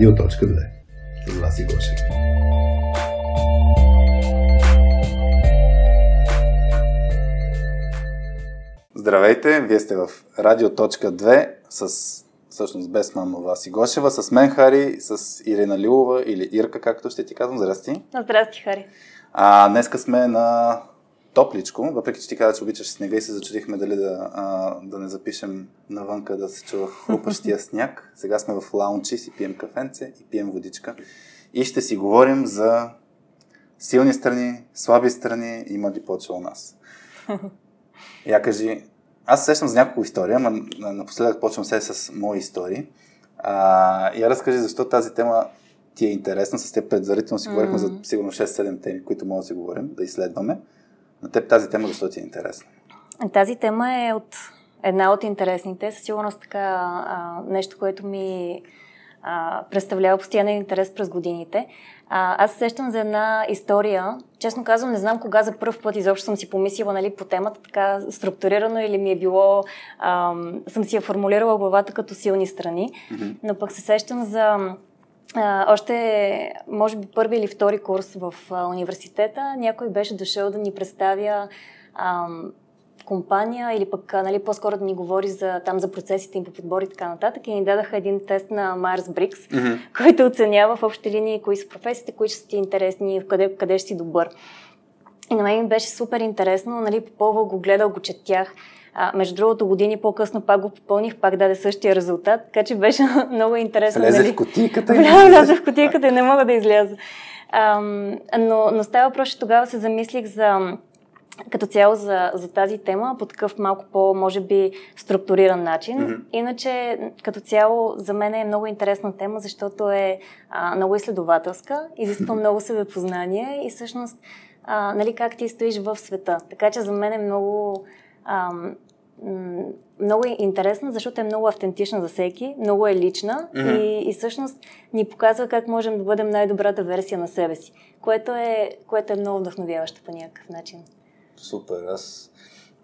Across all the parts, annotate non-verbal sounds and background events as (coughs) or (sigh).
Радио.2 с Васи Гошев. Здравейте, вие сте в Радио.2 с всъщност без мама Васи Гошева, с мен Хари, с Ирина Лилова или Ирка, както ще ти казвам. Здрасти. Здрасти, Хари. А, днеска сме на топличко, въпреки че ти каза, че обичаш снега и се зачудихме дали да, а, да не запишем навънка да се чува хрупащия (laughs) сняг. Сега сме в лаунчи, си пием кафенце и пием водичка. И ще си говорим за силни страни, слаби страни, има ли почва у нас. (laughs) Я кажи, аз сещам за няколко история, но напоследък почвам се с мои истории. А, я разкажи защо тази тема ти е интересна. С теб предварително си mm-hmm. говорихме за сигурно 6-7 теми, които може да си говорим, да изследваме. На теб тази тема защо ти е интересна? Тази тема е от една от интересните. Със сигурност така а, нещо, което ми а, представлява постоянен интерес през годините. А, аз сещам за една история. Честно казвам, не знам кога за първ път изобщо съм си помислила нали, по темата така структурирано или ми е било, а, съм си я формулирала главата като силни страни, mm-hmm. но пък се сещам за а, още, може би, първи или втори курс в а, университета, някой беше дошъл да ни представя а, компания или пък нали, по-скоро да ни говори за, там за процесите им по подбор и така нататък и ни дадаха един тест на Myers-Briggs, (laughs) mm-hmm. който оценява в общи линии кои са професиите, кои ще са ти интересни, къде, къде ще си добър. И на мен ми беше супер интересно, нали, попълвал го, гледал го, четях. А, между другото, години по-късно пак го попълних, пак даде същия резултат, така че беше (laughs) много интересно. Влезе нали? в кутийката. Влезе в кутийката и не мога да изляза. А, но, но става въпрос, че тогава се замислих за като цяло за, за тази тема по такъв малко по, може би, структуриран начин. Mm-hmm. Иначе, като цяло, за мен е много интересна тема, защото е а, много изследователска, изисква много себепознание и всъщност, а, нали, как ти стоиш в света. Така че за мен е много а, много е интересна, защото е много автентична за всеки, много е лична mm-hmm. и, и всъщност ни показва как можем да бъдем най-добрата версия на себе си, което е, което е много вдъхновяващо по някакъв начин. Супер. Аз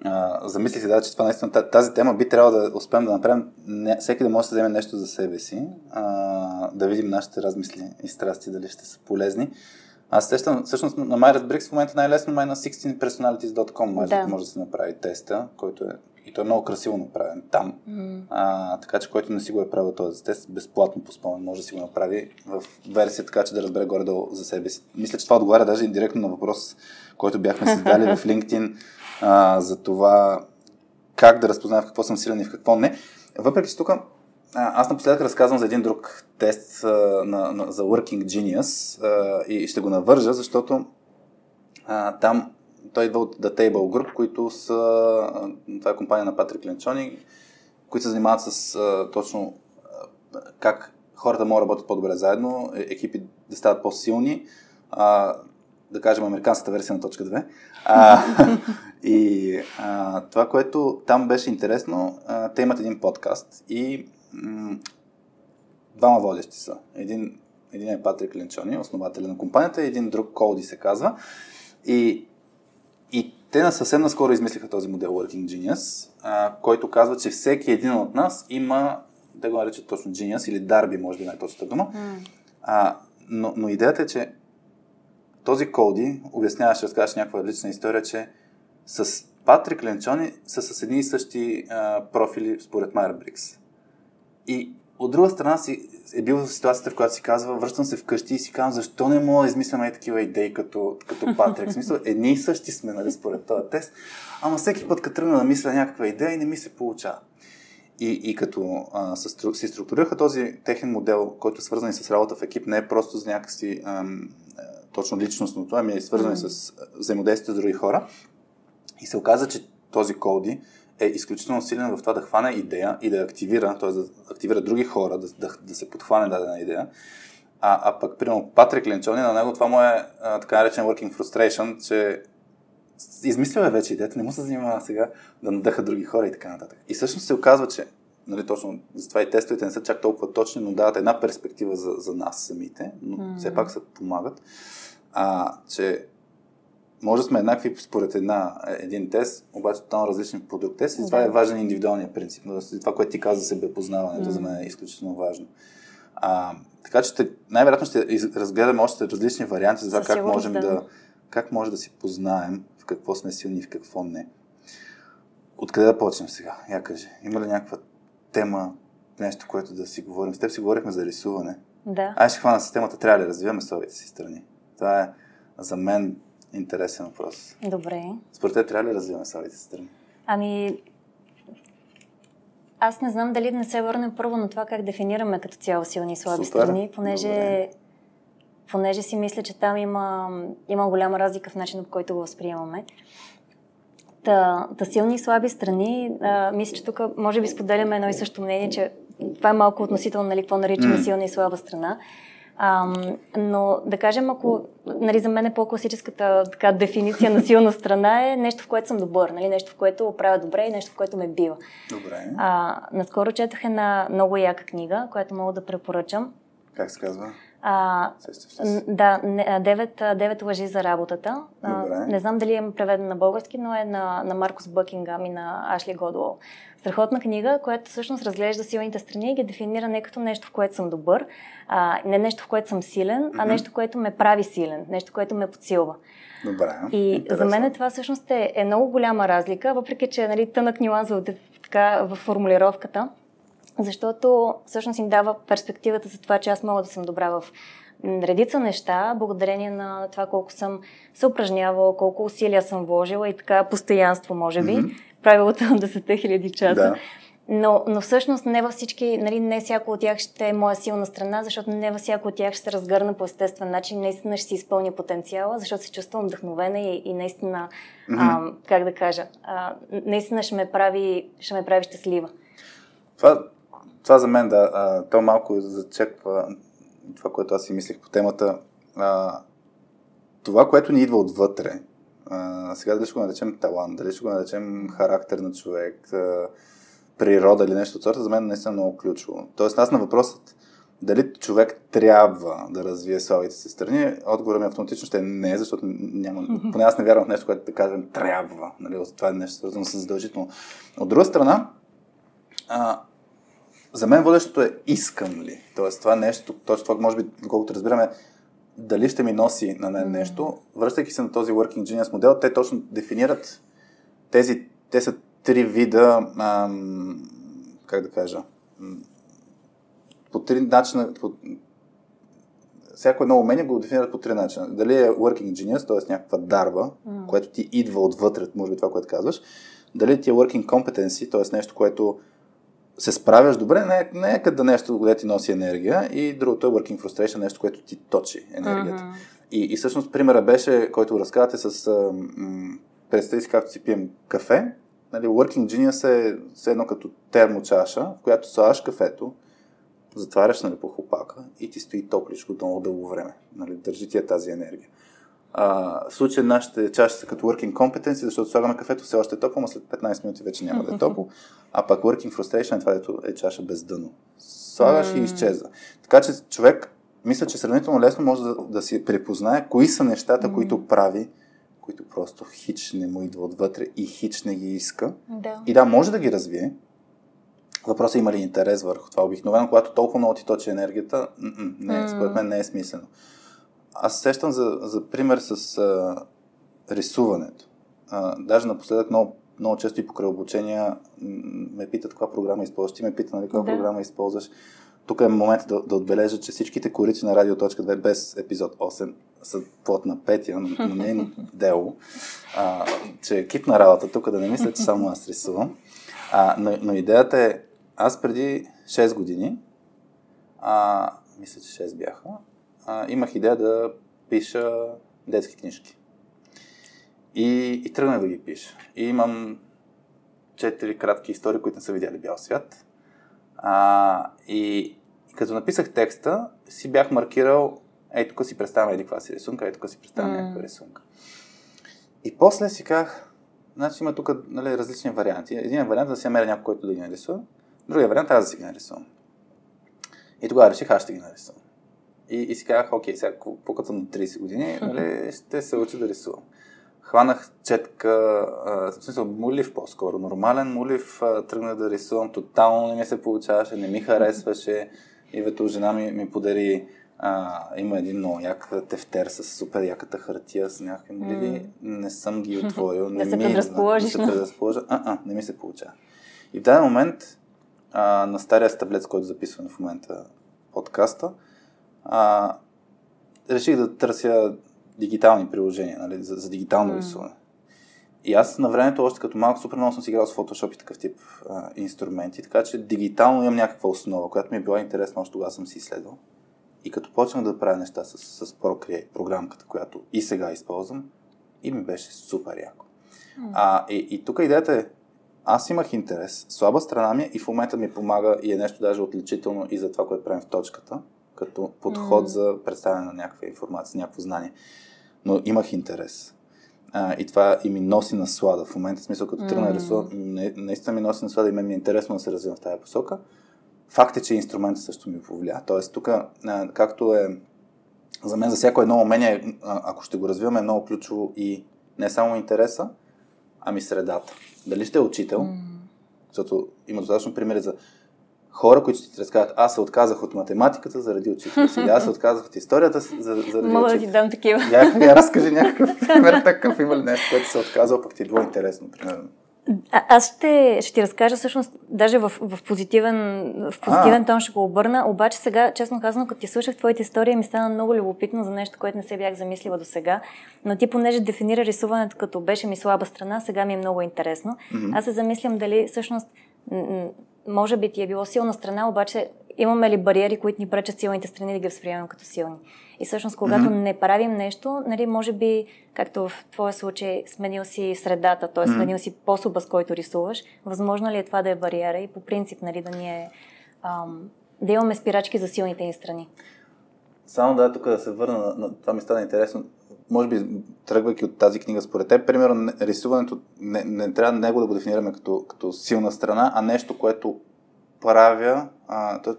а, замислих си, да, че това наистина тази тема би трябвало да успеем да направим не, всеки да може да вземе нещо за себе си, а, да видим нашите размисли и страсти, дали ще са полезни. Аз тествам, всъщност на MyResBricks в момента най-лесно май на 16personalities.com може да. може да се направи теста, който е и той е много красиво направен там. Mm. А, така че който не си го е правил този тест, безплатно по спомен може да си го направи в версия, така че да разбере горе-долу за себе си. Мисля, че това отговаря даже индиректно на въпрос, който бяхме си дали в (laughs) LinkedIn а, за това как да разпознаем в какво съм силен и в какво не. Въпреки, че тук аз напоследък разказвам за един друг тест а, на, на, за Working Genius а, и ще го навържа, защото а, там той идва от The Table Group, които са, това е компания на Патрик Ленчони, които се занимават с точно как хората могат да работят по-добре заедно, е, екипи да стават по-силни, а, да кажем американската версия на точка 2. А, (laughs) и а, това, което там беше интересно, а, те имат един подкаст и м- двама водещи са. Един, един е Патрик Ленчони, основателя на компанията, и един друг Колди се казва. И те на съвсем наскоро измислиха този модел Working Genius, а, който казва, че всеки един от нас има, да го наричат точно Genius или Дарби, може би най-точната дума. Mm. А, но, но идеята е, че този Коди обясняваше, разказваше някаква лична история, че с Патрик Ленчони са с едни и същи а, профили според Майер Брикс. И от друга страна си е бил в ситуацията, в която си казва, връщам се вкъщи и си казвам, защо не мога да измислям и такива идеи като, като Патрик. В смисъл, едни и същи сме, нали, според този тест. Ама всеки път, като тръгна да мисля някаква идея и не ми се получава. И, и като а, си структурираха този техен модел, който е свързан с работа в екип, не е просто за някакси ам, точно личностното, ами е свързан mm. с взаимодействието с други хора. И се оказа, че този Коди е изключително силен в това да хване идея и да активира, т.е. да активира други хора, да, да, да се подхване дадена идея. А, а пък, примерно, Патрик Ленчони, на него това му е а, така наречен working frustration, че измислил е вече идеята, не му се занимава сега да надъха други хора и така нататък. И всъщност се оказва, че нали, точно затова и тестовете не са чак толкова точни, но дават една перспектива за, за нас самите, но mm-hmm. все пак се помагат, а, че може да сме еднакви според една, един тест, обаче тотално различни по друг тест. И да. това е важен индивидуалният принцип. Това, което ти каза за себепознаването, mm. за мен е изключително важно. А, така че най-вероятно ще разгледаме още различни варианти за това как можем да. да, как може да си познаем в какво сме силни и в какво не. Откъде да почнем сега? Я кажи. Има ли някаква тема, нещо, което да си говорим? С теб си говорихме за рисуване. Да. Ай ще хвана системата, трябва ли да развиваме своите си страни? Това е за мен интересен въпрос. Добре. Според те трябва ли да развиваме си страни? Ами, аз не знам дали да не се върнем първо на това как дефинираме като цяло силни и слаби Супер. страни, понеже, понеже си мисля, че там има, има голяма разлика в начина, по който го възприемаме. Та, та силни и слаби страни, а, мисля, че тук може би споделяме едно и също мнение, че това е малко относително, нали, какво наричаме силна и слаба страна. А, но да кажем, ако нали, за мен е по-класическата така, дефиниция на силна страна е нещо, в което съм добър, нали, нещо, в което правя добре и нещо, в което ме бива. Добре. А, наскоро четох една много яка книга, която мога да препоръчам. Как се казва? А, да, девет, девет лъжи за работата. Добре. Не знам дали е преведена на български, но е на, на Маркус Бъкингам и на Ашли Годуол. Страхотна книга, която всъщност разглежда силните страни и ги дефинира не като нещо, в което съм добър, а, не нещо, в което съм силен, а нещо, което ме прави силен, нещо, което ме подсилва. Добре. И Интересно. за мен това всъщност е, е много голяма разлика, въпреки че нали, тънък нюанс в, така, в формулировката защото всъщност им дава перспективата за това, че аз мога да съм добра в редица неща, благодарение на това колко съм се упражнявала, колко усилия съм вложила и така постоянство, може би. Mm-hmm. Правилото на 10 000 часа. Да. Но, но всъщност не във всички, нали, не всяко от тях ще е моя силна страна, защото не във всяко от тях ще се разгърна по естествен начин, наистина ще си изпълня потенциала, защото се чувствам вдъхновена и, и наистина, mm-hmm. а, как да кажа, а, наистина ще ме прави, ще ме прави щастлива. Това това за мен, да, а, то малко зачеква това, което аз си мислих по темата. А, това, което ни идва отвътре, а, сега дали ще го наречем талант, дали ще го наречем характер на човек, а, природа или нещо от сорта, за мен наистина е много ключово. Тоест, аз на въпросът дали човек трябва да развие слабите си страни, отговорът ми автоматично ще е не, защото няма, поне аз не вярвам в нещо, което да кажем трябва. Нали, това е нещо свързано с задължително. От друга страна, а, за мен водещото е искам ли. Тоест това нещо, точно това може би, доколкото разбираме, дали ще ми носи на мен нещо. Връщайки се на този Working Genius модел, те точно дефинират тези, те са три вида, ам, как да кажа, по три начина, по, всяко едно умение го дефинират по три начина. Дали е working genius, т.е. някаква дарба, mm. което ти идва отвътре, може би това, което казваш. Дали ти е working competency, т.е. нещо, което се справяш добре, не е, не е като нещо, което ти носи енергия и другото е working frustration, нещо, което ти точи енергията. Uh-huh. И, и всъщност примера беше, който разказвате с м- представи си както си пием кафе, нали, working genius е все едно като термочаша, в която слагаш кафето, затваряш нали, по хлопака и ти стои топличко много дълго време. Нали, държи ти е тази енергия. А, в случая нашите чаши са като working competence, защото слагаме кафето все още е топло, но след 15 минути вече няма да е топло. А пък working frustration е това, дето е чаша без дъно. Слагаш mm. и изчезва. Така че човек, мисля, че сравнително лесно може да, да си препознае кои са нещата, mm. които прави, които просто хич не му идва отвътре и хич не ги иска. Да. И да, може да ги развие. Въпросът е има ли интерес върху това. Обикновено, когато толкова много ти точи енергията, не, според мен не е смислено. Аз сещам за, за пример с а, рисуването. А, даже напоследък много, много често и покрай обучения ме питат каква програма използваш. Ти ме пита, нали, каква да. програма използваш. Тук е момент да, да отбележа, че всичките корици на Радио.2 без епизод 8 са плод на Петя, на, на нейно (laughs) дело, а, че е екипна работа тук, да не мисля, че само аз рисувам. А, но, но идеята е, аз преди 6 години, а, мисля, че 6 бяха, а, имах идея да пиша детски книжки. И, и тръгнах да ги пиша. И имам четири кратки истории, които не са видяли бял свят. А, и, и като написах текста, си бях маркирал, ей, тук си представям еди каква си рисунка, ей, тук си представям mm. някаква рисунка. И после си казах, значи има тук нали, различни варианти. Един вариант е да си намеря някой, който да ги нарисува. Другия вариант е аз да си ги нарисувам. И тогава реших, аз ще ги нарисувам. И, и си казах, окей, сега покато съм на 30 години, нали, ще се уча да рисувам. Хванах четка, а, в смисъл мулив по-скоро, нормален мулив, а, тръгнах да рисувам, тотално не ми се получаваше, не ми харесваше. Ивето, жена ми, ми подари а, има един много як тефтер с супер яката хартия, с някакви моливи. Mm. Не съм ги (laughs) отворил. Не предразположиш. Да, да се предразположа. А, а, не ми се получава. И в даден момент а, на стария стаблет, който записвам в момента подкаста, а, реших да търся дигитални приложения, нали, за, за дигитално mm. рисуване. И аз на времето, още като малко, супер много съм си играл с Photoshop и такъв тип а, инструменти, така че дигитално имам някаква основа, която ми е била интересна, още тогава съм си изследвал. И като почнах да правя неща с, с Procreate, програмката, която и сега използвам, и ми беше супер яко. Mm. А, и, и тук идеята е, аз имах интерес, слаба страна ми е и в момента ми помага и е нещо даже отличително и за това, което правим в точката, като подход за представяне на някаква информация, някакво знание. Но имах интерес. А, и това и ми носи наслада. В момента, в смисъл, като тръгна рисувам, наистина ми носи наслада и мен ми е интересно да се развивам в тази посока. Факт е, че инструментът също ми повлия. Тоест, тук, както е за мен за всяко едно умение, ако ще го развиваме, е много ключово и не само интереса, ами средата. Дали ще е учител, защото има достатъчно примери за хора, които ще ти разказват, аз се отказах от математиката заради учителя си, аз се отказах от историята за, заради Мога да ти дам такива. Я, я разкажи някакъв (laughs) пример такъв, има ли нещо, което се отказал, пък ти е било интересно, примерно. А, аз ще, ще ти разкажа всъщност, даже в, в позитивен, в позитивен тон ще го обърна, обаче сега, честно казано, като ти слушах твоите истории, ми стана много любопитно за нещо, което не се бях замислила до сега. Но ти, понеже дефинира рисуването като беше ми слаба страна, сега ми е много интересно. Mm-hmm. Аз се замислям дали всъщност, може би ти е било силна страна, обаче имаме ли бариери, които ни пречат силните страни да ги възприемем като силни. И всъщност, когато mm-hmm. не правим нещо, нали, може би, както в твоя случай, сменил си средата, т.е. Mm-hmm. сменил си способа, с който рисуваш, възможно ли е това да е бариера и по принцип нали, да ни е, ам, да имаме спирачки за силните ни страни? Само да, тук да се върна, на, на това ми стана интересно. Може би, тръгвайки от тази книга, според теб, примерно, рисуването не, не трябва него да го дефинираме като, като силна страна, а нещо, което правя, а, това,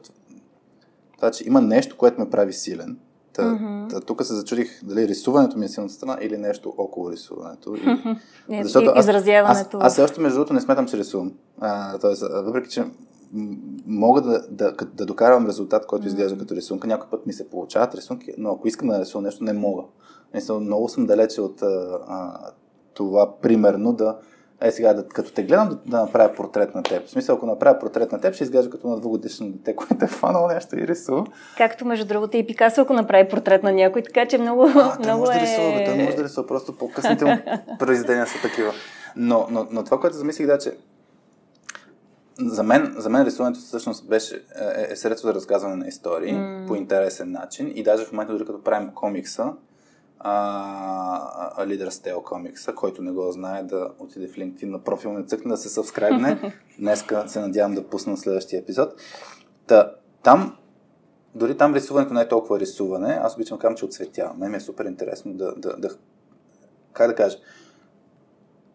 това, че има нещо, което ме прави силен. Та, mm-hmm. та, тук се зачудих дали рисуването ми е силната страна или нещо около рисуването. И, (laughs) е, защото аз, изразяването. Аз, аз, аз още между другото не сметам, че рисувам. А, тоест, въпреки, че мога да, да, да докарвам резултат, който mm-hmm. изглежда като рисунка. Някой път ми се получават рисунки, но ако искам да рисувам нещо, не мога. Много съм далече от а, това, примерно, да, е сега, да, като те гледам, да, да направя портрет на теб. В смисъл, ако направя портрет на теб, ще изглежда като на двугодишно дете, (laughs) което е фанало нещо и рисува. Както между другото и Пикасо, ако направи портрет на някой, така че много, а, много може е... да рисува, той може да рисува, просто по-късните му (laughs) произведения са такива. Но, но, но това, което замислих, да, че за мен, за мен рисуването всъщност беше е, е средство за разказване на истории mm. по интересен начин и даже в момента, дори като правим комикса, а, Leader Tale комикса, който не го знае да отиде в LinkedIn на профил на цъкне, да се сабскрайбне. (laughs) Днеска се надявам да пусна следващия епизод. Та, там, дори там рисуването не е толкова рисуване. Аз обичам казвам, че отцветява. Мен ми е супер интересно да, да, да как да кажа,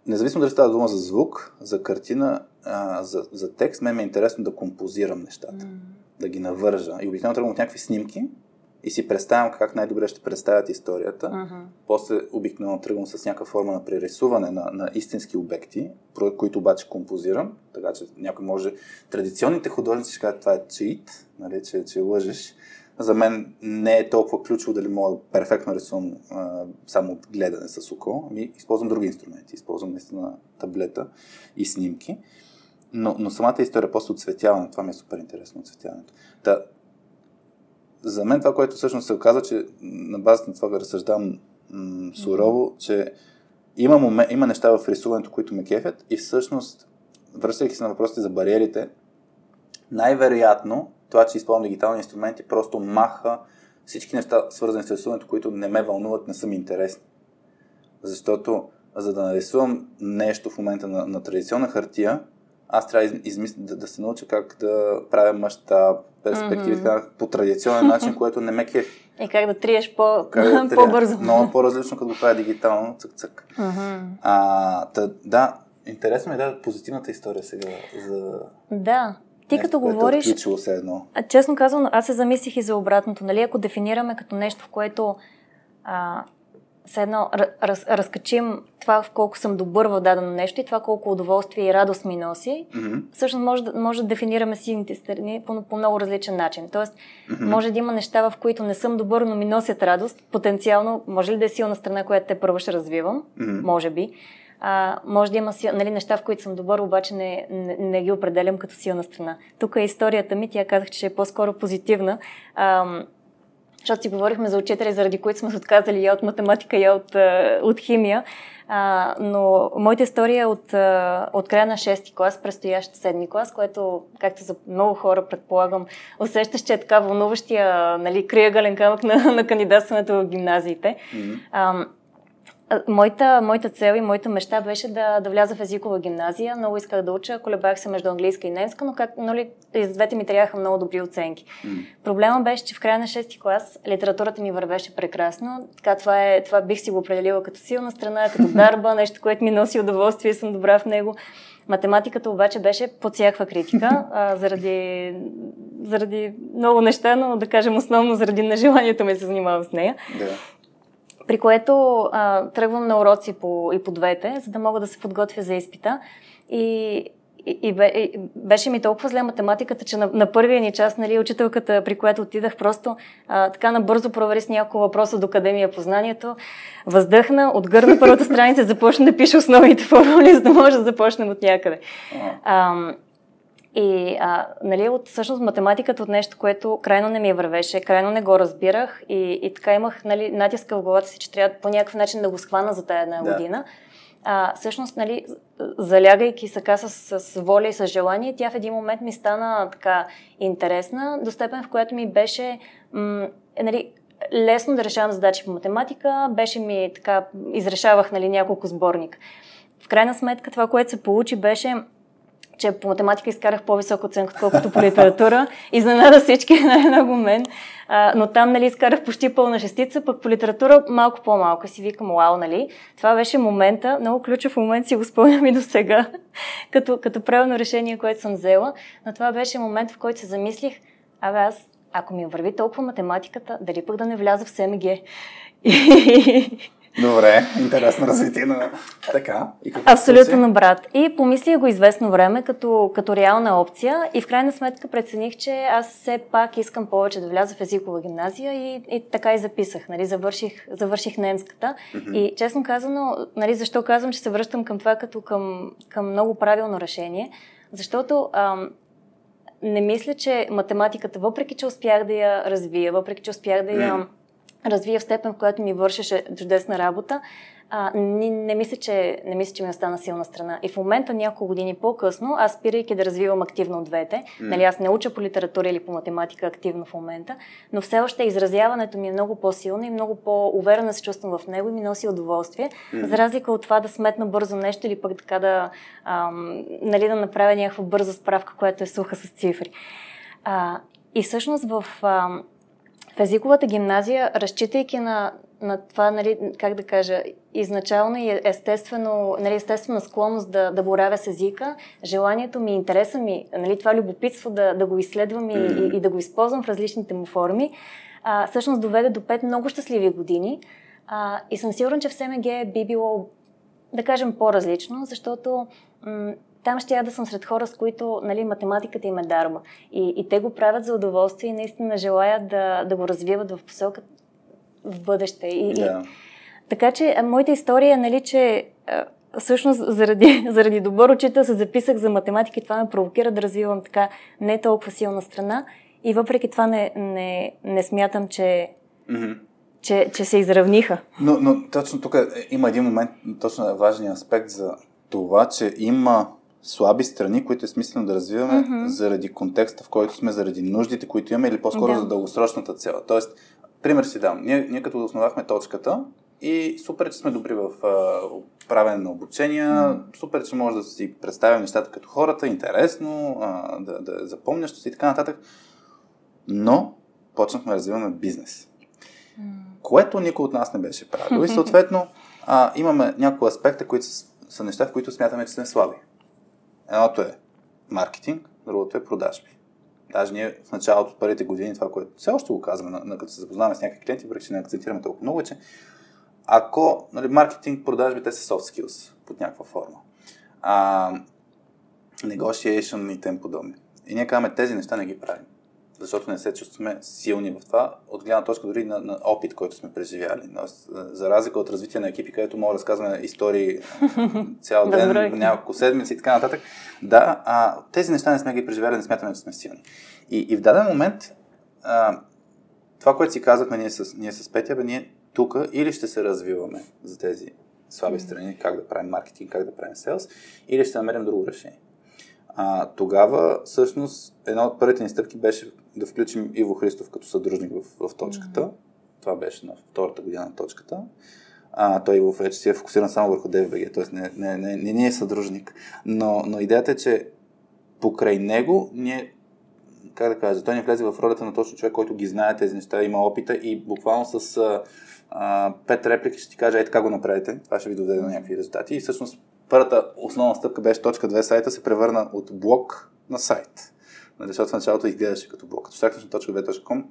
независимо дали става дума за звук, за картина, а, за, за текст, мен ми е интересно да композирам нещата, mm. да ги навържа. И обикновено тръгвам от някакви снимки, и си представям как най-добре ще представят историята. Uh-huh. После обикновено тръгвам с някаква форма на прерисуване на, на истински обекти, които обаче композирам, така че някой може... Традиционните художници ще кажат, това е чит, нали, че, че лъжеш. За мен не е толкова ключово дали мога перфектно рисувам а, само от гледане с око. Ами, използвам други инструменти. Използвам наистина таблета и снимки. Но, но самата история, после отцветяване, това ми е супер интересно, отцветяването. Та, за мен това, което всъщност се оказа, че на базата на това да разсъждавам м- сурово, че има, момент, има неща в рисуването, които ме кефят и всъщност, връщайки се на въпросите за бариерите, най-вероятно това, че използвам дигитални инструменти, просто маха всички неща, свързани с рисуването, които не ме вълнуват, не са ми интересни. Защото, за да нарисувам нещо в момента на, на традиционна хартия, аз трябва да, измисля, да, да се науча как да правя мащаб, перспективи, mm-hmm. по традиционен начин, (laughs) което не ме кефи. И как да триеш по, да (laughs) по-бързо. Много по-различно, като го правя дигитално, цък-цък. Mm-hmm. А, та, да, интересно е да позитивната история сега за... Да, ти нещо, като е говориш... Е се едно. А, честно казвам, аз се замислих и за обратното. Нали? Ако дефинираме като нещо, в което а, все едно раз, разкачим това в колко съм добър в дадено нещо и това колко удоволствие и радост ми носи, mm-hmm. всъщност може, може да дефинираме силните страни по, по много различен начин. Тоест, mm-hmm. може да има неща, в които не съм добър, но ми носят радост. Потенциално, може ли да е силна страна, която те първо ще развивам? Mm-hmm. Може би. А, може да има нали, неща, в които съм добър, обаче не, не, не ги определям като силна страна. Тук е историята ми, тя казах, че е по-скоро позитивна. А, защото си говорихме за учители, заради които сме се отказали я от математика, я от, от химия. А, но моята история е от, от края на 6-ти клас, предстоящ 7 клас, което, както за много хора предполагам, усещаш, че е така вълнуващия нали, криягален камък на, на кандидатстването в гимназиите. Mm-hmm. Моята, моята цел и моята мечта беше да, да вляза в езикова гимназия. Много исках да уча, колебах се между английска и немска, но как, нали, и за двете ми трябваха много добри оценки. Mm. Проблема беше, че в края на 6-ти клас литературата ми вървеше прекрасно. Така, това, е, това бих си го определила като силна страна, като (laughs) дарба, нещо, което ми носи удоволствие и съм добра в него. Математиката обаче беше под всякаква критика, а, заради, заради много неща, но да кажем основно заради нежеланието ми се занимавам с нея. Да при което а, тръгвам на уроци по, и по двете, за да мога да се подготвя за изпита. И, и, и, и беше ми толкова зле математиката, че на, на първия ни час, нали, учителката, при която отидах, просто а, така набързо провери с няколко въпроса до Академия познанието, въздъхна, отгърна първата страница, започна да пише основните формули, за да може да започнем от някъде. А, и а, нали, от всъщност математиката от нещо, което крайно не ми вървеше, крайно не го разбирах и, и така имах нали, натиска в главата си, че трябва по някакъв начин да го схвана за тази една да. година. А, всъщност, нали, залягайки сака с, с воля и с желание, тя в един момент ми стана така интересна, до степен в която ми беше м- нали, лесно да решавам задачи по математика, беше ми така, изрешавах нали, няколко сборник. В крайна сметка това, което се получи, беше че по математика изкарах по-висока оценка, отколкото по литература. (laughs) Изненада всички на един момент. А, но там, нали, изкарах почти пълна шестица, пък по литература малко по-малко. Си викам, вау, нали? Това беше момента, много ключов момент, си го спомням и до сега, (laughs) като, като правилно решение, което съм взела. Но това беше момент, в който се замислих, абе аз, ако ми върви толкова математиката, дали пък да не вляза в СМГ? (laughs) Добре, интересно развитие на така. И Абсолютно, брат. И помислих го известно време като, като реална опция и в крайна сметка прецених, че аз все пак искам повече да вляза в езикова гимназия и, и така и записах. Нали, завърших, завърших немската. Mm-hmm. И честно казано, нали, защо казвам, че се връщам към това като към, към много правилно решение? Защото ам, не мисля, че математиката, въпреки че успях да я развия, въпреки че успях да я mm развия в степен, в която ми вършеше чудесна работа, а, не, не, мисля, че, не мисля, че ми остана силна страна. И в момента, няколко години по-късно, аз спирайки да развивам активно двете, mm. нали, аз не уча по литература или по математика активно в момента, но все още изразяването ми е много по-силно и много по-уверена се чувствам в него и ми носи удоволствие, mm. за разлика от това да сметна бързо нещо или пък така да, ам, нали, да направя някаква бърза справка, която е суха с цифри. А, и всъщност в... Ам, в езиковата гимназия, разчитайки на, на това, нали, как да кажа, изначално и естествено, нали, естествена склонност да, да боравя с езика, желанието ми, интереса ми, нали, това любопитство да, да го изследвам и, и, и да го използвам в различните му форми, а, всъщност доведе до пет много щастливи години. А, и съм сигурна, че в СМГ би било, да кажем, по-различно, защото м- там ще я да съм сред хора, с които нали, математиката им е дарба. И, и те го правят за удоволствие и наистина желаят да, да го развиват в посока в бъдеще. И, yeah. и, така че, моята история е, нали, че всъщност заради, (laughs) заради добър учител се записах за математика и това ме провокира да развивам така не толкова силна страна. И въпреки това не, не, не смятам, че, mm-hmm. че, че се изравниха. Но, но точно тук има един момент, точно важен аспект за това, че има слаби страни, които е смислено да развиваме mm-hmm. заради контекста, в който сме, заради нуждите, които имаме или по-скоро да. за дългосрочната цел. Тоест, пример си дам. Ние, ние като основахме точката и супер, че сме добри в а, правене на обучения, mm-hmm. супер, че може да си представим нещата като хората, интересно, а, да, да запомнящо си и така нататък. Но почнахме да развиваме бизнес. Mm-hmm. Което никой от нас не беше правил. И (laughs) съответно а, имаме някои аспекти, които са, са неща, в които смятаме, че сме слаби. Едното е маркетинг, другото е продажби. Даже ние в началото от първите години, това, което все още го казваме, като се запознаваме с някакви клиенти, въпреки че не акцентираме толкова много, е, че ако нали, маркетинг, продажби, те са soft skills под някаква форма. А, negotiation и тем подобни. И ние казваме, тези неща не ги правим. Защото не се чувстваме силни в това, от гледна точка дори на, на опит, който сме преживяли. Но, за разлика от развитие на екипи, където мога да разказваме истории (laughs) цял ден, няколко седмици и така нататък. Да, а, тези неща не сме ги преживяли, не смятаме, че сме силни. И, и в даден момент, а, това, което си казахме ние с, ние с Петя, бе, ние тук или ще се развиваме за тези слаби страни, как да правим маркетинг, как да правим селс, или ще намерим друго решение. А, тогава, всъщност, една от първите ни стъпки беше да включим Иво Христов като съдружник в, в точката. Mm-hmm. Това беше на втората година на точката. А, той Иво вече си е фокусиран само върху DFBG, т.е. Не, не, не, не, не е съдружник. Но, но идеята е, че покрай него ние как да кажа, той ни влезе в ролята на точно човек, който ги знае тези неща, има опита и буквално с а, а, пет реплики ще ти кажа, ей така го направите, това ще ви доведе до някакви резултати. И всъщност първата основна стъпка беше точка 2 сайта се превърна от блок на сайт. Нали, защото в началото изглеждаше като блок. Като сякаш на точка 2.com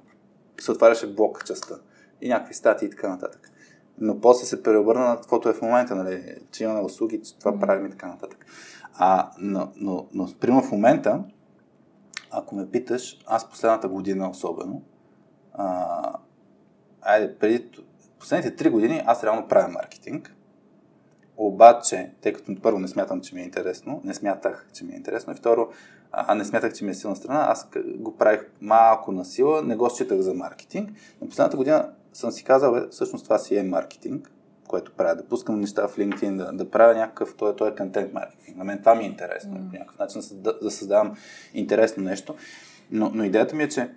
се отваряше блок частта и някакви статии и така нататък. Но после се преобърна на каквото е в момента, нали, че имаме услуги, че това правим и така нататък. А, но, но, но, примерно в момента, ако ме питаш, аз последната година особено, а, айде, преди последните три години аз реално правя маркетинг. Обаче, тъй като първо не смятам, че ми е интересно, не смятах, че ми е интересно, и второ, а не смятах, че ми е силна страна, аз го правих малко на сила, не го считах за маркетинг. Но последната година съм си казал, бе, всъщност това си е маркетинг, което правя, да пускам неща в LinkedIn, да, да правя някакъв, той, той е контент маркетинг. На мен това ми е интересно, mm. по някакъв начин да, да създавам интересно нещо. Но, но идеята ми е, че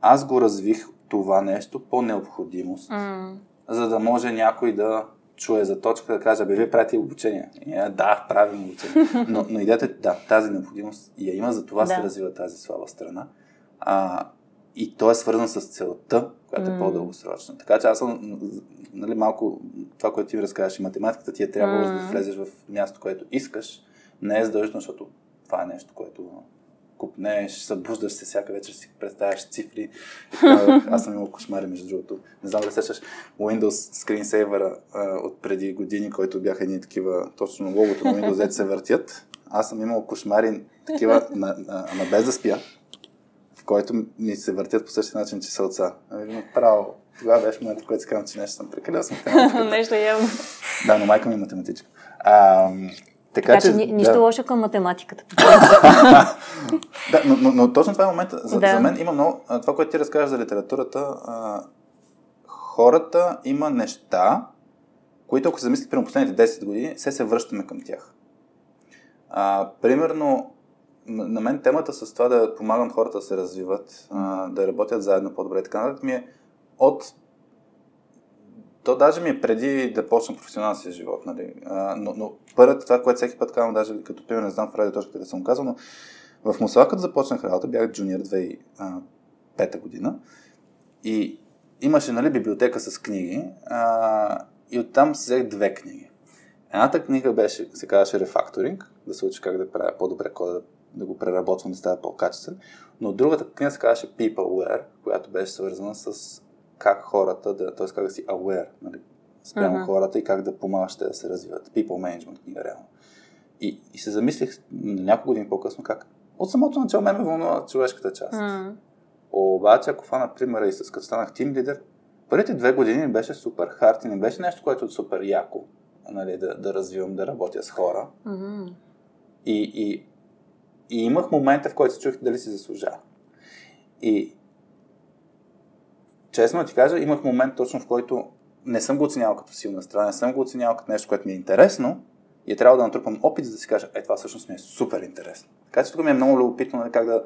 аз го развих това нещо по необходимост, mm. за да може някой да чуе за точка, да каже, бе, вие правите обучение. И, да, правим обучение. (laughs) Но, но идеята е, да, тази необходимост я има, за това да. се развива тази слаба страна. А, и то е свързано с целта, която е по-дългосрочна. Така че аз съм нали, малко това, което ти ми разказваш и математиката, ти е трябвало mm. да влезеш в място, което искаш. Не е задължително, защото това е нещо, което купнеш, събуждаш се всяка вечер, си представяш цифри. (laughs) Аз съм имал кошмари, между другото. Не знам да сещаш Windows Screensaver от преди години, който бяха едни такива, точно логото на Windows Z се въртят. Аз съм имал кошмари такива, на, на, на без да спя, в който ми се въртят по същия начин чиселца. Ами, право, тогава беше момента, който си казвам, че нещо съм прекалил. (laughs) нещо явно. Да, но майка ми е математичка. А, така, така че, че нищо да. лошо към математиката. (laughs) да, но, но, но точно това е момента. За, да. за мен има много. Това, което ти разкажеш за литературата, а, хората има неща, които ако се замислят прямо последните 10 години, се се връщаме към тях. А, примерно, на мен темата с това да помагам хората да се развиват, а, да работят заедно по-добре, така нататък ми е от то даже ми е преди да почна професионалния си живот, нали? А, но, но първата, това, което всеки път казвам, даже като пример, не знам в радиоточката да съм казал, но в Мусала, като започнах работа, бях джуниор 2005 година и имаше нали, библиотека с книги а, и оттам взех две книги. Едната книга беше, се казваше рефакторинг, да се учи как да правя по-добре кода, да, да го преработвам, да става по-качествен. Но другата книга се казваше Peopleware, която беше свързана с как хората да, т.е. как да си aware, нали, спрямо uh-huh. хората и как да помагаш те да се развиват. People management книга, реално. И, и се замислих няколко години по-късно как от самото начало ме ме вълнува човешката част. Uh-huh. Обаче, ако фана примера и с като станах тим лидер, първите две години беше супер хард и не беше нещо, което е супер яко нали, да, да развивам, да работя с хора. Uh-huh. И, и, и имах момента, в който се чух дали си заслужава. И, честно ти кажа, имах момент точно в който не съм го оценявал като силна страна, не съм го оценявал като нещо, което ми е интересно и е трябва да натрупам опит, за да си кажа, е, това всъщност ми е супер интересно. Така че тук ми е много любопитно нали, как да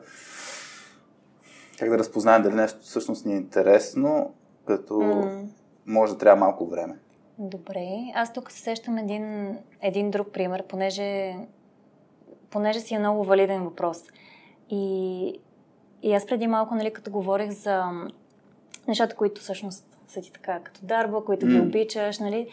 как да разпознаем дали нещо всъщност ни е интересно, като mm. може да трябва малко време. Добре. Аз тук се сещам един, един друг пример, понеже, понеже си е много валиден въпрос. И, и аз преди малко, нали, като говорих за нещата, които всъщност са ти така като дарба, които ги обичаш, нали?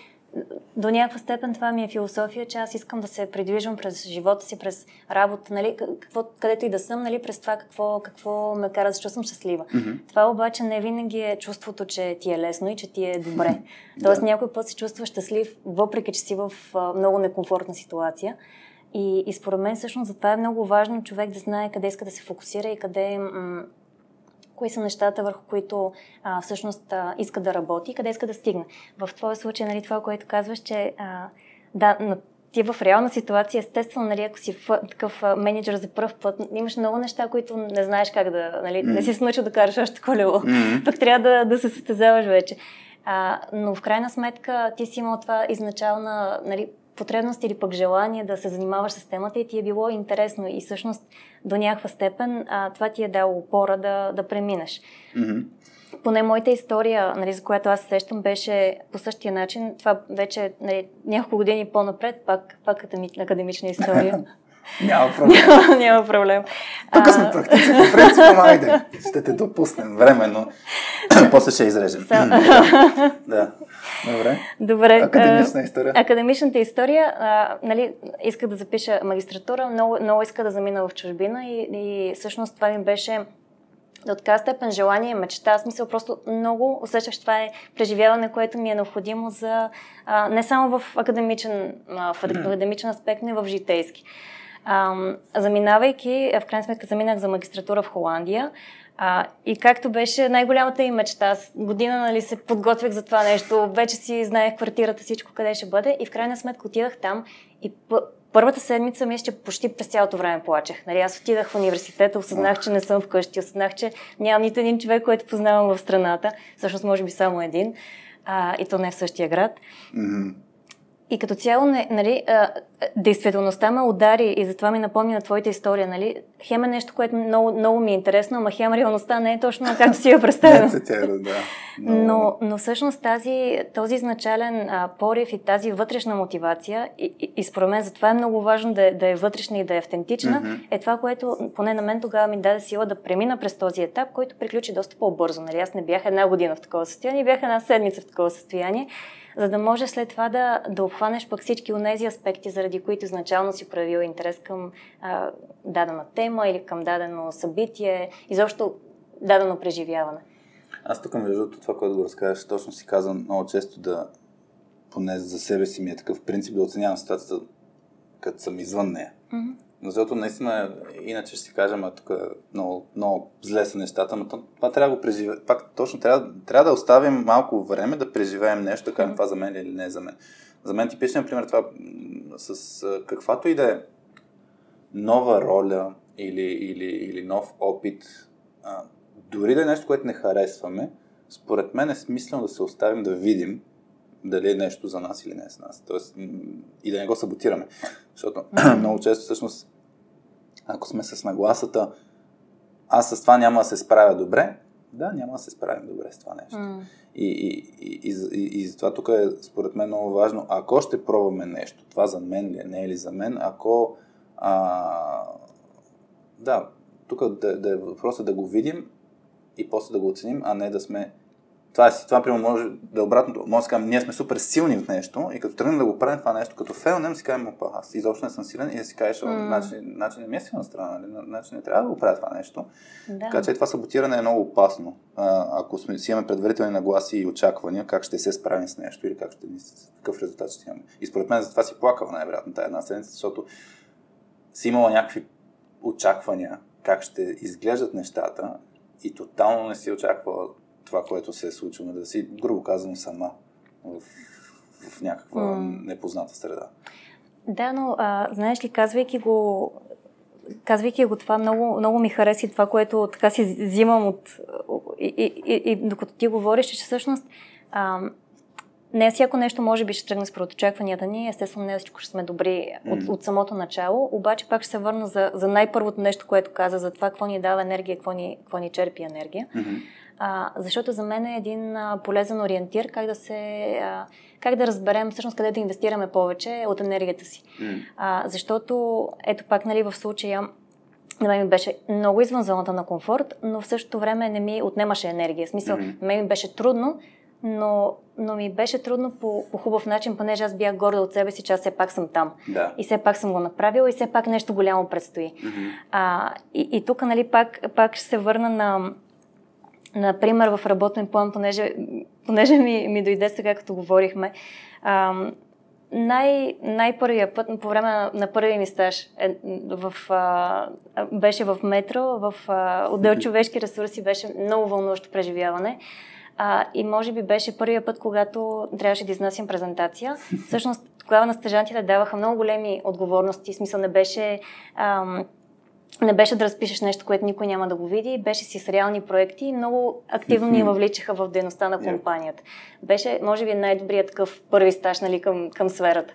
до някаква степен това ми е философия, че аз искам да се придвижвам през живота си, през работа, нали, какво, където и да съм, нали, през това какво, какво ме кара да се чувствам щастлива. Mm-hmm. Това обаче не винаги е чувството, че ти е лесно и че ти е добре. (laughs) Тоест някой път се чувства щастлив, въпреки че си в а, много некомфортна ситуация. И, и според мен всъщност за това е много важно човек да знае къде иска да се фокусира и къде м- кои са нещата, върху които а, всъщност а, иска да работи и къде иска да стигне. В твоя случай, нали, това, което казваш, че а, да, ти в реална ситуация, естествено, нали, ако си в, такъв а, менеджер за първ път, имаш много неща, които не знаеш как да, нали, mm. не си научил да караш още колело, mm-hmm. пък трябва да, да се състезаваш вече. А, но в крайна сметка ти си имал това изначална нали, потребност или пък желание да се занимаваш с темата и ти е било интересно и всъщност до някаква степен а, това ти е дало опора да, да преминеш. Mm-hmm. Поне моята история, нали, за която аз сещам, беше по същия начин. Това вече нали, няколко години по-напред, пак, пак академична история. (laughs) Няма (laughs) проблем. няма, няма проблем. Тук сме практици по принцип, айде. Ще те допуснем временно. (coughs) После ще изрежем. да. Добре. Добре. Академична история. Академичната история, а, нали, исках да запиша магистратура, много, много исках да замина в чужбина и, и всъщност това ми беше до така степен желание, мечта, смисъл просто много усещах, че това е преживяване, което ми е необходимо за а, не само в академичен, а, в академичен аспект, но и в житейски. А, заминавайки, в крайна сметка заминах за магистратура в Холандия. А, и както беше най-голямата им мечта, аз година нали, се подготвях за това нещо, вече си знаех квартирата, всичко къде ще бъде и в крайна сметка отидах там и първата седмица мисля, че почти през цялото време плачех. Нали, аз отидах в университета, осъзнах, че не съм вкъщи, осъзнах, че нямам нито един човек, който познавам в страната, всъщност може би само един, а, и то не в същия град. Mm-hmm. И като цяло, нали, а, действителността ме удари и затова ми напомня на твоята история. Нали? Хем е нещо, което много, много ми е интересно, ама хем реалността не е точно както си я (laughs) представям. да. Но, но всъщност тази, този изначален а, порив и тази вътрешна мотивация, и, и, и според мен затова е много важно да, да е вътрешна и да е автентична, mm-hmm. е това, което поне на мен тогава ми даде сила да премина през този етап, който приключи доста по-бързо. Нали? Аз не бях една година в такова състояние, бях една седмица в такова състояние за да може след това да, да обхванеш пък всички от тези аспекти, заради които изначално си проявил интерес към а, дадена тема или към дадено събитие, изобщо дадено преживяване. Аз тук, между другото, това, което го разказваш, точно си казвам много често да, поне за себе си ми е такъв принцип да оценявам ситуацията, като съм извън нея. Mm-hmm. Защото наистина, иначе ще си кажем, а тук много, много зле са нещата, но това трябва да го преживеем. Пак точно трябва, трябва да оставим малко време да преживеем нещо, да кажем това за мен или не за мен. За мен типичен пример това с каквато и да е нова роля или, или, или нов опит, а, дори да е нещо, което не харесваме, според мен е смислено да се оставим да видим дали е нещо за нас или не е за нас. Тоест, и да не го саботираме. Защото (clears throat) много често всъщност, ако сме с нагласата, аз с това няма да се справя добре, да, няма да се справим добре с това нещо. Mm. И, и, и, и, и, затова тук е според мен много важно, ако ще пробваме нещо, това за мен ли е, не е ли за мен, ако а, да, тук да, да е въпросът да го видим и после да го оценим, а не да сме това, е, това примерно може да е обратното. Може да кажем, ние сме супер силни в нещо и като тръгнем да го правим това нещо, като фейлнем, си кажем, опа, аз изобщо не съм силен и да си кажеш, mm. начин, начин не ми е силна страна, нали? начин не трябва да го правя това нещо. Да. Така че това саботиране е много опасно. А, ако сме, си имаме предварителни нагласи и очаквания, как ще се справим с нещо или как ще какъв резултат ще имаме. И според мен за това си плакал най-вероятно тази една седмица, защото си имала някакви очаквания как ще изглеждат нещата и тотално не си очаквала това, което се е случило, да си, грубо казано, сама в, в някаква mm. непозната среда. Да, но а, знаеш ли, казвайки го, казвайки го това, много, много ми хареса това, което така си взимам от... И, и, и, и докато ти говориш, че всъщност а, не всяко нещо може би ще тръгне според очакванията ни, естествено не всичко ще сме добри от, mm. от самото начало, обаче пак ще се върна за, за най-първото нещо, което каза, за това какво ни дава енергия, какво ни, какво ни черпи енергия. Mm-hmm. А, защото за мен е един а, полезен ориентир как да се. А, как да разберем всъщност къде да инвестираме повече от енергията си. Mm. А, защото, ето пак, нали, в случая на мен ми беше много извън зоната на комфорт, но в същото време не ми отнемаше енергия. В смисъл, mm-hmm. на мен ми беше трудно, но, но ми беше трудно по, по хубав начин, понеже аз бях горда от себе си, че аз все пак съм там. Да. И все пак съм го направила и все пак нещо голямо предстои. Мгм. А, и, и тук, нали, пак, пак ще се върна на, например, в работен план, понеже, понеже ми, ми дойде сега, като говорихме. Най, най-първия път, по време на, на първия ми стаж, е, в, а, беше в метро, в а, отдел човешки ресурси, беше много вълнуващо преживяване. А, и може би беше първия път, когато трябваше да изнасям презентация. (laughs) Всъщност, тогава на стъжантите даваха много големи отговорности. Смисъл не беше, ам, не беше да разпишеш нещо, което никой няма да го види. Беше си с реални проекти и много активно ни въвличаха в дейността на компанията. Беше, може би, най-добрият такъв първи стаж нали, към, към сферата.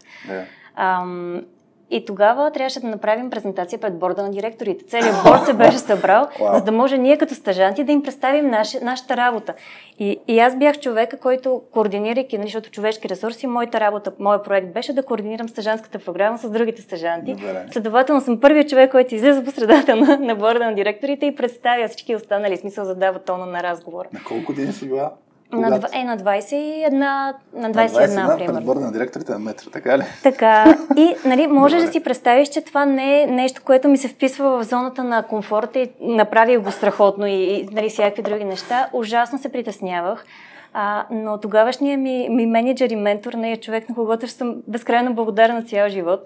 Ам, и тогава трябваше да направим презентация пред борда на директорите. Целият борд се беше събрал, (laughs) за да може ние като стъжанти да им представим наше, нашата работа. И, и аз бях човека, който координирайки, защото човешки ресурси, моята работа, моят проект беше да координирам стъжанската програма с другите стъжанти. Добре. Следователно съм първият човек, който излиза по средата на, на борда на директорите и представя всички останали, смисъл задава тона на разговора. На колко години си била? На, е, на 21, на На 21, примерно. пред на директорите на метро, така ли? Така, и нали, (laughs) можеш да си представиш, че това не е нещо, което ми се вписва в зоната на комфорта и направих го страхотно и, и нали, всякакви други неща. Ужасно се притеснявах. А, но тогавашният ми, ми менеджер и ментор не е човек, на когото съм безкрайно благодарна цял живот.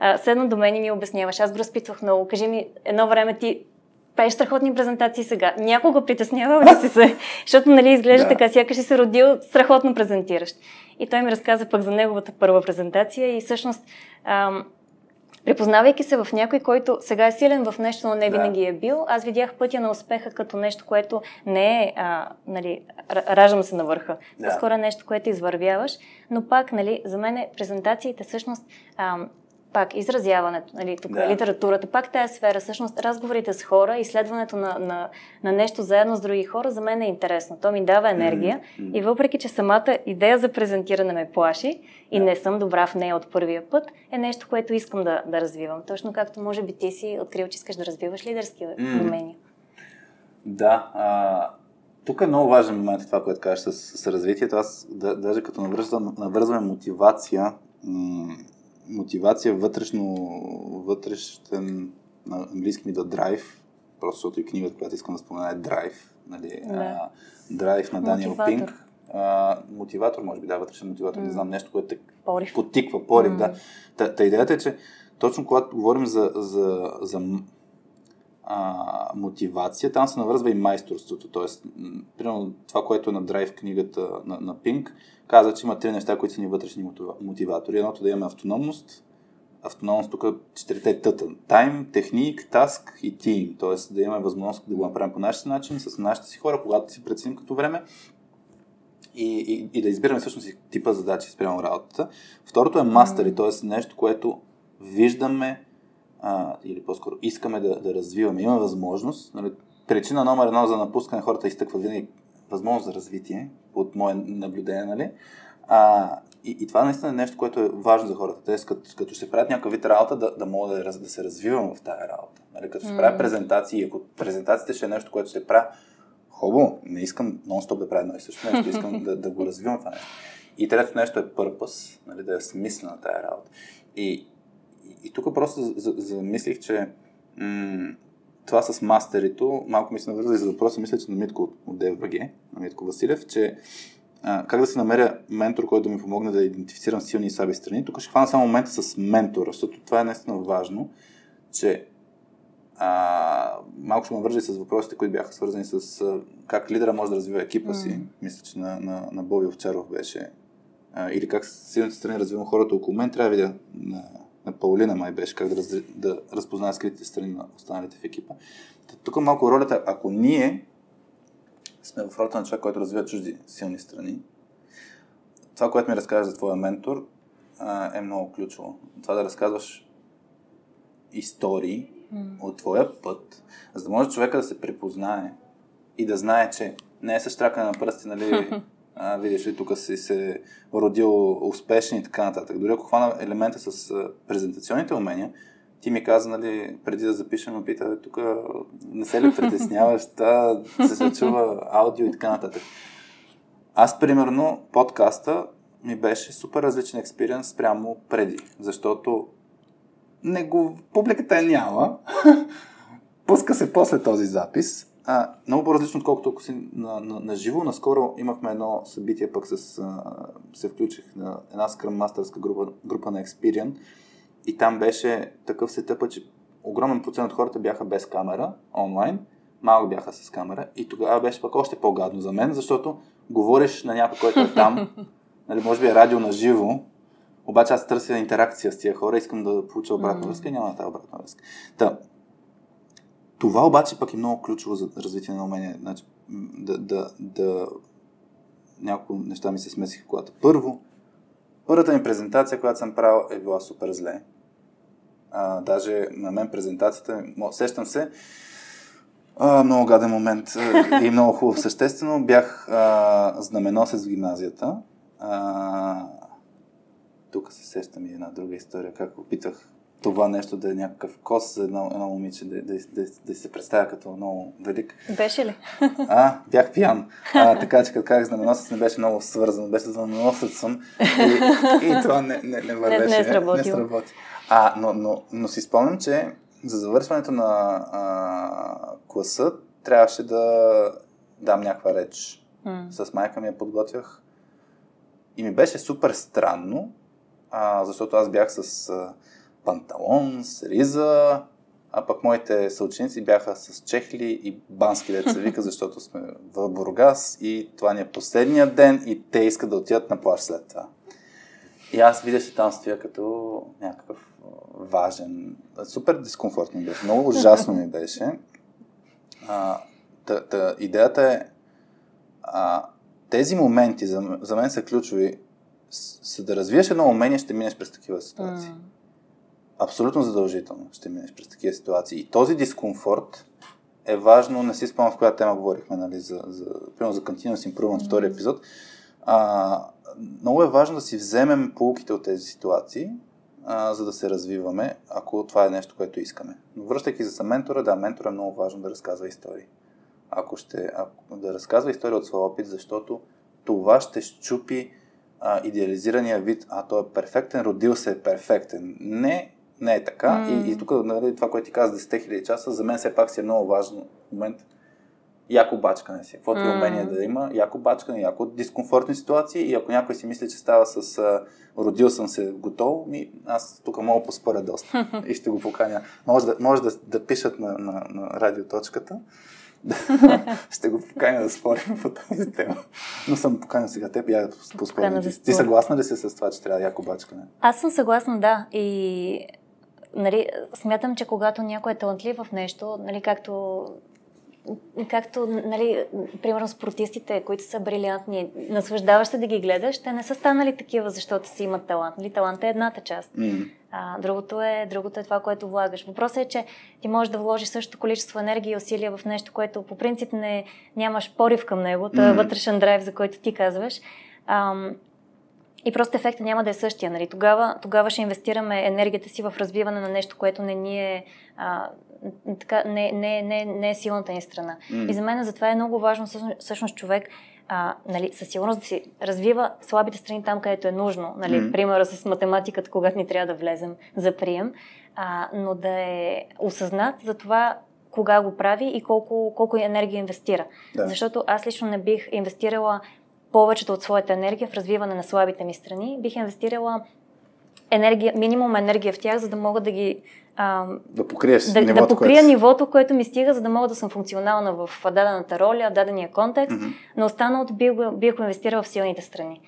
А, седна до мен и ми обясняваш. Аз го разпитвах много. Кажи ми, едно време ти правиш страхотни презентации сега. Някога притеснявал ли си се? Защото нали, изглежда Да. така, сякаш си се родил страхотно презентиращ. И той ми разказа пък за неговата първа презентация и всъщност ам, припознавайки се в някой, който сега е силен в нещо, но не Да. винаги е бил, аз видях пътя на успеха като нещо, което не е, а, нали, раждам се на върха. Да. По-скоро е нещо, което извървяваш, но пак, нали, за мен презентациите всъщност ам, пак изразяването, нали, тук Да. да. литературата, пак тази сфера, всъщност разговорите с хора, изследването на, на, на нещо заедно с други хора, за мен е интересно. То ми дава енергия Мгм. и въпреки, че самата идея за презентиране ме плаши и не съм добра в нея от първия път, е нещо, което искам да, да развивам. Точно както може би ти си открил, че искаш да развиваш лидерски М. умения. Да. А, тук е много важен момент това, което кажеш с, с развитието. Аз да, даже като навързвам, навързваме мотивация, м- мотивация вътрешно, вътрешен, на английски ми да драйв, просто защото и книгата, която искам да спомена е драйв, нали, Да. а, драйв на Даниел. Пинк. А, мотиватор, може би, да, вътрешен мотиватор, не М. знам, нещо, което те Порив. потиква, порив, М. да. Та, та идеята е, че точно когато говорим за, за, за а, мотивация, там се навързва и майсторството. Тоест, примерно това, което е на драйв книгата на, на Пинк, каза, че има три неща, които са ни вътрешни мотива- мотиватори. Едното да имаме автономност, автономност тук четирите тъта. Тайм, техник, таск и тим. Тоест да имаме възможност да го направим по нашия начин, с нашите си хора, когато си преценим като време и, и, и да избираме всъщност типа задачи спрямо работата. Второто е мастери, т.е. нещо, което виждаме а, или по-скоро искаме да, да развиваме. Има възможност. Нали, причина номер едно за напускане хората изтъкват винаги възможност за развитие, от мое наблюдение, нали? А, и, и това наистина е нещо, което е важно за хората. Те като, като ще правят някакъв вид работа, да, да могат да, да се развивам в тази работа. Нали? Като ще правя М. презентации, ако презентациите ще е нещо, което ще правя, хубаво, не искам нон-стоп да правя едно и също нещо, искам да, да го развивам това нещо. И третото нещо е пърпъс, нали, да е смислена тази работа. И, и, и тук просто за- за- замислих, че м- това с мастерито малко ми се навърза и за въпроса, мисля, че на Митко от, ДФБГ, на Митко Василев, че а, как да си намеря ментор, който да ми помогне да идентифицирам силни и слаби страни. Тук ще хвана само момента с ментора, защото това е наистина важно, че а, малко ще ме вържи с въпросите, които бяха свързани с а, как лидера може да развива екипа си. М. Мисля, че на, на, на Боби Овчаров беше. А, или как силните страни развивам хората около мен. Трябва да видя на, на Паулина май беше как да, раз, да разпознае скритите страни на останалите в екипа. Тук малко ролята, ако ние сме в ролята на човек, който развива чужди силни страни, това, което ми разказваш за твоя ментор, е много ключово. Това да разказваш истории от твоя път, за да може човека да се припознае и да знае, че не е същракане на пръсти, нали, (laughs) а, видиш ли, тук си се родил успешен и така нататък. Дори ако хвана елемента с презентационните умения, ти ми каза, нали, преди да запишем, ме пита, «Бе, тук не се ли притесняваш, (laughs) та се чува аудио и така нататък. аз, примерно, подкаста ми беше супер различен експириенс прямо преди, защото не го, публиката е няма. (laughs) Пуска се после този запис. А, много по-различно, отколкото ако си на, на, на живо. Наскоро имахме едно събитие, пък с, а, се включих на една скръм мастерска група, група на Experian. И там беше такъв сетъп, че огромен процент от хората бяха без камера, онлайн, малко бяха с камера. И тогава беше пък още по-гадно за мен, защото говориш на някой, който е там, (laughs) нали, може би е радио на живо, обаче аз търся интеракция с тия хора, искам да получа обратна връзка. И няма тази обратна връзка. Та, това обаче пък е много ключово за развитие на умение. Значи, да, да, да... Няколко неща ми се смесиха когато. Първо, първата ми презентация, която съм правил, е била супер зле. А, даже на мен презентацията, сещам се, а, много гаден момент и много хубав. Съществено бях а, знаменосец в гимназията. А, тук се сещам и една друга история, как опитах това нещо да е някакъв кос за едно, едно момиче, да, да, да, да се представя като много велик. Беше ли? А, бях пиян. А, така че като казах знаменосец не беше много свързано, беше знаменосец съм и, и това не, не, не вървеше. Не, не, е не сработи. А, но, но, но си спомням, че за завършването на а, класа трябваше да дам някаква реч. Mm. С майка ми я подготвях. И ми беше супер странно, а, защото аз бях с а, панталон, с риза, а пък моите съученици бяха с чехли и бански деца вика, (laughs) защото сме в Бургас и това ни е последния ден и те искат да отидат на плаж след това. И аз видя, че там стоя като някакъв важен. Супер дискомфортно беше. Много ужасно ми беше. А, та, та, идеята е а, тези моменти за, за мен са ключови. За да развиеш едно умение, ще минеш през такива ситуации. Mm. Абсолютно задължително ще минеш през такива ситуации. И този дискомфорт е важно, не си спомням в коя тема говорихме, нали, за, за, примерно за Continuous Improvement, mm. втори епизод. А, много е важно да си вземем полуките от тези ситуации, а, за да се развиваме, ако това е нещо, което искаме. Но връщайки за ментора, да, ментора е много важно да разказва истории. Ако ще, ако, да разказва история от своя опит, защото това ще щупи а, идеализирания вид, а той е перфектен, родил се е перфектен. Не, не е така. Mm. И, и тук нали, това, което ти каза 10 000 часа, за мен все пак си е много важно момент яко бачкане си. Каквото mm. умение да има, яко бачкане, яко дискомфортни ситуации и ако някой си мисли, че става с а, родил съм се готов, ми, аз тук мога поспоря доста (laughs) и ще го поканя. Може да, може да, да пишат на, на, на радиоточката. (laughs) ще го поканя да спорим по тази тема. Но съм поканя сега теб я да поспорим. Ти съгласна ли си с това, че трябва яко бачкане? Аз съм съгласна, да. И нали, смятам, че когато някой е талантлив в нещо, нали, както както, нали, примерно спортистите, които са брилянтни, наслаждаваш се да ги гледаш, те не са станали такива, защото си имат талант. Нали, талант е едната част. Mm. А, другото, е, другото е това, което влагаш. Въпросът е, че ти можеш да вложиш същото количество енергия и усилия в нещо, което по принцип не, нямаш порив към него, mm. вътрешен драйв, за който ти казваш. Ам, и просто ефектът няма да е същия. Нали? Тогава, тогава ще инвестираме енергията си в развиване на нещо, което не ни е а, така, не, не, не, не е силната ни страна. Mm. И за мен затова е много важно всъщност човек а, нали, със сигурност да си развива слабите страни там, където е нужно. Нали, mm. Примера с математиката, когато ни трябва да влезем за прием, а, но да е осъзнат за това кога го прави и колко, колко енергия инвестира. Да. Защото аз лично не бих инвестирала повечето от своята енергия в развиване на слабите ми страни. Бих инвестирала енергия, минимум енергия в тях, за да мога да ги а, да покриеш да, нивото, да покрия което... нивото, което ми стига, за да мога да съм функционална в дадената роля, дадения контекст, mm-hmm. но останалото бих, бих инвестирала в силните страни.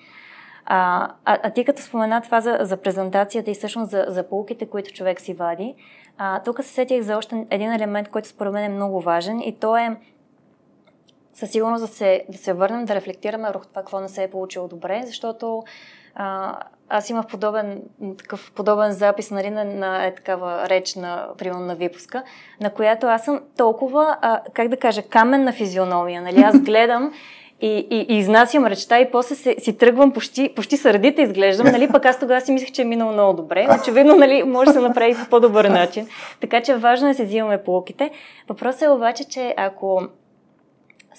А, а, а ти като спомена това за, за презентацията и всъщност за, за полуките, които човек си вади, а, тук се сетих за още един елемент, който според мен е много важен и то е със сигурност да се, да се върнем, да рефлектираме върху това, какво не се е получило добре, защото а, аз имах подобен, такъв подобен запис нали, на, на е такава реч на, примерно, на випуска, на която аз съм толкова, а, как да кажа, каменна физиономия. Нали? Аз (laughs) гледам и, и, и изнасям речта и после се, си тръгвам, почти, почти сърдите изглеждам, нали? Пък аз тогава си мислех, че е минало много добре. Очевидно, нали, може да се направи по по-добър начин. Така че важно е да се взимаме полуките. Въпросът е обаче, че ако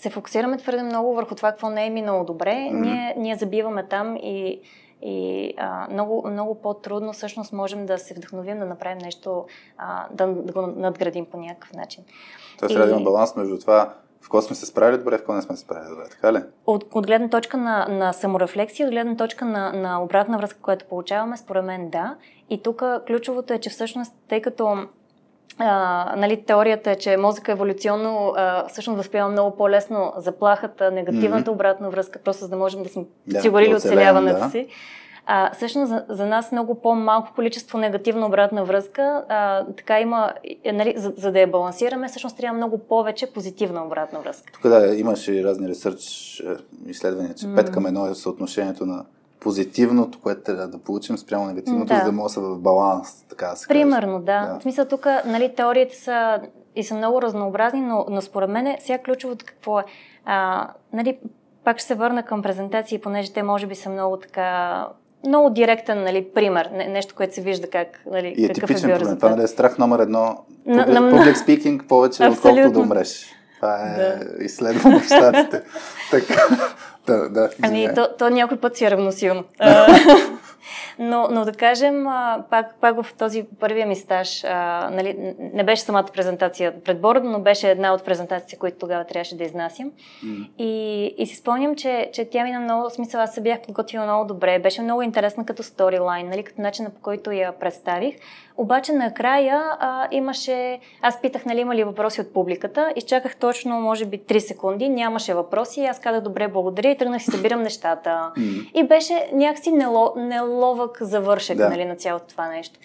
се фокусираме твърде много върху това, какво не е минало добре, mm-hmm. ние, ние забиваме там и, и а, много, много по-трудно всъщност можем да се вдъхновим да направим нещо, а, да, да го надградим по някакъв начин. Тоест, трябва да има баланс между това в какво сме се справили добре, в какво не сме се справили добре, така ли? От, от гледна точка на, на саморефлексия, от гледна точка на, на обратна връзка, която получаваме, според мен да. И тук ключовото е, че всъщност, тъй като а, нали, теорията е, че мозъка еволюционно а, всъщност възприема много по-лесно заплахата, негативната mm-hmm. обратна връзка, просто за да можем да сме подсигурили да, оцеляването да. си. А, всъщност за, за нас много по-малко количество негативна обратна връзка, а, така има, е, нали, за, за да я балансираме, всъщност трябва много повече позитивна обратна връзка. Тук да, имаше разни ресърч е, изследвания, че mm. 5 към 1 е съотношението на позитивното, което трябва да получим спрямо негативното, да. за да може да са в баланс, така да се Примерно, каже. да. да. В смисъл тук, нали, теориите са и са много разнообразни, но, но според мен сега ключовото какво е. А, нали, пак ще се върна към презентации, понеже те може би са много така много директен нали, пример, не, нещо, което се вижда как, нали, и е какъв е типичен е пример. Това нали, е страх номер едно. На, public, на, public speaking повече, отколкото да умреш. Това е да. изследвано в щатите. (laughs) така, да, да, ами, то, то някой път си е равносилно. (laughs) Но, но да кажем, пак, пак в този първия ми стаж, а, нали, не беше самата презентация пред борда, но беше една от презентациите, които тогава трябваше да изнасям. Mm. И, и си спомням, че, че тя мина много смисъл, аз се бях подготвила много добре, беше много интересна като сторилайн, нали, като начина по който я представих. Обаче накрая а, имаше, аз питах, нали, има ли въпроси от публиката, изчаках точно, може би, 3 секунди, нямаше въпроси, аз казах, добре, благодаря и тръгнах си събирам нещата. Mm. И беше някакси нело, неловък завършек да. нали, на цялото това нещо.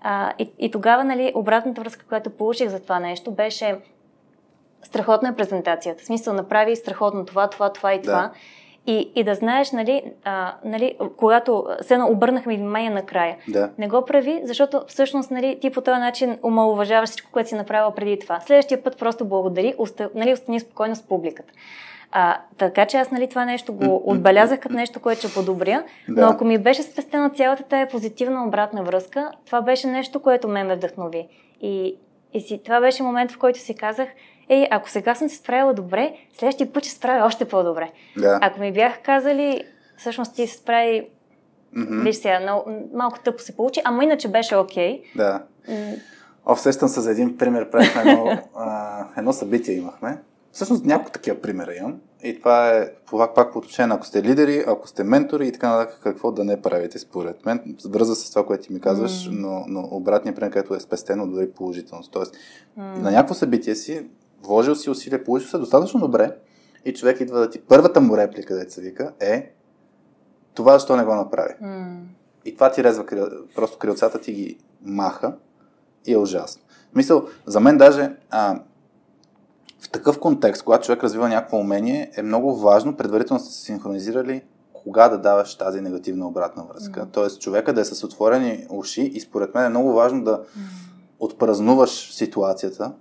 А, и, и тогава, нали, обратната връзка, която получих за това нещо, беше страхотна е презентацията. В смисъл, направи страхотно това, това, това и това. Да. И, и да знаеш, нали, а, нали когато се обърнахме внимание накрая, да. не го прави, защото всъщност нали, ти по този начин омалуважаваш всичко, което си направила преди това. Следващия път просто благодари, уста, нали, остани спокойно с публиката. А, така че аз нали, това нещо го отбелязах като нещо, което ще подобря, да. но ако ми беше спестена цялата тая позитивна обратна връзка, това беше нещо, което ме ме вдъхнови. И, и си, това беше момент, в който си казах, ей, ако сега съм се справила добре, следващия път ще се справя още по-добре. Да. Ако ми бях казали, всъщност ти се справи, mm-hmm. виж сега, много, малко тъпо се получи, ама иначе беше окей. Okay. Да. О, сещам се за един пример, правихме едно, (laughs) а, едно събитие имахме. Всъщност няколко такива примера имам. И това е пак, пак по отношение, ако сте лидери, ако сте ментори и така нататък, какво да не правите според мен. Връза с това, което ти ми казваш, mm. но, но обратният пример, където е спестено, дори положително. Тоест, mm. на някакво събитие си, вложил си усилия, получил се достатъчно добре и човек идва да ти... Първата му реплика, да се вика, е това защо не го направи. Mm. И това ти резва, просто крилцата ти ги маха и е ужасно. Мисъл, за мен даже а, в такъв контекст, когато човек развива някакво умение, е много важно предварително сте се синхронизирали кога да даваш тази негативна обратна връзка. Mm. Тоест човека да е с отворени уши и според мен е много важно да mm. отпразнуваш ситуацията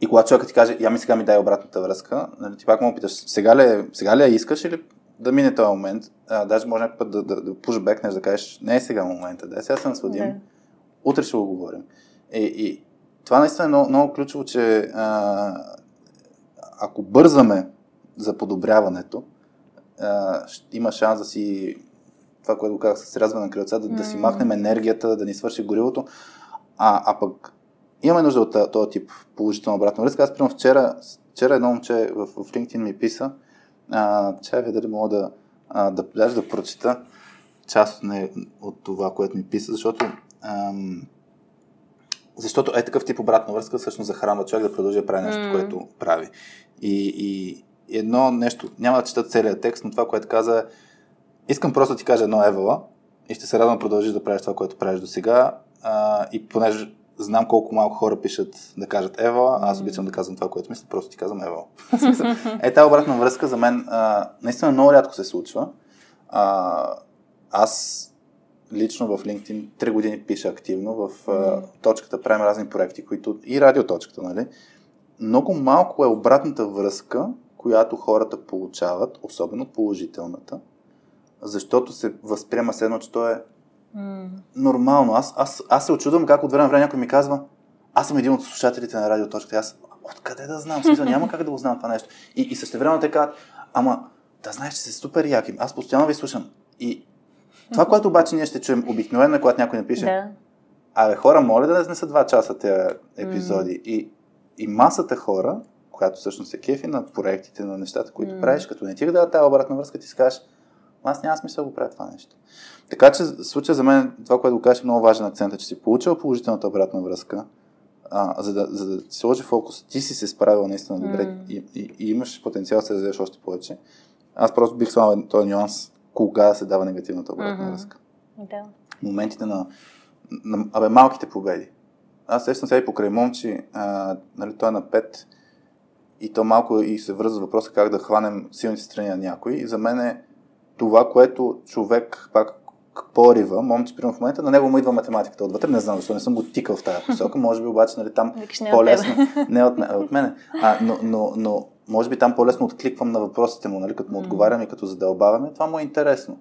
и когато човека ти каже, я ми сега ми дай обратната връзка, нали, ти пак му питаш, сега ли, сега ли я искаш или да мине този момент, а, даже може някакъв път да, да, да пушбекнеш, да кажеш, не е сега момента, да, сега се насладим, mm. утре ще го говорим. И, и това наистина е много, много ключово, че а, ако бързаме за подобряването, а, има шанс да си това, което казах, с рязва на крилца, да, mm. да си махнем енергията, да ни свърши горивото. А, а пък имаме нужда от този тип положителна обратна връзка. Аз, примерно, вчера, вчера едно момче в, в LinkedIn ми писа, а, че дали мога да, а, да, даже да прочита част от, не, от това, което ми писа, защото ам, защото е такъв тип обратна връзка всъщност захранва човек да продължи да прави нещо, mm. което прави. И, и едно нещо, няма да чета целият текст, но това, което каза искам просто да ти кажа едно евала и ще се радвам да продължиш да правиш това, което правиш до сега. и понеже знам колко малко хора пишат да кажат Ева, аз обичам да казвам това, което мисля, просто ти казвам Ева. (laughs) е, тази обратна връзка за мен а, наистина много рядко се случва. А, аз лично в LinkedIn 3 години пиша активно в а, точката, правим разни проекти, които и радиоточката, нали? Много малко е обратната връзка, която хората получават, особено положителната, защото се възприема едно, че то е mm. нормално. Аз, аз, аз се очудвам как от време на време някой ми казва, аз съм един от слушателите на радиоточката. Аз, откъде да знам? Смисъл, няма как да го знам това нещо. И, и същевременно те казват, ама да знаеш, че си супер яки. Аз постоянно ви слушам. И това, което обаче ние ще чуем обикновено, е когато някой напише, Да. Абе, хора, моля да не са два часа тези епизоди. И, и масата хора, която всъщност се кефи на проектите, на нещата, които правиш, като не ти да тази обратна връзка, ти си кажеш, аз няма смисъл да го правя това нещо. Така че случая за мен, това, което го кажеш, е много важен акцент, е, че си получил положителната обратна връзка, а, за, да, за да ти сложи фокус, ти си се справил наистина добре и, и, и имаш потенциал да се развиеш още повече. Аз просто бих слагал този нюанс, кога се дава негативната обратна връзка Да. моментите на, на абе, малките победи. Аз сещам сега и покрай момчи, а, нали, той е на 5 и то малко и се връзва въпроса как да хванем силните страни на някой. И за мен е това, което човек пак порива, момче, примерно в момента, на него му идва математиката отвътре, не знам защо, не съм го тикал в тази посока, може би обаче нали, там Викаш, не от по-лесно, (laughs) не от, ме- от мене, а, но, но, но може би там по-лесно откликвам на въпросите му, нали, като му отговарям и като задълбаваме, това му е интересно.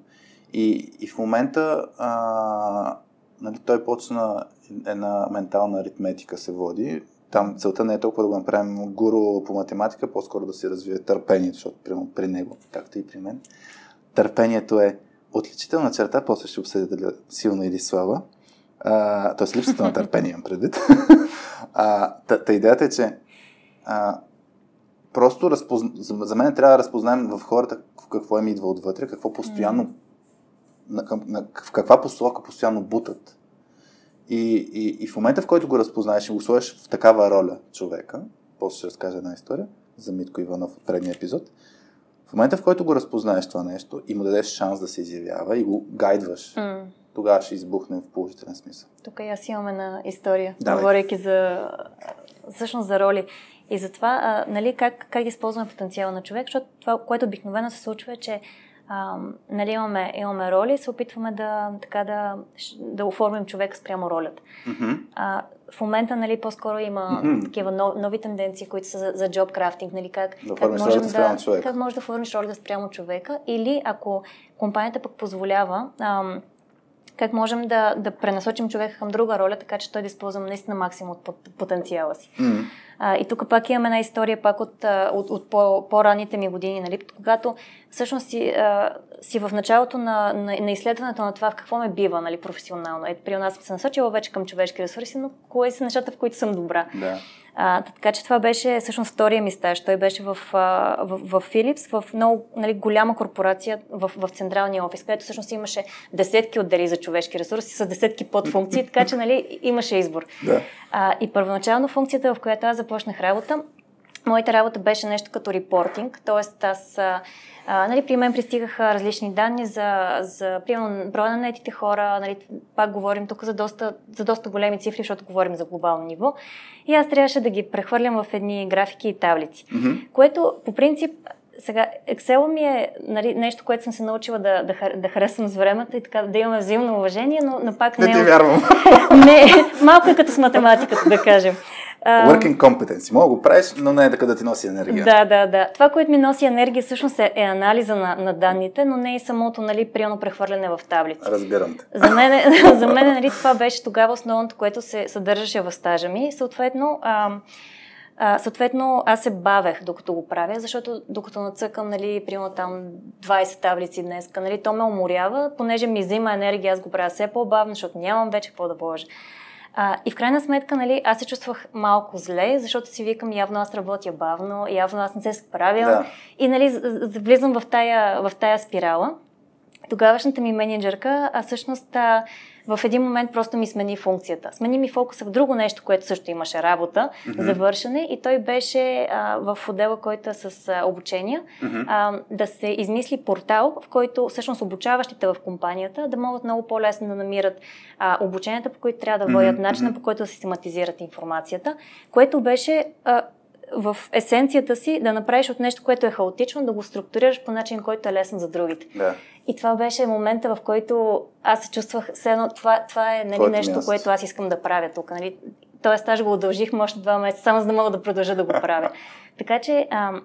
И, и в момента а, нали, той почна една ментална аритметика се води. Там целта не е толкова да го направим гуру по математика, по-скоро да се развие търпението, защото примерно при него, както и при мен, търпението е отличителна черта, после ще обсъдя дали силна или слаба. Тоест липсата на търпение имам предвид. (laughs) а, та, та идеята е, че а, просто разпозна... за, мен трябва да разпознаем в хората какво им идва отвътре, какво постоянно, на, към- на, в каква посока постоянно бутат. И, и, и в момента, в който го разпознаеш и го сложиш в такава роля човека, после ще разкажа една история за Митко Иванов от предния епизод, в момента, в който го разпознаеш това нещо и му дадеш шанс да се изявява и го гайдваш, М. тогава ще избухне в положителен смисъл. Тук и аз имам една история, Давай. говорейки за, всъщност за роли. И затова, а, нали, как, как да използваме потенциала на човек, защото това, което обикновено се случва е, че а, нали, имаме, имаме роли и се опитваме да, така, да, да оформим човека спрямо ролята. Мгм. А, в момента, нали, по-скоро има Мгм. такива нов, нови тенденции, които са за, за job crafting, нали, как, Да как, оформиш можем да, как може да формиш ролята спрямо човека или ако компанията пък позволява, ам, как можем да, да пренасочим човека към друга роля, така че той да използва наистина максимум от пот- потенциала си. М. А, и тук пак имаме една история пак от, от, от по, по-ранните ми години, нали? когато всъщност си, а, си в началото на, на, на изследването на това в какво ме бива нали, професионално. Ето, при нас съм се насочила вече към човешки ресурси, но кое са нещата, в които съм добра. Да. А, така че това беше всъщност втория ми стаж. Той беше в, а, в, в Philips, в много нали, голяма корпорация в, в централния офис, където всъщност имаше десетки отдели за човешки ресурси с десетки подфункции, така че нали, имаше избор. Да. А, и първоначално функцията, в която аз започнах работа, моята работа беше нещо като репортинг, т.е. аз, а, нали, при мен пристигаха различни данни за, за примерно, броя на наетите хора, нали, пак говорим тук за доста, за доста големи цифри, защото говорим за глобално ниво. И аз трябваше да ги прехвърлям в едни графики и таблици, Мгм. което по принцип сега, Excel ми е нали, нещо, което съм се научила да, да, да харесвам с времето и така да имаме взаимно уважение, но, но пак Не не, ти е вярвам. (laughs) не, малко е като с математиката, да кажем. Working competence. Мога да го правиш, но не е така да ти носи енергия. Да, да, да. Това, което ми носи енергия, всъщност е, е анализа на, на данните, но не и самото, нали, приемно прехвърляне в таблици. Разбирам те. За мен, (laughs) за мен нали, това беше тогава основното, което се съдържаше в стажа ми. Съответно, а, а, съответно, аз се бавех докато го правя, защото докато нацъкам, нали, примерно там 20 таблици днес, нали, то ме уморява, понеже ми взима енергия, аз го правя все по-бавно, защото нямам вече какво да вложа. А, и в крайна сметка, нали, аз се чувствах малко зле, защото си викам, явно аз работя бавно, явно аз не се справям. Да. И нали, влизам в тая, в тая спирала. Тогавашната ми менеджерка, а всъщност а, в един момент просто ми смени функцията. Смени ми фокуса в друго нещо, което също имаше работа, mm-hmm. завършене и той беше а, в отдела, който е с а, обучения, Мгм. а, да се измисли портал, в който всъщност обучаващите в компанията да могат много по-лесно да намират а, обученията, по които трябва да водят, Мгм, начина по който да систематизират информацията, което беше а, в есенцията си да направиш от нещо, което е хаотично, да го структурираш по начин, който е лесен за другите. Да. И това беше момента, в който аз се чувствах, все едно, това, това е нали, Твоето нещо, място. което аз искам да правя тук. Нали. Тоест, аз го удължихме още два месеца, само за да мога да продължа да го правя. (laughs) Така че ам,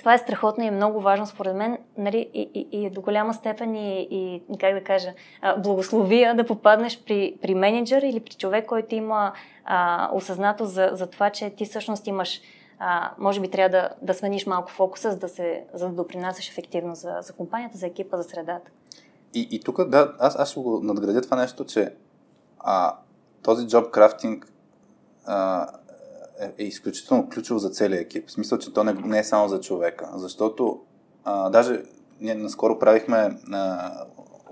това е страхотно и е много важно според мен нали, и, и, и до голяма степен и, и как да кажа, благословия да попаднеш при, при менеджер или при човек, който има а, осъзнато за, за това, че ти всъщност имаш а, може би трябва да, да смениш малко фокуса, за да, се, за да допринасяш ефективно за, за компанията, за екипа, за средата. И, и тук, да, аз, аз ще го надградя това нещо, че а, този джоб крафтинг а, е, е изключително ключово за целия екип. В смисъл, че то не, не е само за човека. Защото а, даже ние наскоро правихме а,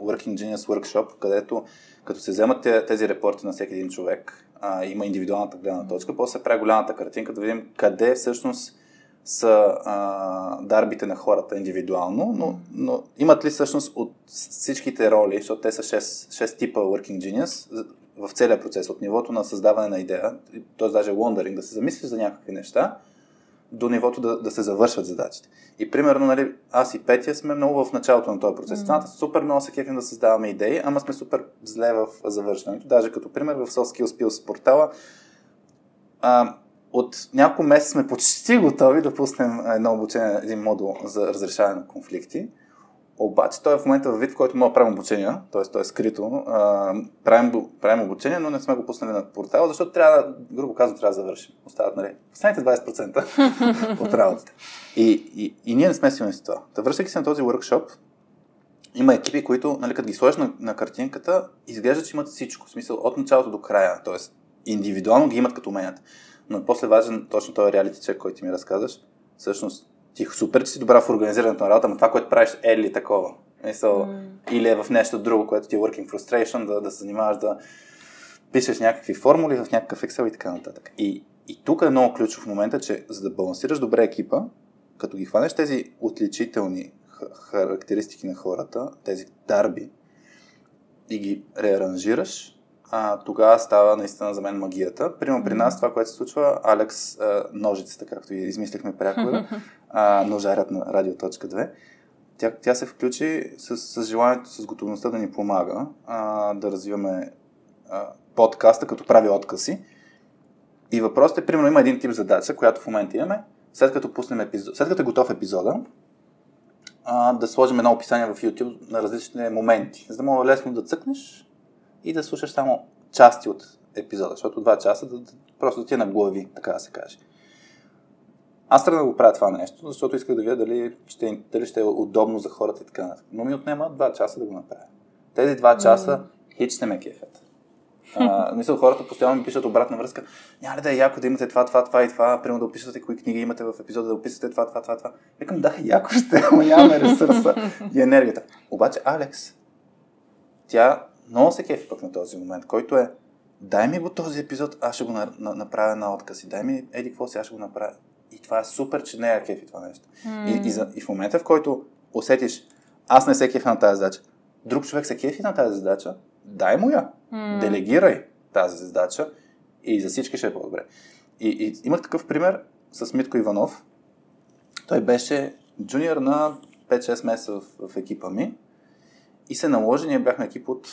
Working Genius Workshop, където като се вземат тези репорти на всеки един човек, а, има индивидуалната гледна точка, после прави голямата картинка, да видим къде всъщност са а, дарбите на хората индивидуално, но, но имат ли всъщност от всичките роли, защото те са 6, 6 типа Working Genius, в целия процес, от нивото на създаване на идея, т.е. даже wondering, да се замислиш за някакви неща, до нивото да, да се завършат задачите. И примерно, нали, аз и Петя сме много в началото на този процес. Mm-hmm. супер много се кефим да създаваме идеи, ама сме супер зле в завършването. Даже като пример в Soft Skills Pills портала, а, от няколко месеца сме почти готови да пуснем едно обучение, един модул за разрешаване на конфликти. Обаче той е в момента в вид, в който мога да правим обучение, т.е. той е скрито. А, правим, правим обучение, но не сме го пуснали на портала, защото трябва, грубо казвам, трябва да завършим. Остават, нали, последните 20% (laughs) от работата. И, и, и, ние не сме силни с това. Та връщайки се на този workshop, има екипи, които, нали, като ги сложиш на, на картинката, изглежда, че имат всичко. В смисъл, от началото до края. Т.е. индивидуално ги имат като уменията. Но после важен точно този реалити чек, който ти ми разказваш. Всъщност, ти супер, че си добра в организирането на работа, но това, което правиш е ли такова? Мисъл, mm. Или е в нещо друго, което ти е working frustration, да, да се занимаваш да пишеш някакви формули в някакъв Excel и така нататък. И, и тук е много ключов момента, че за да балансираш добре екипа, като ги хванеш тези отличителни характеристики на хората, тези дарби, и ги реаранжираш, а, тогава става наистина за мен магията. Примерно при нас това, което се случва, Алекс а, ножицата, както и измислихме прякора, (laughs) а, ножарят на Радио.2, тя, тя се включи с, с желанието, с готовността да ни помага а, да развиваме а, подкаста, като прави откази. И въпросът е, примерно, има един тип задача, която в момента имаме. След като пуснем епизод, след като е готов епизода, а, да сложим едно описание в YouTube на различни моменти, за да мога лесно да цъкнеш и да слушаш само части от епизода, защото два часа да, да, просто да ти е на глави, така да се каже. Аз трябва да го правя това нещо, защото исках да видя дали ще, дали ще е удобно за хората и така нататък. Но ми отнема два часа да го направя. Тези два часа хич не ме кефят. (laughs) мисля, хората постоянно ми пишат обратна връзка. Няма ли да е яко да имате това, това, това и това, примерно да описвате кои книги имате в епизода, да описвате това, това, това, това. Викам, да, яко ще, но нямаме ресурса и енергията. Обаче Алекс, тя много се кефи пък на този момент, който е дай ми го този епизод, аз ще го на, на, направя на отказ и дай ми еди какво си, аз ще го направя. И това е супер, че не е кефи това нещо. Mm. И, и, за, и в момента, в който усетиш, аз не се кефи на тази задача, друг човек се кефи на тази задача, дай му я. Mm. Делегирай тази задача и за всички ще е по-добре. И, и имах такъв пример с Митко Иванов. Той беше джуниор на 5-6 месеца в, в екипа ми и се наложи, ние бяхме екип от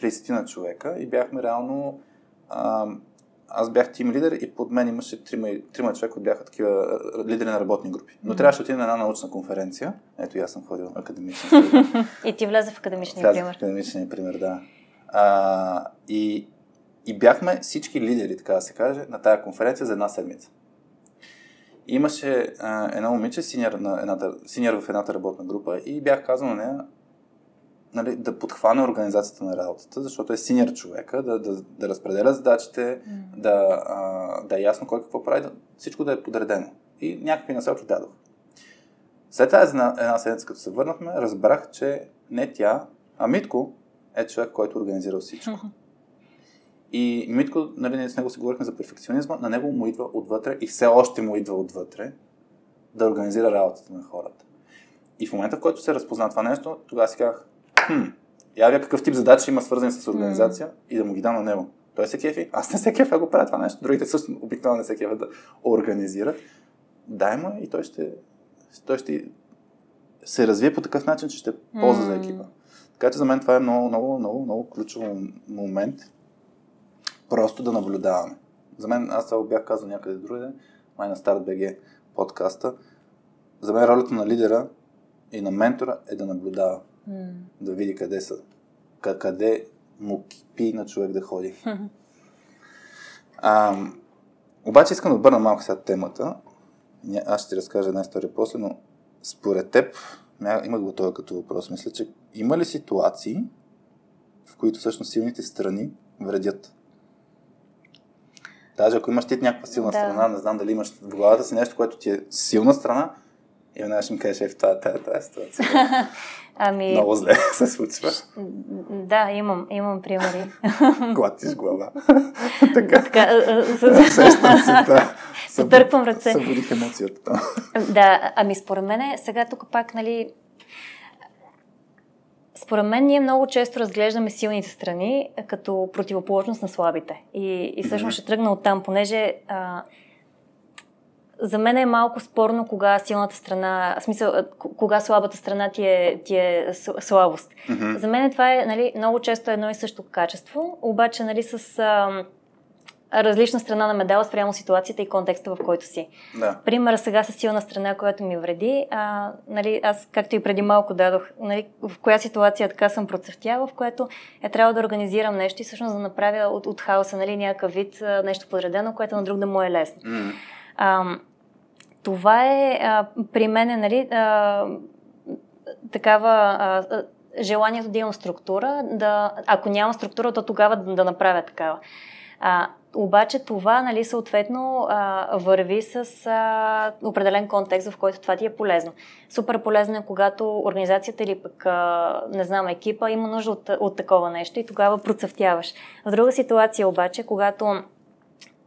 30 на човека и бяхме реално... А, аз бях тим лидер и под мен имаше трима, трима човека, бяха такива лидери на работни групи. Но mm-hmm. трябваше да отидем на една научна конференция. Ето и аз съм ходил академичен. (laughs) и ти влезе в академичния пример. в академичния пример, да. А, и, и бяхме всички лидери, така да се каже, на тая конференция за една седмица. Имаше а, едно момиче, синьор, на едната, синьор в едната работна група и бях казал на нея, нали, да подхване организацията на работата, защото е синьор човека, да, да, да разпределя задачите, mm. да, а, да е ясно кой какво прави, да, всичко да е подредено. И някакви насоки дадох. След тази една, една седмица, като се върнахме, разбрах, че не тя, а Митко е човек, който организира всичко. Mm-hmm. (laughs) И Митко, нали, с него си говорихме за перфекционизма, на него му идва отвътре и все още му идва отвътре да организира работата на хората. И в момента, в който се разпозна това нещо, тогава си казах, хм, явя какъв тип задачи има свързани с организация mm. и да му ги дам на него. Той се кефи, аз не се кефя, го правя това нещо. Другите също обикновено не се кефят да организират. Дай му и той ще, той ще се развие по такъв начин, че ще полза mm. за екипа. Така че за мен това е много, много, много, много ключов момент. Просто да наблюдаваме. За мен, аз това бях казал някъде другаде, май на Старт БГ подкаста. За мен ролята на лидера и на ментора е да наблюдава. Mm. Да види къде са. Къде му кипи на човек да ходи. А, обаче искам да обърна малко сега темата аз ще ти разкажа една история после, но според теб, имах го това като въпрос, мисля, че има ли ситуации, в които всъщност силните страни вредят? Даже ако имаш ти някаква силна да. страна, не знам дали имаш в главата си нещо, което ти е силна страна, и веднага ще ми кажеш, е в тази, тази, тази ситуация. Ами... Много зле (laughs) се случва. Да, имам, имам примери. (laughs) Клатиш глава. (laughs) така. Сещам си, да. Потърквам ръце. Събудих емоцията. да, ами според мен сега тук пак, нали, според мен ние много често разглеждаме силните страни като противоположност на слабите. И, и всъщност mm-hmm. ще тръгна от там, понеже а, за мен е малко спорно кога силната страна, в смисъл, кога слабата страна ти е, ти е слабост. Mm-hmm. За мен това е нали, много често едно и също качество, обаче нали, с а, различна страна на медала спрямо ситуацията и контекста, в който си. Да. Примера сега с силна страна, която ми вреди, а, нали, аз както и преди малко дадох, нали, в коя ситуация така съм процъфтяла, в което е трябва да организирам нещо и всъщност да направя от, от хаоса нали, някакъв вид нещо подредено, което на друг да му е лесно. Mm-hmm. А, това е а, при мен, нали, а, такава а, желанието да имам структура, да, ако няма структура, то тогава да, да направя такава. А, обаче това, нали, съответно, а, върви с а, определен контекст, в който това ти е полезно. Супер полезно е, когато организацията или пък, а, не знам, екипа има нужда от, от такова нещо и тогава процъфтяваш. В друга ситуация обаче, когато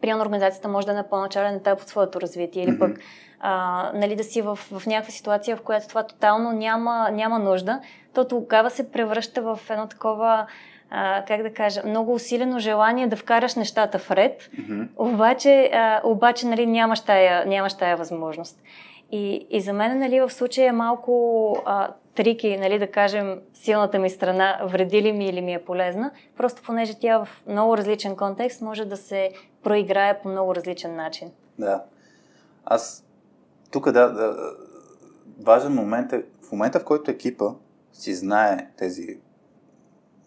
приемна организацията може да е на по-начален етап от своето развитие или пък а, нали, да си в, в някаква ситуация, в която това тотално няма, няма нужда, то тогава се превръща в едно такова а, как да кажа, много усилено желание да вкараш нещата в ред, mm-hmm. обаче, а, обаче нали, нямаш, тая, нямаш тая възможност. И, и за мен нали, в случая е малко а, трики, нали, да кажем, силната ми страна вреди ли ми или ми е полезна, просто понеже тя в много различен контекст може да се проиграе по много различен начин. Да. Аз тук да, да важен момент е в момента, в който екипа си знае тези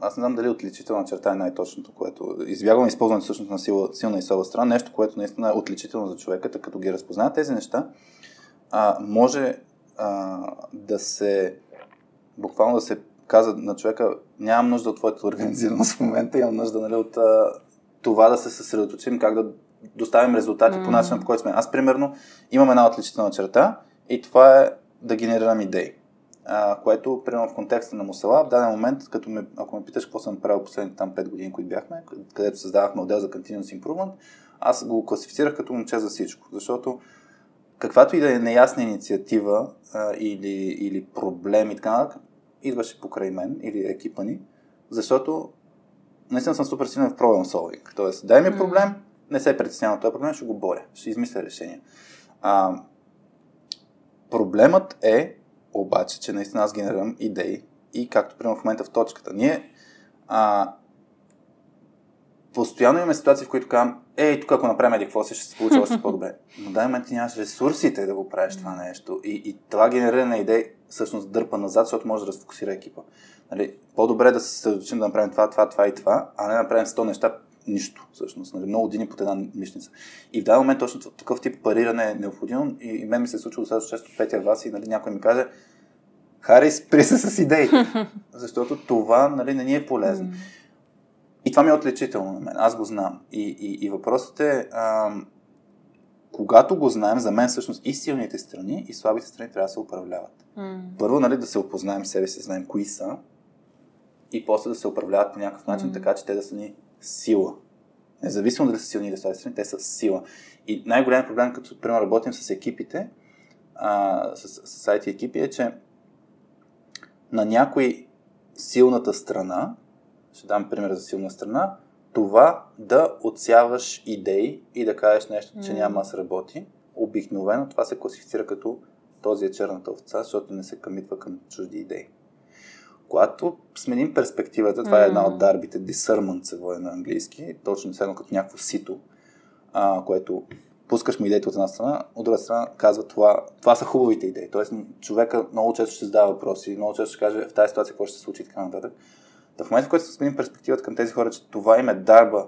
аз не знам дали отличителна черта е най-точното, което избягвам използването всъщност на сила, силна и слаба страна, нещо, което наистина е отличително за човека, като ги разпознава тези неща, а, може а, да се буквално да се каза на човека, нямам нужда от твоята организираност в момента, имам нужда нали, от а, това да се съсредоточим, как да доставим резултати mm-hmm. по начина, по който сме. Аз, примерно, имам една отличителна черта и това е да генерирам идеи а, което, примерно в контекста на Мусала, в даден момент, като ме, ако ме питаш какво съм правил последните там 5 години, които бяхме, където създавах модел за Continuous Improvement, аз го класифицирах като момче за всичко, защото каквато и да е неясна инициатива а, или, или проблем и така идваше покрай мен или екипа ни, защото наистина съм супер силен в проблем solving. Тоест, дай ми проблем, не се притеснявам този проблем, ще го боря, ще измисля решение. А, проблемът е, обаче, че наистина аз генерирам идеи и както примерно в момента в точката. Ние а, постоянно имаме ситуации, в които казвам, ей, тук ако направим еди какво си, ще се получи още (laughs) по-добре. Но дай момент ти нямаш ресурсите да го правиш това нещо. И, и това генериране на идеи всъщност дърпа назад, защото може да разфокусира екипа. Нали, по-добре да се съсредоточим да направим това, това, това и това, а не да направим 100 неща, нищо, всъщност. Нали, много години под една мишница. И в даден момент точно такъв тип париране е необходимо. И, и мен ми се е случило достатъчно често Петя вас и нали, някой ми каже, Хари, спри се с идеи. (laughs) Защото това нали, не ни е полезно. И това ми е отличително на мен. Аз го знам. И, и, и въпросът е, а, когато го знаем, за мен всъщност и силните страни, и слабите страни трябва да се управляват. Mm. Първо, нали, да се опознаем себе си, знаем кои са, и после да се управляват по някакъв начин, mm. така че те да са ни сила. Независимо дали са силни или слаби страни, те са сила. И най-голям проблем, като примерно работим с екипите, а, с, с IT екипи, е, че на някой силната страна, ще дам пример за силна страна, това да отсяваш идеи и да кажеш нещо, че няма да сработи. Обикновено това се класифицира като този е черната овца, защото не се къмитва към чужди идеи. Когато сменим перспективата, това е една от дарбите, discernment се води на английски, точно едно като някакво сито, а, което пускаш му идеите от една страна, от друга страна казва това, това са хубавите идеи. Тоест човека много често ще задава въпроси, много често ще каже в тази ситуация какво ще се случи и така нататък. Да в момента, в който се сменим перспективата към тези хора, че това им е дарба,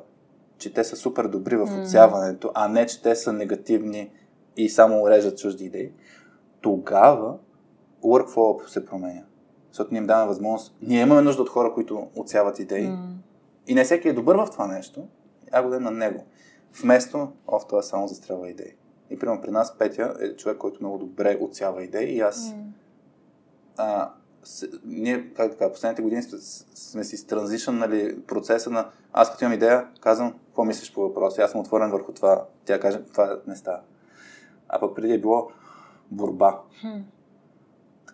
че те са супер добри в отсяването, а не, че те са негативни и само режат чужди идеи, тогава workflow се променя. Защото ние им даваме възможност. Ние имаме нужда от хора, които отсяват идеи. Mm. И не всеки е добър в това нещо. А го да на него. Вместо, оф, това само застрелва идеи. И примерно при нас Петя е човек, който много добре отсява идеи и аз mm. а, с, ние, как така, последните години сме, сме си транзишън, нали, процеса на аз като имам идея, казвам, какво мислиш по въпроса, аз съм отворен върху това, тя каже, това не става. А пък преди е било борба. Hmm.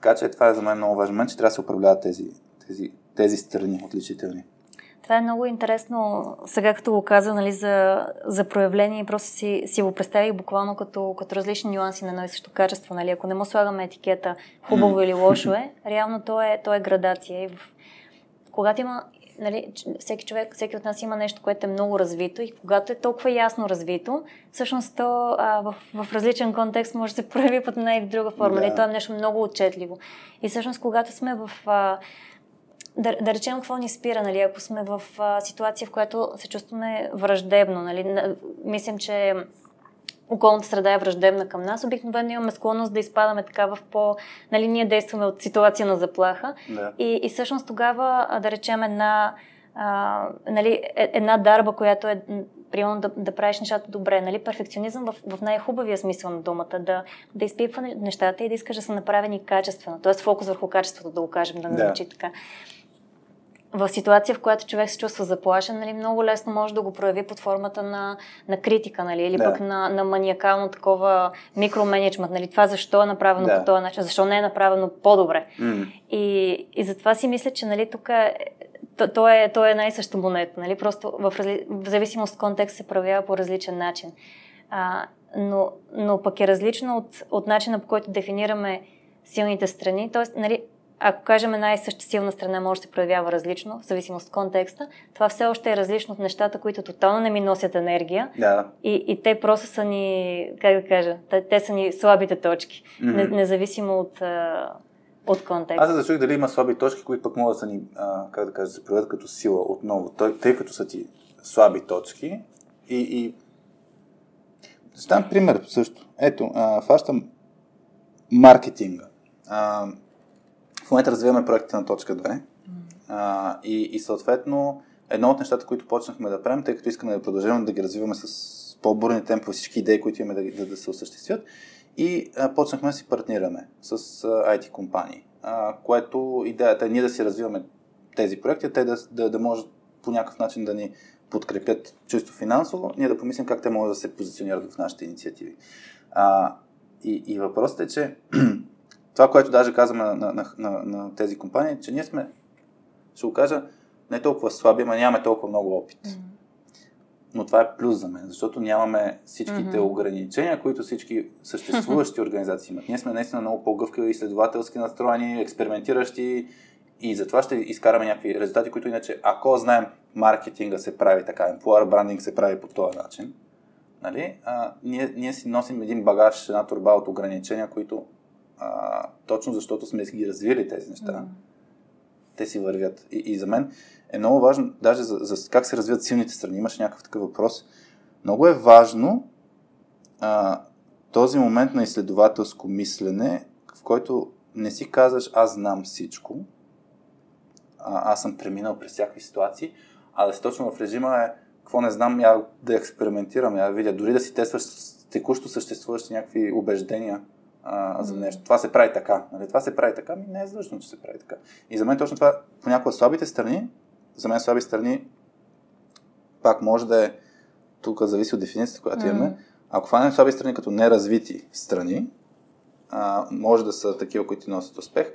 Така че това е за мен много важен момент, че трябва да се управляват тези, тези, тези страни отличителни. Това е много интересно. Сега като го каза нали, за, за проявление, просто си, си го представих буквално като, като различни нюанси на едно и също качество. Нали. Ако не му слагаме етикета хубаво mm. или лошо е, реално то е, то е градация. И в... Когато има нали, всеки човек, всеки от нас има нещо, което е много развито и когато е толкова ясно развито, всъщност то а, в, в различен контекст може да се прояви под една или друга форма. Нали. Да. Нали, то е нещо много отчетливо. И всъщност, когато сме в... А, да, да речем какво ни спира, нали, ако сме в а, ситуация, в която се чувстваме враждебно, нали, мислим, че околната среда е враждебна към нас, обикновено имаме склонност да изпадаме така в по... Нали, ние действаме от ситуация на заплаха да. и, и всъщност тогава, да речем, една, а, нали, е, една дарба, която е примерно да, да правиш нещата добре, нали, перфекционизъм в, в най-хубавия смисъл на думата, да, да изпипва нещата и да искаш да са направени качествено, т.е. фокус върху качеството, да го кажем, да не звучи да. така в ситуация, в която човек се чувства заплашен, нали, много лесно може да го прояви под формата на, на критика, нали, или да. пък на, на маниакално такова микроменеджмент. Нали, това защо е направено да. по този начин, защо не е направено по-добре. Mm. И, и затова си мисля, че нали, тук е, то, то, е, то е една и съща монета. Нали? Просто в, разли... в зависимост от контекст се проявява по различен начин. А, но, но пък е различно от, от начина по който дефинираме силните страни. Тоест, нали, ако кажем една и съща силна страна може да се проявява различно, в зависимост от контекста, това все още е различно от нещата, които тотално не ми носят енергия. Да. И, и те просто са ни, как да кажа, те, те са ни слабите точки, mm-hmm. независимо от, от контекста. Аз се дали има слаби точки, които пък могат да са ни, а, как да кажа, се проявят като сила отново, тъй, тъй като са ти слаби точки. И, и... Стан пример също. Ето, а, фащам маркетинга. А, в момента развиваме проектите на точка 2 mm. а, и, и съответно едно от нещата, които почнахме да правим, тъй като искаме да продължим да ги развиваме с по-бурни темпове всички идеи, които имаме да, да, да се осъществят и а, почнахме да си партнираме с а, IT компании, а, което идеята е ние да си развиваме тези проекти, те да, да, да може по някакъв начин да ни подкрепят чисто финансово, ние да помислим как те могат да се позиционират в нашите инициативи. А, и, и въпросът е, че (clears throat) това, което даже казваме на, на, на, на, тези компании, че ние сме, ще го кажа, не толкова слаби, но нямаме толкова много опит. Mm-hmm. Но това е плюс за мен, защото нямаме всичките mm-hmm. ограничения, които всички съществуващи (laughs) организации имат. Ние сме наистина много по-гъвкави, изследователски настроени, експериментиращи и затова ще изкараме някакви резултати, които иначе, ако знаем маркетинга се прави така, employer брандинг се прави по този начин, нали, а, ние, ние си носим един багаж, една турба от ограничения, които а, точно защото сме ги развили тези неща, mm. те си вървят. И, и за мен е много важно, даже за, за как се развиват силните страни, имаше някакъв такъв въпрос. Много е важно а, този момент на изследователско мислене, в който не си казваш аз знам всичко, а, аз съм преминал през всякакви ситуации, а да си точно в режима е какво не знам, я да експериментирам, я да видя, дори да си тестваш текущо съществуващи някакви убеждения, а, за нещо. Това се прави така. Нали? Това се прави така, ми не е задължено, че се прави така. И за мен точно това, понякога слабите страни, за мен слаби страни, пак може да е, тук зависи от дефиницията, която mm. имаме, ако фанем слаби страни като неразвити страни, а, може да са такива, които ти носят успех.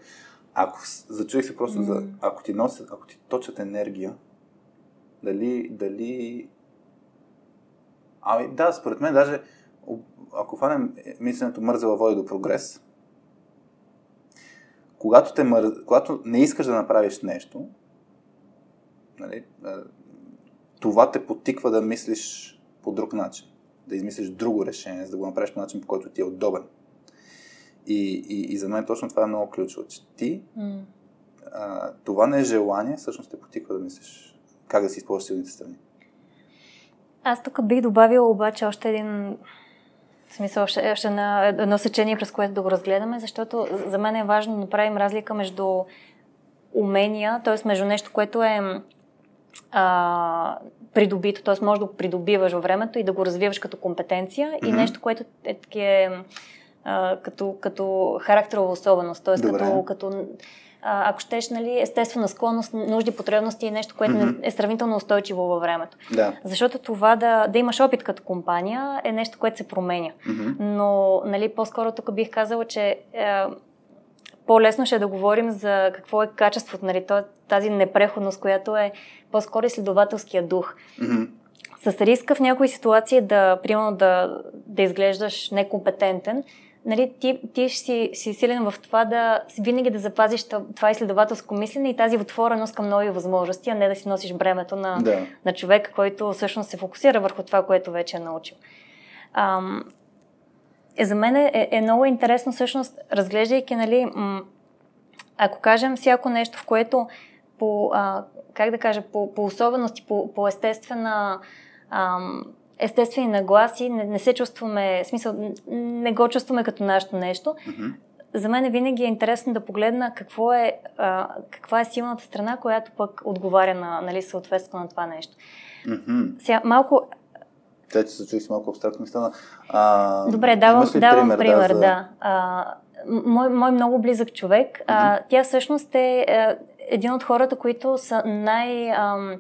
Ако зачуих се просто mm. за, ако ти носят, ако ти точат енергия, дали, дали... Ами да, според мен даже ако фанем мисленето мързела води до прогрес, когато, те мър... когато не искаш да направиш нещо, нали, това те потиква да мислиш по друг начин. Да измислиш друго решение, за да го направиш по начин, по който ти е удобен. И, и, и за мен точно това е много ключово, че ти mm. а, това не е желание, всъщност те потиква да мислиш как да си използваш силните страни. Аз тук бих добавила обаче още един В смисъл, ще, ще на едно сечение, през което да го разгледаме, защото за мен е важно да направим разлика между умения, т.е. между нещо, което е а, придобито, т.е. може да го придобиваш във времето и да го развиваш като компетенция mm-hmm. и нещо, което е, е а, като, като характерова особеност, т.е. като, като ако щеш, нали, естествена склонност, нужди, потребности и нещо, което mm-hmm. е сравнително устойчиво във времето. Да. Защото това да, да имаш опит като компания е нещо, което се променя. Mm-hmm. Но нали, по-скоро тук бих казала, че е, по-лесно ще да говорим за какво е качеството, нали, тази непреходност, която е по-скоро изследователския дух. Mm-hmm. С риска в някои ситуации да, примерно, да, да изглеждаш некомпетентен, нали, ти, ти ще си, си силен в това да винаги да запазиш това изследователско мислене и тази отвореност към нови възможности, а не да си носиш бремето на, да. на човека, който всъщност се фокусира върху това, което вече е научил. Ам, е, за мен е, е много интересно всъщност, разглеждайки, нали, м- ако кажем всяко нещо, в което по, а, как да кажа, по, по особености, по, по естествена ам, естествени нагласи, не, не се чувстваме, смисъл, не го чувстваме като нашето нещо. Mm-hmm. За мен винаги е интересно да погледна какво е, а, каква е силната страна, която пък отговаря на, нали, съответство на това нещо. Mm-hmm. Сега, малко... Те, че се си малко абстрактно стана. А, Добре, давам, давам пример, пример да. За... да. А, мой, мой много близък човек, mm-hmm. а, тя всъщност е а, един от хората, които са най... Ам,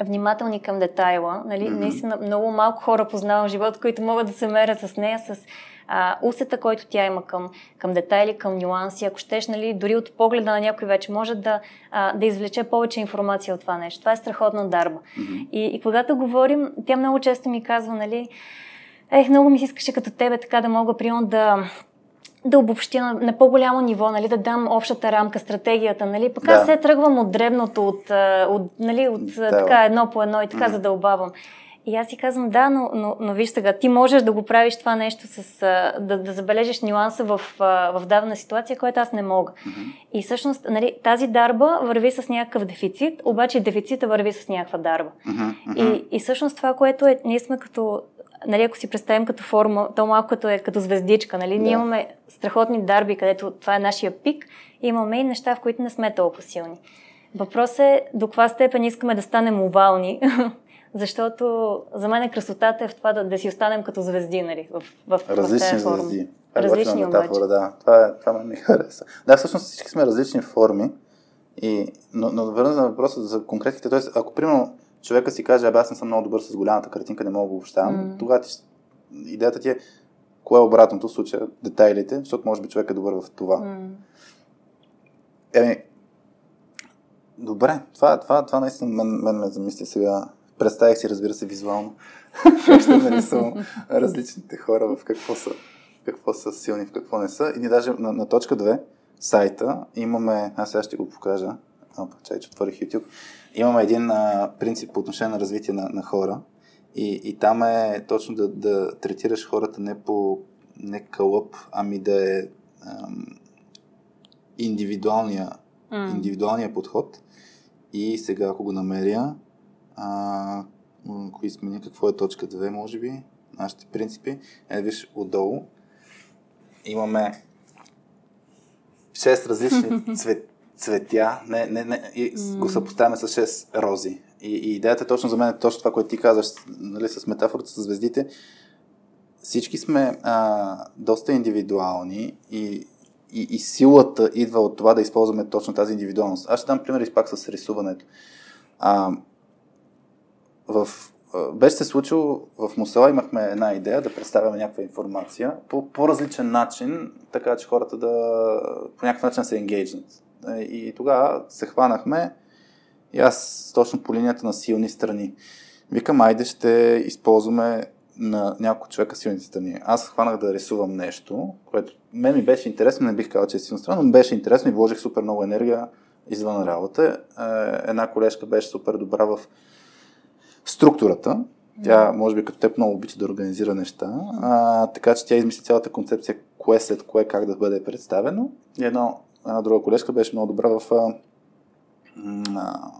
внимателни към детайла. Нали? Mm-hmm. Наистина много малко хора познавам в живота, които могат да се мерят с нея, с а, усета, който тя има към, към детайли, към нюанси. Ако щеш, нали, дори от погледа на някой вече може да, а, да извлече повече информация от това нещо. Това е страхотна дарба. Mm-hmm. И, и когато говорим, тя много често ми казва, нали, ех, много ми се искаше като тебе така да мога, примерно, да да обобщя на, на по-голямо ниво, нали, да дам общата рамка, стратегията, нали, пък да. аз се тръгвам от дребното, от, от, нали, от да, така едно по едно и така mm-hmm. задълбавам. И аз си казвам, да, но, но, но виж сега, ти можеш да го правиш това нещо с, да, да забележиш нюанса в, в дадена ситуация, която аз не мога. Mm-hmm. И всъщност нали, тази дарба върви с някакъв дефицит, обаче дефицита върви с някаква дарба. Mm-hmm. И, и всъщност това, което е, ние сме като нали, ако си представим като форма, то малко като е като звездичка, нали? Да. Ние имаме страхотни дарби, където това е нашия пик, и имаме и неща, в които не сме толкова силни. Въпрос е до каква степен искаме да станем овални, (laughs) защото за мен красотата е в това да, да си останем като звезди, нали, в, в, различни в форма. звезди. Е различни метафора, да. Това, е, това ми хареса. Да, всъщност всички сме различни форми, и, но, но да върна на въпроса за конкретните. Тоест, ако примерно човека си каже, абе аз не съм много добър с голямата картинка, не мога да обобщавам, mm. тогава ти, идеята ти е кое е обратното в случая, детайлите, защото може би човек е добър в това. Mm. Еми, добре, това, това, това наистина мен, мен ме замисли сега. Представих си, разбира се, визуално. (laughs) ще нарисувам различните хора в какво са, какво са силни, в какво не са. И ни даже на, на точка 2, сайта, имаме, аз сега ще го покажа, Опа, чай, че отворих YouTube. Имаме един а, принцип по отношение на развитие на, на хора и, и там е точно да, да третираш хората не по не кълъп, ами да е ам, индивидуалния, mm. индивидуалния подход. И сега, ако го намеря, а, ако изменя какво е точка 2, може би, нашите принципи, е, виж, отдолу имаме 6 различни (laughs) цвет, цветя, не, не, не, и mm. го съпоставяме с 6 рози. И, и идеята точно за мен е точно това, което ти казваш нали, с метафората с звездите. Всички сме а, доста индивидуални и, и, и силата идва от това да използваме точно тази индивидуалност. Аз ще дам пример и пак с рисуването. А, в, беше се случило, в Мусала имахме една идея да представяме някаква информация по по-различен начин, така че хората да по някакъв начин се енгейджнат. Е, и тогава се хванахме и аз точно по линията на силни страни. Викам, айде ще използваме на няколко човека силните страни. Аз хванах да рисувам нещо, което мен ми беше интересно, не бих казал, че е силна страна, но ми беше интересно и вложих супер много енергия извън работа. Е, една колежка беше супер добра в структурата. Тя, може би, като теб много обича да организира неща. А, така че тя измисли цялата концепция, кое след кое, как да бъде представено. И едно една друга колежка беше много добра в а, а,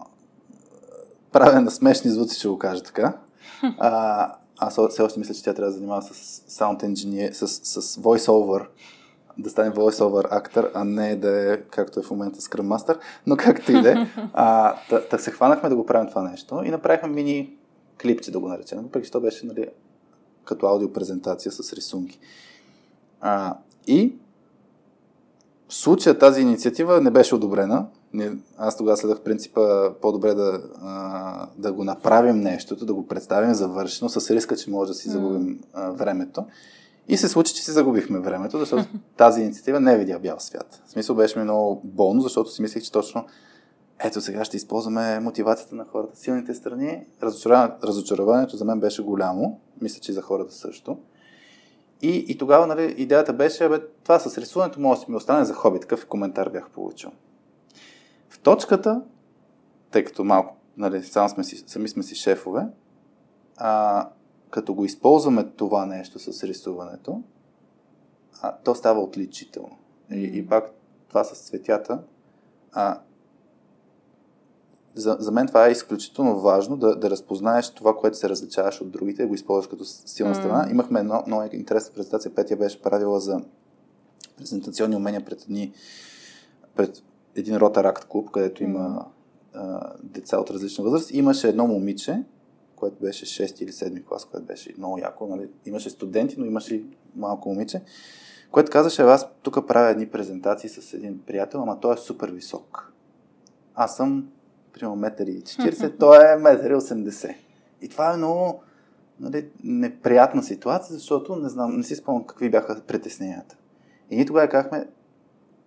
правене на смешни звуци, ще го кажа така. (laughs) А, аз все още мисля, че тя трябва да занимава с sound engineer, с, с voice-over, да стане voice-over актор, а не да е, както е в момента Scrum Master, но както и да е. (laughs) Та, та се хванахме да го правим това нещо и направихме мини клипче, да го наречем. Въпреки, че то беше нали, като аудиопрезентация с рисунки. А, и в случая тази инициатива не беше одобрена. Аз тогава следах принципа по-добре да, а, да го направим нещото, да го представим завършено, с риска, че може да си загубим а, времето. И се случи, че си загубихме времето, защото (laughs) тази инициатива не е видя бял свят. В смисъл беше ми много болно, защото си мислех, че точно ето сега ще използваме мотивацията на хората, силните страни. Разочарованието за мен беше голямо, мисля, че и за хората също. И, и тогава нали, идеята беше, бе, това с рисуването може да ми остане за хоби. Такъв коментар бях получил. В точката, тъй като малко, нали, сам сме си, сами сме си шефове, а, като го използваме това нещо с рисуването, а, то става отличително. И, и пак това с цветята, а, за, за мен това е изключително важно да, да разпознаеш това, което се различаваш от другите, да го използваш като силна mm. страна. Имахме едно много интересна презентация, Петя беше правила за презентационни умения пред, едни, пред един ротаракт клуб, където има а, деца от различна възраст. Имаше едно момиче, което беше 6 или 7 клас, което беше много яко. Нали? Имаше студенти, но имаше и малко момиче, което казаше, аз тук правя едни презентации с един приятел, ама той е супер висок. Аз съм примерно метър и 40, той е метър и 80. И това е много нали, неприятна ситуация, защото не знам, не си спомням какви бяха притесненията. И ние тогава казахме,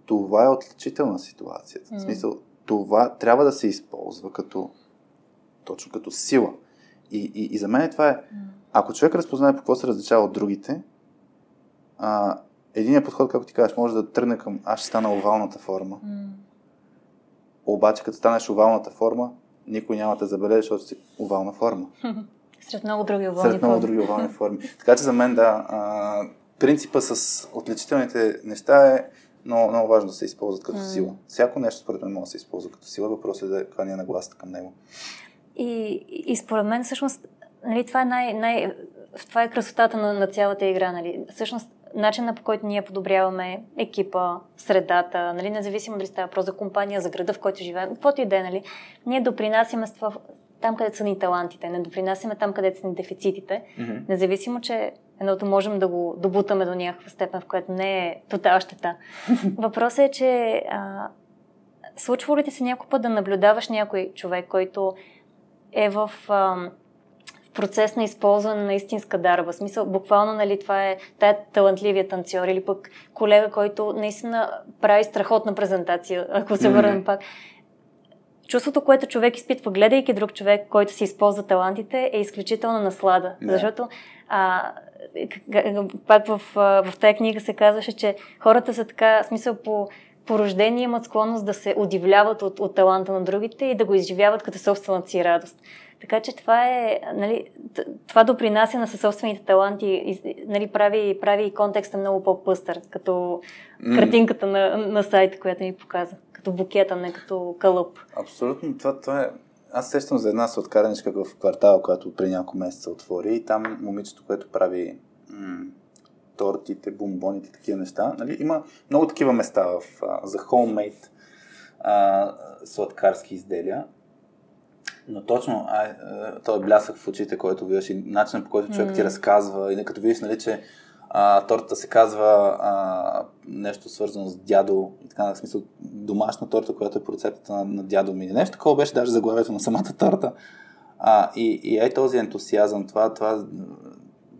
това е отличителна ситуация. Mm. В смисъл, това трябва да се използва като точно като сила. И, и, и за мен това е, ако човек разпознае по какво се различава от другите, а, единият подход, както ти кажеш, може да тръгне към аз ще стана овалната форма. Mm. Обаче, като станеш овалната форма, никой няма да забележи, защото си овална форма. (laughs) Сред много други овални Сред много други овални форми. Така че за мен, да, а, принципа с отличителните неща е много, много важно да се използват като mm. сила. Всяко нещо, според мен, може да се използва като сила. Въпросът е да каква ни е нагласата към него. И, и според мен, всъщност, нали, това е най, най, това е красотата на, на цялата игра. Нали. Всъщност, начина по който ние подобряваме екипа, средата, нали, независимо дали става просто за компания, за града, в който живеем, каквото и да е, нали, ние допринасяме с това там, където са ни талантите, не допринасяме там, където са ни дефицитите, mm-hmm. независимо, че едното можем да го добутаме до някаква степен, в която не е тотал щета. (laughs) Въпросът е, че а, случва ли ти се някой път да наблюдаваш някой човек, който е в... А, процес на използване на истинска дарба. Смисъл, буквално, нали, това е тая талантливия танцор или пък колега, който наистина прави страхотна презентация, ако се върнем mm-hmm. пак. Чувството, което човек изпитва, гледайки друг човек, който си използва талантите, е изключителна наслада. Yeah. Защото а, пак в, в тази книга се казваше, че хората са така, смисъл по по рождение имат склонност да се удивляват от, от таланта на другите и да го изживяват като собствената си радост. Така че това е, нали, това допринася на съсобствените таланти и нали, прави, прави контекста много по-пъстър, като mm. картинката на, на сайта, която ми показа. Като букета, не като кълъп. Абсолютно. Това, това е... Аз сещам за една сладкарничка в квартал, която при няколко месеца отвори и там момичето, което прави м- тортите, бомбоните, такива неща. Нали? Има много такива места в, а, за homemade а, сладкарски изделия. Но точно, а, той е блясък в очите, който виждаш и начинът по който човек mm. ти разказва и като видиш, нали, че а, тортата се казва а, нещо свързано с дядо и така, в смисъл домашна торта, която е по рецептата на, на дядо ми. Нещо такова беше даже заглавието на самата торта. А, и, и е този ентусиазъм, това, това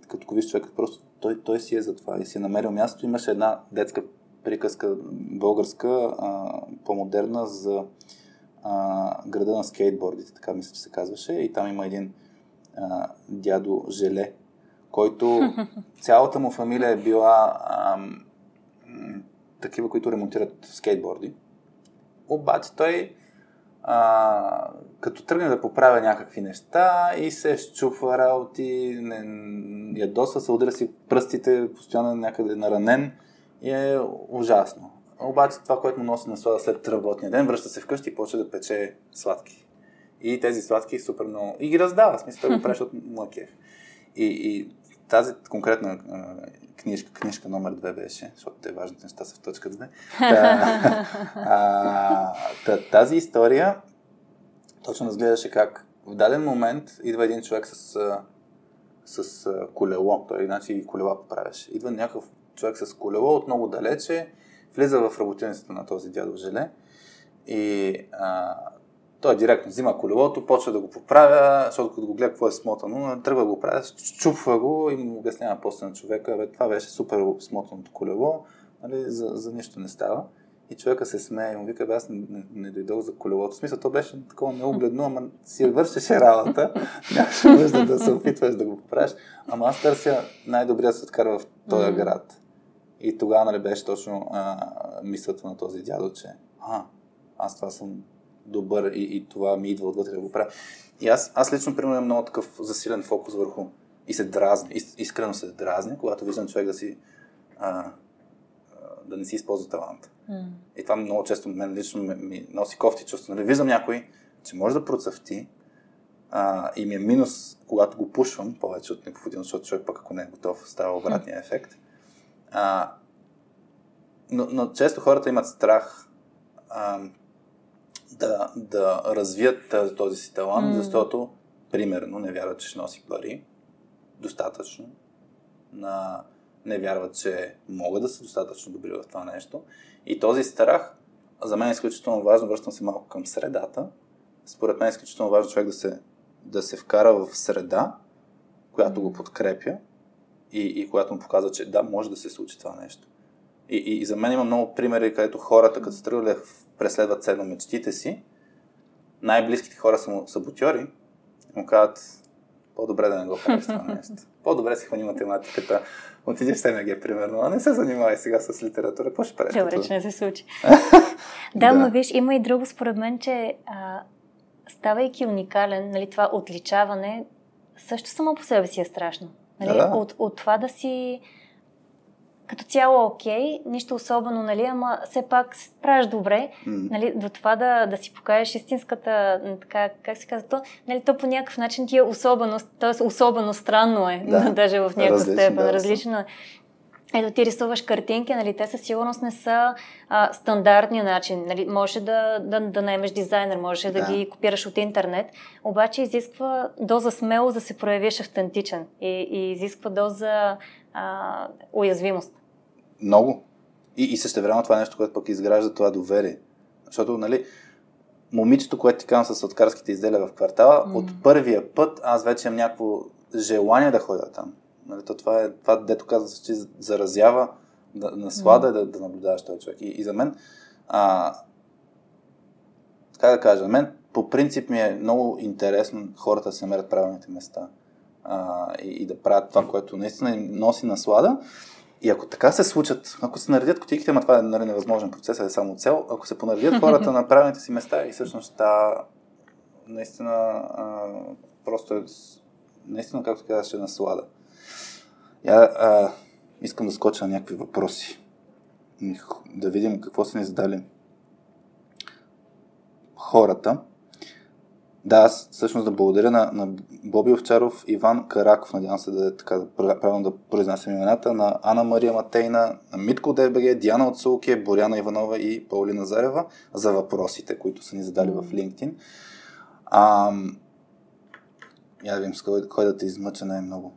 като го виж човек, просто той, той си е за това и си е намерил място. Имаше една детска приказка, българска, а, по-модерна, за а, града на скейтбордите, така мисля, че се казваше. И там има един а, дядо Желе, който (laughs) цялата му фамилия е била а, такива, които ремонтират скейтборди. Обаче той а, като тръгне да поправя някакви неща и се щупва работи, не, ядосва се, удря си пръстите, постоянно някъде наранен и е ужасно. Обаче това, което му носи наслада след работния ден, връща се вкъщи и почва да пече сладки. И тези сладки супер много. И ги раздава, в смисъл, той го прави, защото му е кеф. И, и тази конкретна а, книжка, книжка номер две беше, защото те важните неща са в точка 2. Та, (laughs) а, та, тази история точно разгледаше как в даден момент идва един човек с, с колело, той иначе и колела поправяше. Идва някакъв човек с колело от много далече, влиза в работилницата на този дядо Желе и а, той директно взима колелото, почва да го поправя, защото като го гледа какво е смотано, тръгва да го правя, чупва го и му обяснява после на човека, бе, това беше супер смотаното колело, нали, за, за нищо не става. И човека се смее и му вика, бе, аз не, не, не дойдох за колелото. В смисъл, то беше такова неугледно, ама си вършеше работа. (laughs) Нямаше нужда да се опитваш да го поправиш. Ама аз търся най-добрия се откарва в този град. И тогава нали, беше точно а, мисълта на този дядо, че а, аз това съм добър и, и това ми идва отвътре да го правя. И аз, аз лично, примерно, имам много такъв засилен фокус върху и се дразни, искрено се дразни, когато виждам човек да си а, да не си използва таланта. Mm. И това много често мен лично ми, ми носи кофти чувство. Нали, виждам някой, че може да процъфти а, и ми е минус, когато го пушвам повече от необходимо, защото човек пък ако не е готов, става обратния ефект. А, но, но често хората имат страх а, да, да развият този си талант, mm. защото, примерно, не вярват, че ще носи пари достатъчно, на, не вярват, че могат да са достатъчно добри в това нещо. И този страх, за мен е изключително важно, връщам се малко към средата. Според мен е изключително важно човек да се, да се вкара в среда, която го подкрепя и, и която му показва, че да, може да се случи това нещо. И, и, и за мен има много примери, където хората, като се тръгвали преследват седно мечтите си, най-близките хора са му саботьори, му казват, по-добре да не го правиш това нещо. По-добре си хвани математиката, отидеш в СМГ, примерно, а не се занимавай сега с литература. Какво ще правиш? Добре, че не се случи. да, (laughs) да, но виж, има и друго според мен, че а, ставайки уникален, нали, това отличаване също само по себе си е страшно. Нали? Да, да. От, от това да си като цяло окей, нищо особено, нали, ама все пак правиш добре, mm. нали, до това да, да си покажеш истинската, така, как се казва то, нали, то по някакъв начин ти е особено, т.е. особено странно е, да. (laughs) даже в някаква степен, да, различно е. Ето ти рисуваш картинки, нали, те със сигурност не са а, стандартния начин. Нали, може да, да, да наемеш дизайнер, може да. да ги копираш от интернет, обаче изисква доза смелост да се проявиш автентичен и, и изисква доза а, уязвимост. Много. И, и също време това е нещо, което пък изгражда това доверие. Защото, нали, момичето, което ти казвам с сладкарските изделия в квартала, mm. от първия път аз вече имам някакво желание да ходя там. Нали, то това е това, дето казва, че заразява да, наслада mm. да, да наблюдаваш този човек. И, и за мен, а, как да кажа, мен по принцип ми е много интересно хората да се намерят правилните места а, и, и да правят това, което наистина им носи наслада. И ако така се случат, ако се наредят котиките, ама това е нали, невъзможен процес, е само цел, ако се понаредят (laughs) хората на правилните си места и всъщност та, наистина а, просто е, наистина, както казваш, е наслада. Я а, искам да скоча на някакви въпроси. Да видим какво са ни задали хората. Да, аз всъщност да благодаря на, на Боби Овчаров, Иван Караков, надявам се да е така да, правилно да произнасям имената, на Ана Мария Матейна, на Митко ДБГ, Диана от Сулке, Боряна Иванова и Паулина Зарева за въпросите, които са ни задали в LinkedIn. А, я да видим с кой, кой да те измъча най-много.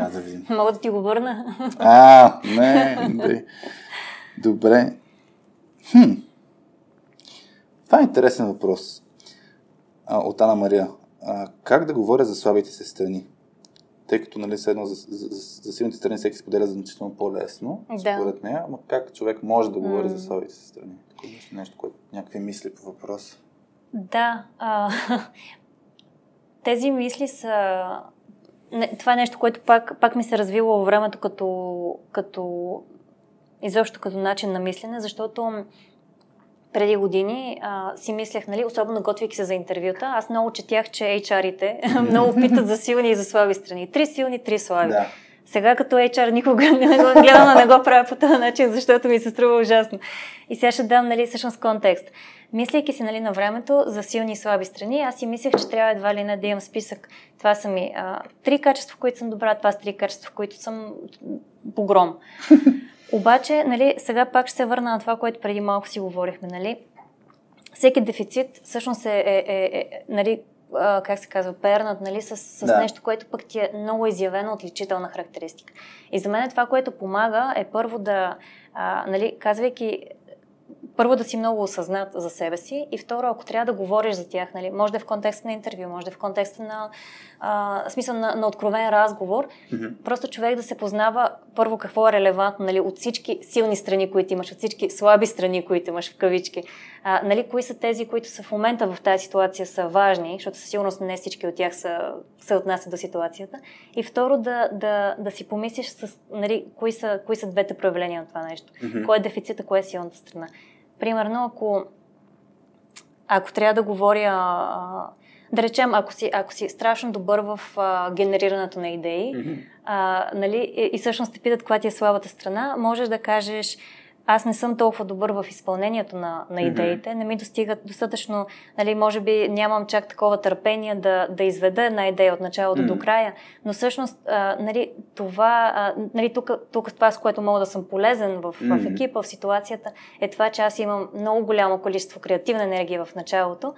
Я да видим. (laughs) Мога да ти го върна. А, не, не. Добре. Хм. Това е интересен въпрос а, от Ана Мария. А, как да говоря за слабите се страни? Тъй като, нали, седно за, за, за, за силните страни всеки споделя значително по-лесно, да. според нея, ама как човек може да говори mm. за слабите се страни? Такова нещо, нещо, което някакви мисли по въпроса. Да. А, (laughs) тези мисли са... Не, това е нещо, което пак, пак ми се развило във времето като, като изобщо като начин на мислене, защото преди години а, си мислех, нали, особено готвейки се за интервюта, аз много четях, че HR-ите (laughs) много питат за силни и за слаби страни. Три силни, три слаби. Да. Сега като HR никога не го гледам, не го правя по този начин, защото ми се струва ужасно. И сега ще дам, нали, всъщност контекст. Мислейки си, нали, на времето за силни и слаби страни, аз си мислех, че трябва едва ли не да имам списък. Това са ми а, три качества, в които съм добра, това са три качества, в които съм погром. (laughs) Обаче, нали, сега пак ще се върна на това, което преди малко си говорихме, нали. Всеки дефицит всъщност е, е, е, е нали, а, как се казва, пернат, нали, с, с да. нещо, което пък ти е много изявено отличителна характеристика. И за мен това, което помага, е първо да, а, нали, казвайки първо да си много осъзнат за себе си и второ, ако трябва да говориш за тях, нали, може да е в контекста на интервю, може да е в контекста на а, смисъл на, на откровен разговор, mm-hmm. просто човек да се познава първо какво е релевантно нали, от всички силни страни, които имаш, от всички слаби страни, които имаш в кавички. А, нали, кои са тези, които са в момента в тази ситуация са важни, защото със сигурност не всички от тях са, се отнасят до ситуацията. И второ, да, да, да си помислиш с, нали, кои, са, кои са двете проявления на това нещо. Mm-hmm. Кой е дефицита, кое е силната страна. Примерно, ако, ако трябва да говоря, да речем, ако си, ако си страшно добър в а, генерирането на идеи, mm-hmm. а, нали, и, и всъщност те питат каква ти е слабата страна, можеш да кажеш, аз не съм толкова добър в изпълнението на, на идеите, mm-hmm. не ми достигат достатъчно, нали, може би нямам чак такова търпение да, да изведа една идея от началото mm-hmm. до края, но всъщност а, нали, това, а, нали, тук, тук това, с което мога да съм полезен в, mm-hmm. в екипа, в ситуацията, е това, че аз имам много голямо количество креативна енергия в началото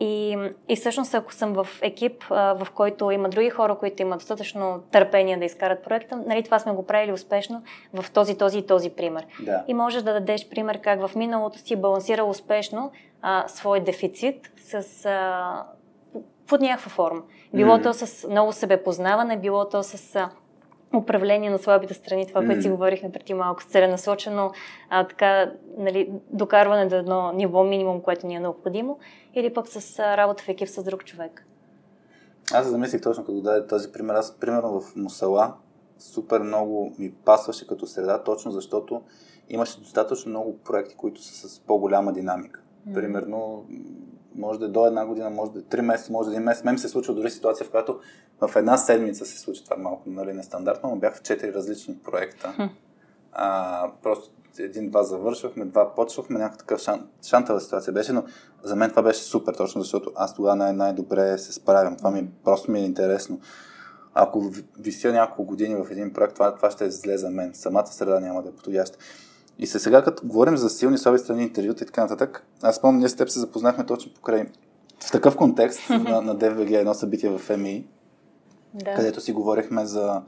и, и всъщност, ако съм в екип, в който има други хора, които имат достатъчно търпение да изкарат проекта, нали, това сме го правили успешно в този, този и този пример. Да. И можеш да дадеш пример как в миналото си балансирал успешно а, свой дефицит с, а, под някаква форма. Било mm. то с много себепознаване, било то с управление на слабите страни, това, което си говорихме преди малко, с целенасочено а, така, нали, докарване до едно ниво минимум, което ни е необходимо, или пък с а, работа в екип с друг човек. Аз замислих точно като даде този пример. Аз, примерно в Мусала, супер много ми пасваше като среда, точно защото имаше достатъчно много проекти, които са с по-голяма динамика. Mm. Примерно може да е до една година, може да е три месеца, може да е един месец. Мен се случва дори ситуация, в която в една седмица се случи това малко нали, нестандартно, но бяха четири различни проекта. А, просто един-два завършвахме, два почвахме, някакъв такъв шан, шантава ситуация беше, но за мен това беше супер, точно защото аз тогава най- най-добре се справям. Това ми просто ми е интересно. Ако вися няколко години в един проект, това, това ще е зле за мен. Самата среда няма да е подходяща. И се сега, като говорим за силни слаби страни, интервюта и така нататък, аз помня, ние с теб се запознахме точно покрай в такъв контекст (laughs) на, на DVG, едно събитие в МИ, да. където си говорихме за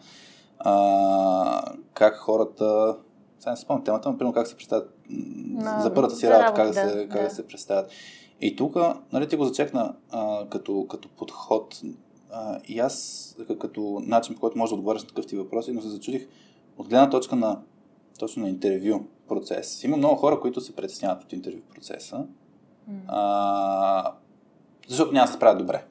а, как хората сега не спомням темата, но примерно как се представят на, за първата си работа, как, да, се, как да. да се представят. И тук, нали, ти го зачекна а, като, като подход а, и аз като начин, по който може да отговориш на такъв ти въпроси, но се зачудих от гледна точка на точно на интервю процес. Има много хора, които се притесняват от интервю процеса, mm. а, защото няма да се справят добре.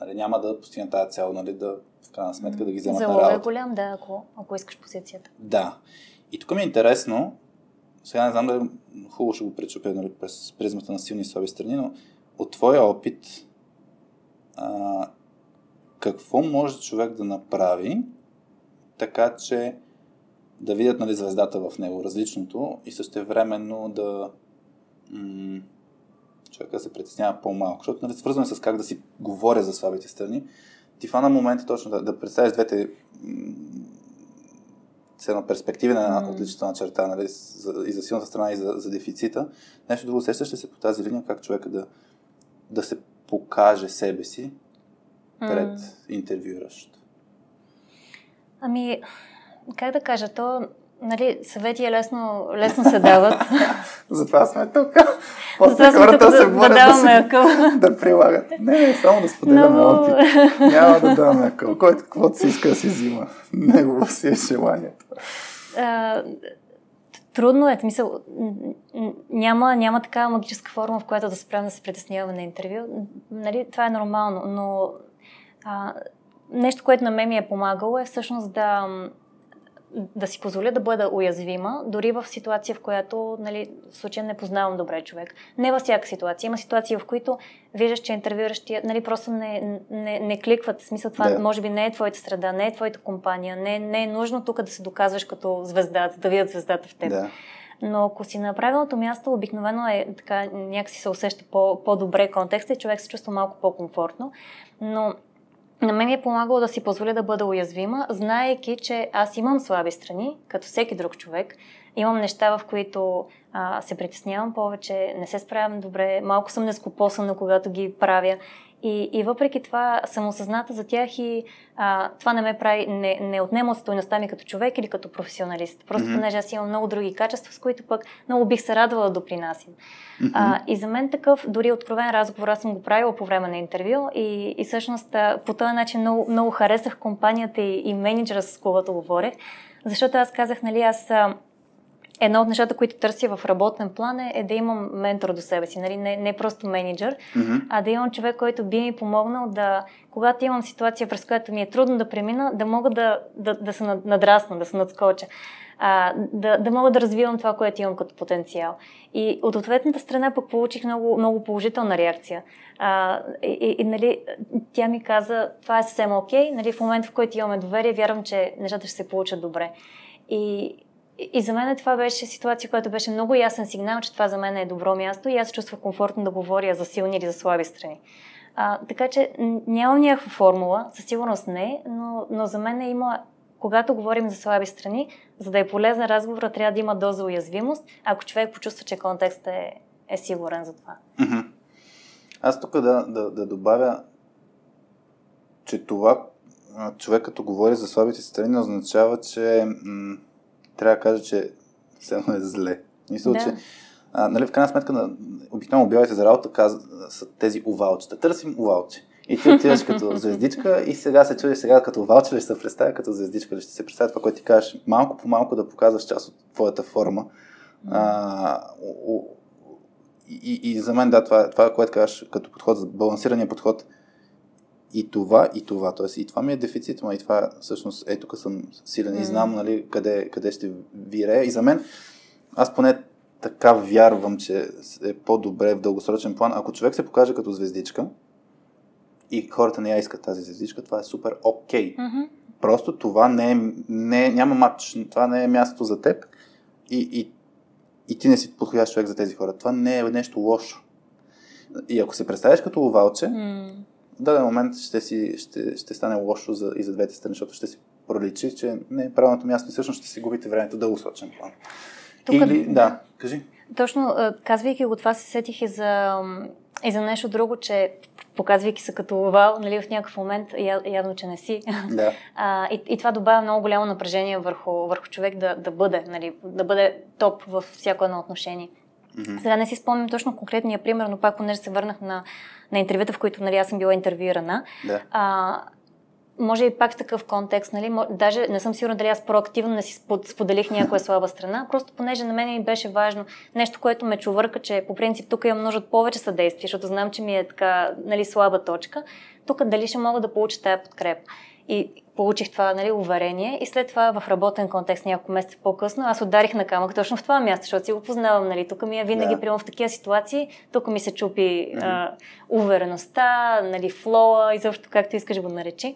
Нали, няма да постигнат тази цел, нали, да в крайна сметка да ги вземат Залога на работа. е голям, да, ако, ако искаш позицията. Да. И тук ми е интересно, сега не знам да хубаво ще го пречупя нали, през призмата на силни и слаби страни, но от твоя опит а, какво може човек да направи така, че да видят нали, звездата в него, различното и също времено да м- човека се притеснява по-малко, защото нали, свързваме с как да си говоря за слабите страни. Ти фана момента точно да, да представиш двете с една перспективна mm. отличителна черта нали, за, и за силната страна и за, за дефицита. Нещо друго сещаш ли се по тази линия, как човека да, да се покаже себе си пред mm. интервюиращ? Ами, как да кажа, то Нали, съвети е лесно, лесно се дават. (laughs) Затова сме тук. После хората се борят да, да, да, (laughs) да прилагат. Не, не, само да споделяме Но... опит. Няма да даваме акъл. Който каквото си иска да си взима. Негово си е желанието. А, трудно е. Мисъл, няма, няма такава магическа форма, в която да спрем да се притесняваме на интервю. Нали, това е нормално, но а, нещо, което на мен ми е помагало е всъщност да да си позволя да бъда уязвима, дори в ситуация, в която, нали, в случая не познавам добре човек. Не във всяка ситуация. Има ситуации, в които виждаш, че интервюиращия, нали, просто не, не, не кликват. В смисъл това, да. може би не е твоята среда, не е твоята компания, не, не е нужно тук да се доказваш като звезда, да видят звездата в теб. Да. Но ако си на правилното място, обикновено е така, някакси се усеща по, по-добре контекста и човек се чувства малко по-комфортно. Но на мен ми е помагало да си позволя да бъда уязвима, знаейки, че аз имам слаби страни, като всеки друг човек. Имам неща, в които а, се притеснявам повече, не се справям добре, малко съм нескопосана, когато ги правя. И, и въпреки това съм осъзната за тях и а, това не ме прави, не, не отнема от стойността ми като човек или като професионалист. Просто mm-hmm. понеже аз имам много други качества, с които пък много бих се радвала да допринасям. Mm-hmm. А, и за мен такъв, дори откровен разговор, аз съм го правила по време на интервю и, и всъщност по този начин много, много харесах компанията и, и менеджера, с когото говорех, защото аз казах, нали, аз едно от нещата, които търся в работен план е, е да имам ментор до себе си, нали? не, не просто менеджер, mm-hmm. а да имам човек, който би ми помогнал да, когато имам ситуация, през която ми е трудно да премина, да мога да, да, да се надрасна, да се надскоча. А, да, да мога да развивам това, което имам като потенциал. И от ответната страна пък получих много, много положителна реакция. А, и, и, нали, тя ми каза, това е съвсем окей, нали, в момента в който имаме доверие, вярвам, че нещата ще се получат добре. И, и за мен това беше ситуация, която беше много ясен сигнал, че това за мен е добро място и аз се чувствах комфортно да говоря за силни или за слаби страни. А, така че нямам някаква формула, със сигурност не, но, но за мен е има, когато говорим за слаби страни, за да е полезен разговор, трябва да има доза уязвимост, ако човек почувства, че контекстът е, е сигурен за това. Аз тук да, да, да добавя, че това човек като говори за слабите страни означава, че м- трябва да кажа, че все едно е зле. Мисля, да. че а, нали, в крайна сметка на обикновено обявите за работа каз, са тези овалчета. Търсим овалче. И ти отиваш като (laughs) звездичка и сега се чудиш сега като овалче ли ще се представя, като звездичка ли ще се представя това, което ти кажеш. Малко по малко да показваш част от твоята форма. А, и, и, за мен, да, това, това което кажеш като подход, балансирания подход, и това, и това. Тоест, и това ми е дефицит, но и това всъщност, е, тук съм силен mm. и знам, нали, къде, къде ще вире. И за мен, аз поне така вярвам, че е по-добре в дългосрочен план, ако човек се покаже като звездичка и хората не я искат тази звездичка, това е супер окей. Okay. Mm-hmm. Просто това не е, не няма матч, това не е място за теб и, и, и ти не си подходящ човек за тези хора. Това не е нещо лошо. И ако се представяш като овалче, mm даден момент ще, си, ще, ще стане лошо за, и за двете страни, защото ще си проличи, че не е правилното място и всъщност ще си губите времето дългосрочен план. Тук, Или, да, да, кажи. Точно, казвайки го това, се сетих и за, и за нещо друго, че показвайки се като овал, нали, в някакъв момент явно, че не си. Да. (laughs) А, и, и това добавя много голямо напрежение върху, върху човек да, да бъде, нали, да бъде топ във всяко едно отношение. Mm-hmm. Сега не си спомням точно конкретния пример, но пак, понеже се върнах на, на интервюта, в които нали, аз съм била интервюирана, да. а, може и пак в такъв контекст, нали? Даже не съм сигурна дали аз проактивно не си споделих някоя слаба страна, просто понеже на мен ми беше важно нещо, което ме чувърка, че по принцип тук имам нужда от повече съдействие, защото знам, че ми е така, нали, слаба точка. Тук дали ще мога да получа тая подкрепа. И получих това нали, уверение и след това в работен контекст няколко месеца по-късно аз ударих на камък точно в това място, защото си го познавам. Нали. Тук ми е винаги, yeah. приема в такива ситуации, тук ми се чупи mm-hmm. а, увереността, нали, флоа и защо както искаш го наречи.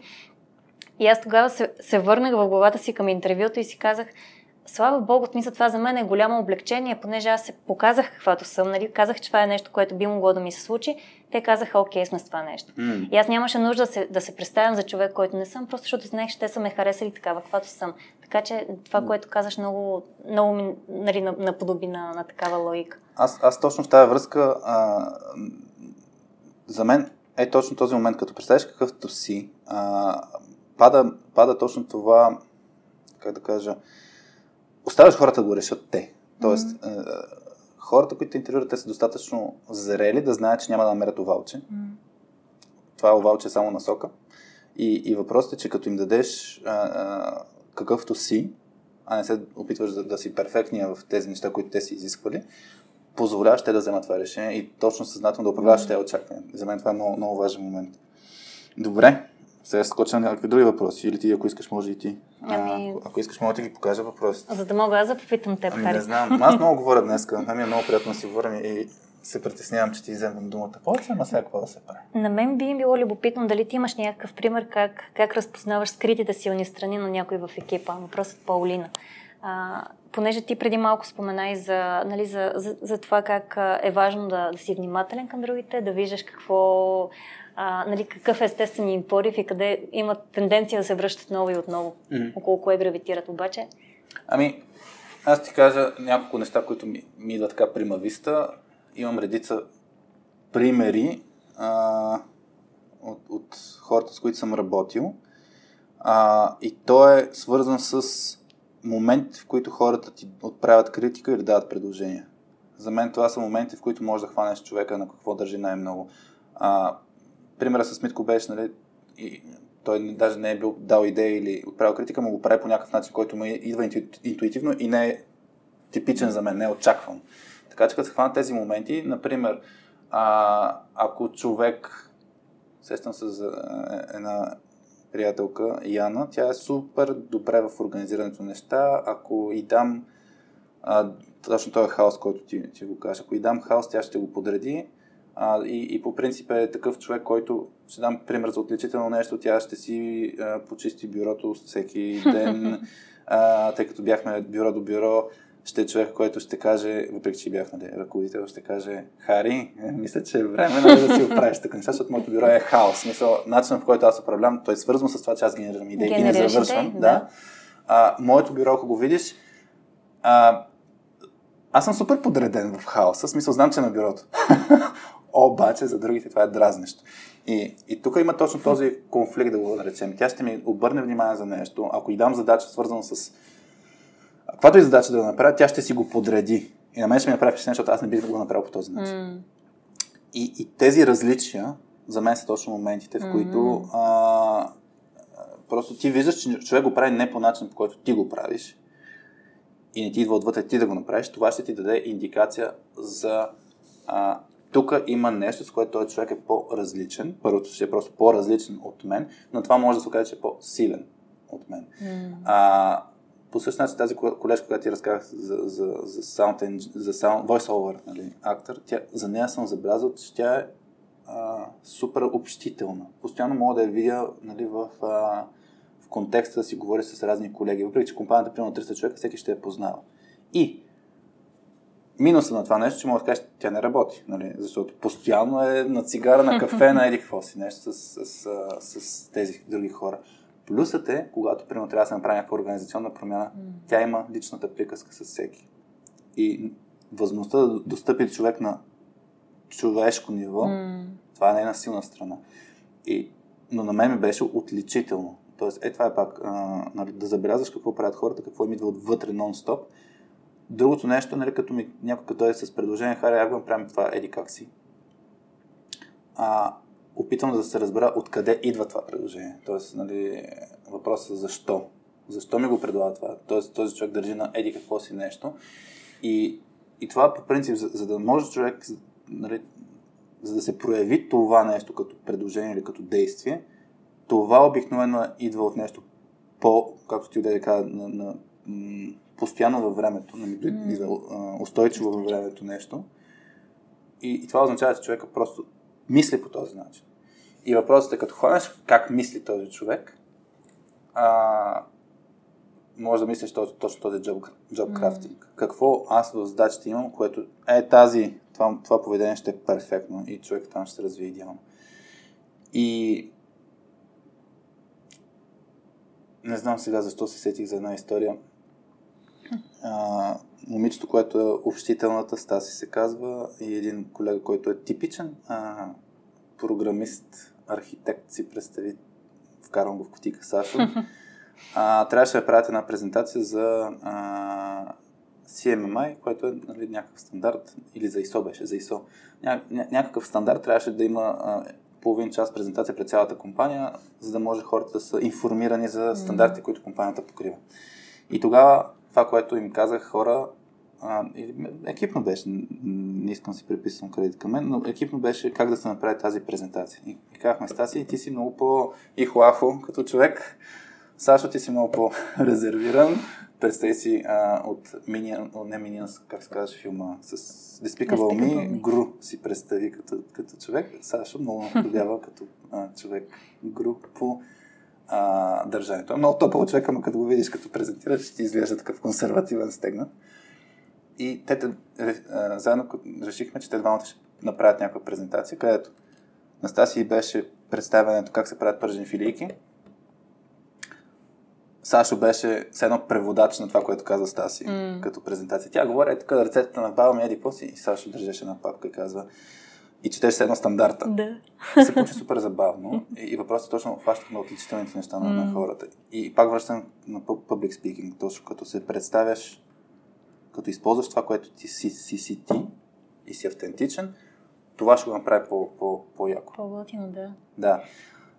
И аз тогава се, се върнах в главата си към интервюто и си казах, слава Богу, смисъл това за мен е голямо облегчение, понеже аз се показах каквато съм, нали? казах, че това е нещо, което би могло да ми се случи. Те казаха, окей, сме с това нещо. Mm. И аз нямаше нужда да се, да се представям за човек, който не съм, просто защото знаех, че те са ме харесали такава, каквато съм. Така че това, което казаш, много, много ми нали, наподоби на, на такава логика. Аз, аз точно в тази връзка, а, за мен е точно този момент, като представиш какъвто си, а, пада, пада точно това, как да кажа, оставяш хората да го решат те. Тоест, mm-hmm. хората, които те интервюрат, те са достатъчно зрели да знаят, че няма да намерят овалче. Mm-hmm. Това овалче е само насока. И, и въпросът е, че като им дадеш а, а, какъвто си, а не се опитваш да, да си перфектния в тези неща, които те си изисквали, позволяваш те да вземат това решение и точно съзнателно да управляваш mm-hmm. тези очаквания. За мен това е много, много важен момент. Добре. Сега скоча на някакви други въпроси. Или ти, ако искаш, може и ти. Ами... А, ако искаш, мога да ти ги покажа въпросите. За да мога аз да попитам теб, Ами не знам. Аз много говоря днес. На ми е много приятно да си говорим и се притеснявам, че ти вземам думата повече, ама сега какво да се прави. На мен би ми било любопитно дали ти имаш някакъв пример как, как разпознаваш скритите силни страни на някой в екипа. Въпросът Паулина. А, понеже ти преди малко спомена и за, нали, за, за, за това как е важно да, да си внимателен към другите, да виждаш какво, а, нали, какъв е естествен им порив и къде имат тенденция да се връщат отново и отново. Мгм. Около кое гравитират обаче. Ами, аз ти кажа няколко неща, които ми, ми идват така примависта. Имам редица примери а, от, от хората, с които съм работил. А, и то е свързан с моменти, в които хората ти отправят критика или дават предложения. За мен това са моменти, в които можеш да хванеш човека на какво държи най-много. А, примера с Митко беше, нали, и той даже не е бил дал идея или отправил критика, но го прави по някакъв начин, който му идва инту- интуитивно и не е типичен за мен, не е очакван. Така че като се хванат тези моменти, например, а, ако човек, сещам се за е, една приятелка, Яна, тя е супер добре в организирането на неща. Ако и дам а, точно този хаос, който ти, ти го кажеш, ако и дам хаос, тя ще го подреди. А, и, и по принцип е такъв човек, който ще дам пример за отличително нещо, тя ще си а, почисти бюрото всеки ден, (laughs) а, тъй като бяхме бюро до бюро, ще е човек, който ще каже, въпреки че бях нали, ръководител, ще каже, Хари, (laughs) мисля, че е време нали, да си оправиш така неща, защото моето бюро е хаос. Смисъл, начинът, по който аз управлявам, той е свързан с това, че аз генерирам идеи и не завършвам. Да. да. А, моето бюро, ако го видиш, а, аз съм супер подреден в хаоса, смисъл знам, че е на бюрото. Обаче за другите това е дразнещо. И, и тук има точно този конфликт, да го наречем. Тя ще ми обърне внимание за нещо. Ако й дам задача, свързана с... Каквато и задача да го направя, тя ще си го подреди. И на мен ще ми направи впечатление, защото аз не бих го направил по този начин. М, И, и тези различия, за мен са точно моментите, в които а, а, просто ти виждаш, че човек го прави не по начин, по който ти го правиш и не ти идва отвътре ти да го направиш, това ще ти даде индикация за а, тук има нещо, с което този човек е по-различен. Първото ще е просто по-различен от мен, но това може да се окаже, че е по-силен от мен. м. А, по същия начин тази ко- колежка, която ти разказах за, за, за, sound, за sound, voice-over нали, актър, тя, за нея съм забелязал, че тя е а, супер общителна. Постоянно мога да я видя нали, в, а, в контекста да си говори с разни колеги. Въпреки, че компанията е примерно 300 човека, всеки ще я познава. И минуса на това нещо, че може да кажеш, тя не работи, нали? защото постоянно е на цигара, на кафе, на еди какво си, нещо с, с, с, с тези други хора. Плюсът е, когато примерно трябва да се направи някаква организационна промяна, тя има личната приказка с всеки. И възможността да достъпи човек на човешко ниво, това е нейна силна страна. И, но на мен ми беше отличително. Тоест, е това е пак, а, нали, да забелязваш какво правят хората, какво им идва отвътре нон-стоп. Другото нещо, нали, като ми някой като е с предложение, харе, як го направим това, еди как си. А, опитвам да се разбера откъде идва това предложение. Тоест, нали, въпросът е защо. Защо ми го предлага това? Тоест, този човек държи на еди какво си нещо. И, и това по принцип, за, за да може човек, нали, за да се прояви това нещо като предложение или като действие, това обикновено идва от нещо по, както ти да кажа, на, на, м, постоянно във времето, нали, а, устойчиво във времето нещо. И, и това означава, че човека просто мисли по този начин. И въпросът е, като хванеш как мисли този човек, а, може да мислиш точно, точно този job, job М. crafting. Какво аз в задачите имам, което е тази, това, това поведение ще е перфектно и човек там ще се развие идеално. И не знам сега защо се сетих за една история. А, момичето, което е общителната, Стаси се казва, и един колега, който е типичен а, програмист, архитект, си представи, вкарвам го в котика Сашо. (laughs) А, трябваше да правят една презентация за а, CMMI, което е нали, някакъв стандарт, или за ISO беше, за ISO. Ня, ня, някакъв стандарт трябваше да има а, половин час презентация пред цялата компания, за да може хората да са информирани за стандартите, които компанията покрива. И тогава това, което им казах хора, а, екипно беше, не искам си приписвам кредит към мен, но екипно беше как да се направи тази презентация. И, и казахме, Стаси, ти си много по-ихлахо като човек, Сашо, ти си много по-резервиран. Представи си а, от Minion, не Minions, как се казва филма, с Despicable Me, Гру си представи като, като човек. Сашо много (laughs) наподобява като а, човек Гру по а, държането. Много топъл човек, ама като го видиш, като презентираш, ще ти изглежда такъв консервативен стегнат. И те, а, заедно решихме, че те двамата ще направят някаква презентация, където Настасия беше представянето как се правят пържени филийки, Сашо беше с едно преводач на това, което каза Стаси mm. като презентация. Тя говори е тук рецептата на баба ми, еди си, и Сашо държеше една папка и казва и четеше с едно стандарта. Да. Се получи супер забавно и, и въпросът е точно хващахме отличителните неща на, mm. на хората. И пак връщам на public speaking, точно като се представяш, като използваш това, което ти си, си, си ти и си автентичен, това ще го направи по, по, по-яко. По-готино, да. Да.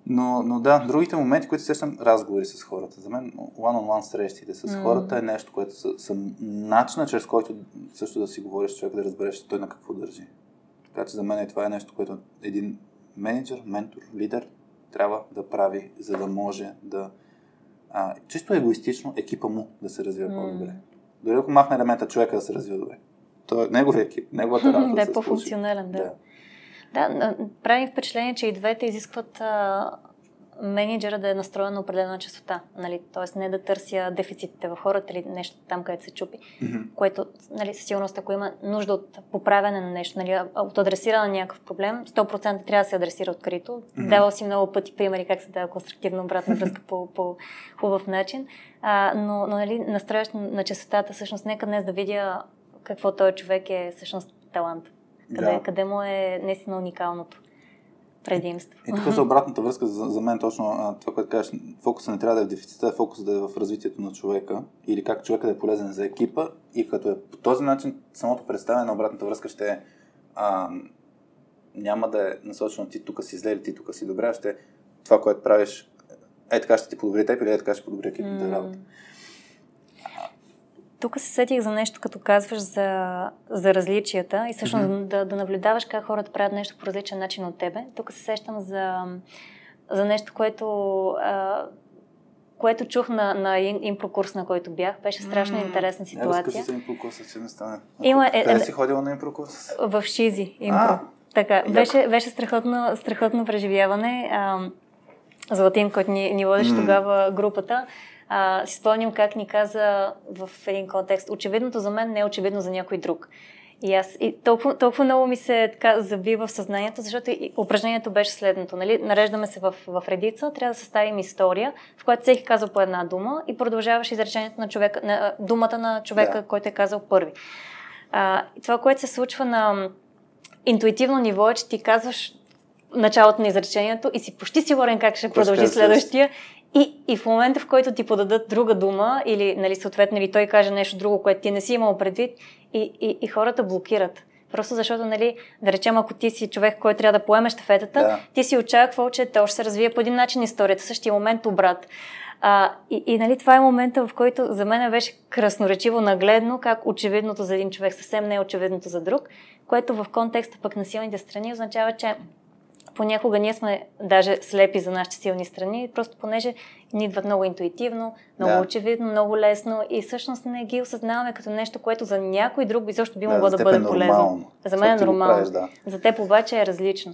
Но, но да, другите моменти, които сещам, разговори с хората. За мен one-on-one срещите с mm. хората е нещо, което са, са начина, чрез който също да си говориш с човек, да разбереш той на какво държи. Така че за мен това е нещо, което един менеджер, ментор, лидер трябва да прави, за да може да а, чисто егоистично екипа му да се развива mm. по-добре. Дори ако махне елемента човека да се развива добре. То е неговия екип, неговата (laughs) работа. да е по-функционален, да. да. Да, прави впечатление, че и двете изискват а, менеджера да е настроен на определена частота. Нали? Тоест не да търся дефицитите в хората или нещо там, където се чупи. Mm-hmm. Което нали, със сигурност, ако има нужда от поправяне на нещо, нали, от адресиране на някакъв проблем, 100% трябва да се адресира открито. Mm-hmm. Давал си много пъти примери как се дава конструктивна обратна връзка (laughs) по, по хубав начин. А, но, но нали, настрояш на частотата, всъщност, нека днес да видя какво този човек е всъщност талант. Къде, да. къде му е наистина уникалното предимство. И, и тук за обратната връзка, за, за мен точно а, това, което кажеш, фокуса не трябва да е в дефицита, а фокус да е в развитието на човека или как човека да е полезен за екипа и като е по този начин самото представяне на обратната връзка ще е а, няма да е насочено ти тук си зле или ти тук си добре, ще е това, което правиш е така ще ти подобри теб или е така ще подобри екипната mm. работа. Тук се сетих за нещо, като казваш за, за различията и всъщност mm-hmm. да, да наблюдаваш как хората правят нещо по различен начин от тебе. Тук се сещам за, за нещо, което, а, което чух на, на импрокурс, на който бях. Беше страшно mm-hmm. интересна ситуация. Не, разкажи за импрокурса, че не стане. Има, е, е, си ходила на импрокурс? В Шизи. Импро. А, така, беше, беше страхотно, страхотно преживяване. А, Златин, който ни, ни водеше mm. тогава групата, а, си спомням как ни каза в един контекст, очевидното за мен не е очевидно за някой друг. И аз и толкова, толкова много ми се така забива в съзнанието, защото и упражнението беше следното. Нали? Нареждаме се в, в редица, трябва да съставим история, в която всеки казва по една дума и продължаваш изречението на, човека, на думата на човека, да. който е казал първи. А, това, което се случва на интуитивно ниво е, че ти казваш началото на изречението и си почти сигурен как ще продължи следващия и, и в момента, в който ти подадат друга дума, или нали, съответно, или той каже нещо друго, което ти не си имал предвид, и, и, и хората блокират. Просто защото, нали, да речем, ако ти си човек, който трябва да поеме щафетата, да. ти си очаквал, че то ще се развие по един начин историята, същия момент обрат. А, и, и нали, това е момента, в който за мен беше красноречиво нагледно, как очевидното за един човек съвсем не е очевидното за друг, което в контекста пък на силните страни означава, че понякога ние сме даже слепи за нашите силни страни, просто понеже ни идват много интуитивно, много да. очевидно, много лесно и всъщност не ги осъзнаваме като нещо, което за някой друг изобщо би могло да, да бъде е полезно. За мен е нормално. Правиш, да. За теб обаче е различно.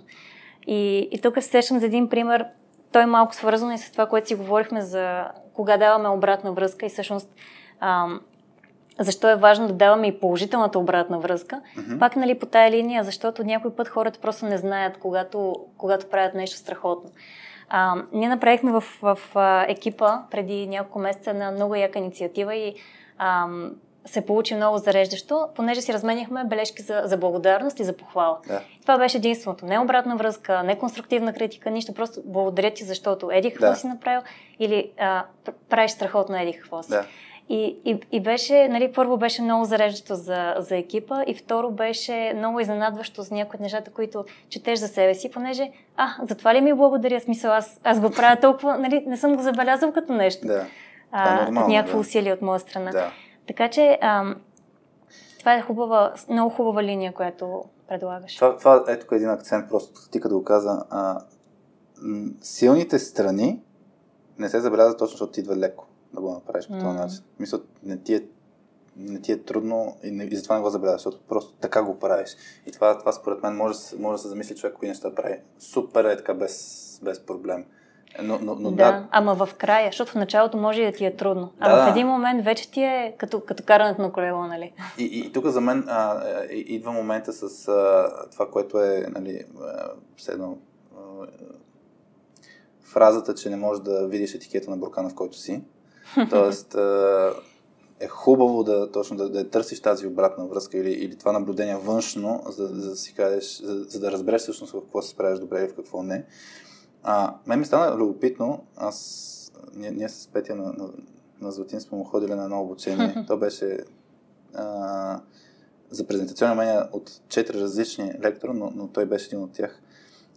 И, и тук се сещам за един пример. Той е малко свързан и с това, което си говорихме за кога даваме обратна връзка и всъщност ам, защо е важно да даваме и положителната обратна връзка. Mm-hmm. Пак нали, по тая линия, защото някой път хората просто не знаят, когато, когато правят нещо страхотно. А, ние направихме в, в, в екипа преди няколко месеца една много яка инициатива и а, се получи много зареждащо, понеже си разменяхме бележки за, за благодарност и за похвала. Yeah. Това беше единственото. Не обратна връзка, не конструктивна критика, нищо. Просто благодаря ти, защото еди какво yeah. си направил или а, правиш страхотно еди какво си. Yeah. И, и, и беше, нали, първо беше много зареждащо за, за екипа и второ беше много изненадващо за някои от нещата, които четеш за себе си, понеже, а, затова ли ми благодаря, смисъл, аз, аз го правя толкова, нали, не съм го забелязал като нещо. Да. А, е нормално, някакво да. усилие от моя страна. Да. Така че, ам, Това е хубава, много хубава линия, която предлагаш. Това, това е тук един акцент, просто ти като го каза. А, м- силните страни не се забелязва точно, защото ти идва леко да го направиш по този начин. Мисля, не ти е не ти е трудно и, не, и затова не го забелязваш, защото просто така го правиш. И това, това според мен може, може да се замисли човек, кои неща прави. Супер е така без, без проблем. Но, но, но да, да, ама в края, защото в началото може и да ти е трудно. А Да, в един момент вече ти е като, като карането на колело, нали? И, и, и тук за мен а, е, идва момента с а, това, което е нали, а, все едно, а, фразата, че не можеш да видиш етикета на буркана, в който си. Тоест е хубаво да точно да, да търсиш тази обратна връзка или, или това наблюдение външно, за, за да си кажеш, за, за да разбереш всъщност в какво се справяш добре и в какво не. А, мен ми стана любопитно, аз, ние, ние с Петя на, на, на Златин сме му ходили на едно обучение. То беше а, за презентационни умения от четири различни лектора, но, но той беше един от тях.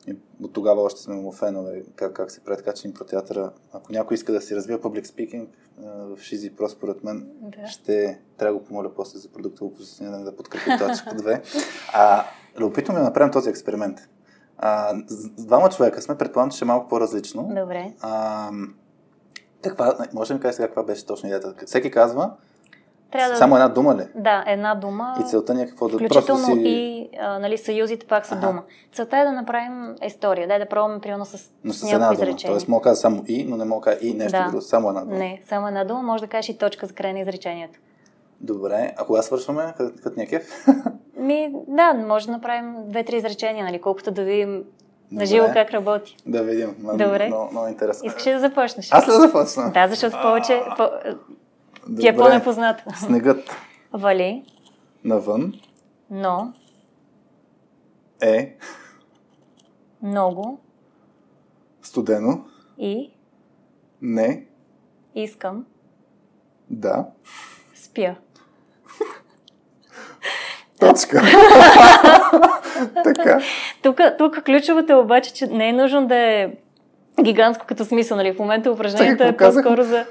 И от тогава още сме му фенове, как, как се прави така, че импротеатъра, ако някой иска да си развива публик спикинг в Шизи Про, според мен, Да. ще трябва да го помоля после за продуктово позициониране да подкрепи (laughs) точка 2. А, любопитно ми е да направим този експеримент. А, двама човека сме, предполагам, че е малко по-различно. Добре. А, каква, може ли ми кажеш сега каква беше точно идеята? Всеки казва, Трябва само една дума ли? Да, една дума. И целта ни е какво да Включително просто си... и а, нали, съюзите пак са Аха. дума. Целта е да направим история. Дай да пробваме примерно с, Но с дума. изречения. Тоест мога да кажа само и, но не мога да кажа и нещо Да. друго. Само една дума. Не, само една дума, може да кажеш и точка за край на изречението. Добре. А кога свършваме? Като, като ни е кеф? (laughs) Ми, да, може да направим две-три изречения, нали, колкото да видим на живо как работи. да видим. Добре. Много, много интересно. Искаш ли да започнеш? Аз ли да започна? Да, защото повече по, ти е Добре. по-непозната. Снегът Вали, навън но, е много студено. и Не. искам Да. спя. Точка. (laughs) така. Тук, тук ключовото е обаче, че не е нужно да е гигантско като смисъл, нали? В момента упражнението е по-скоро за...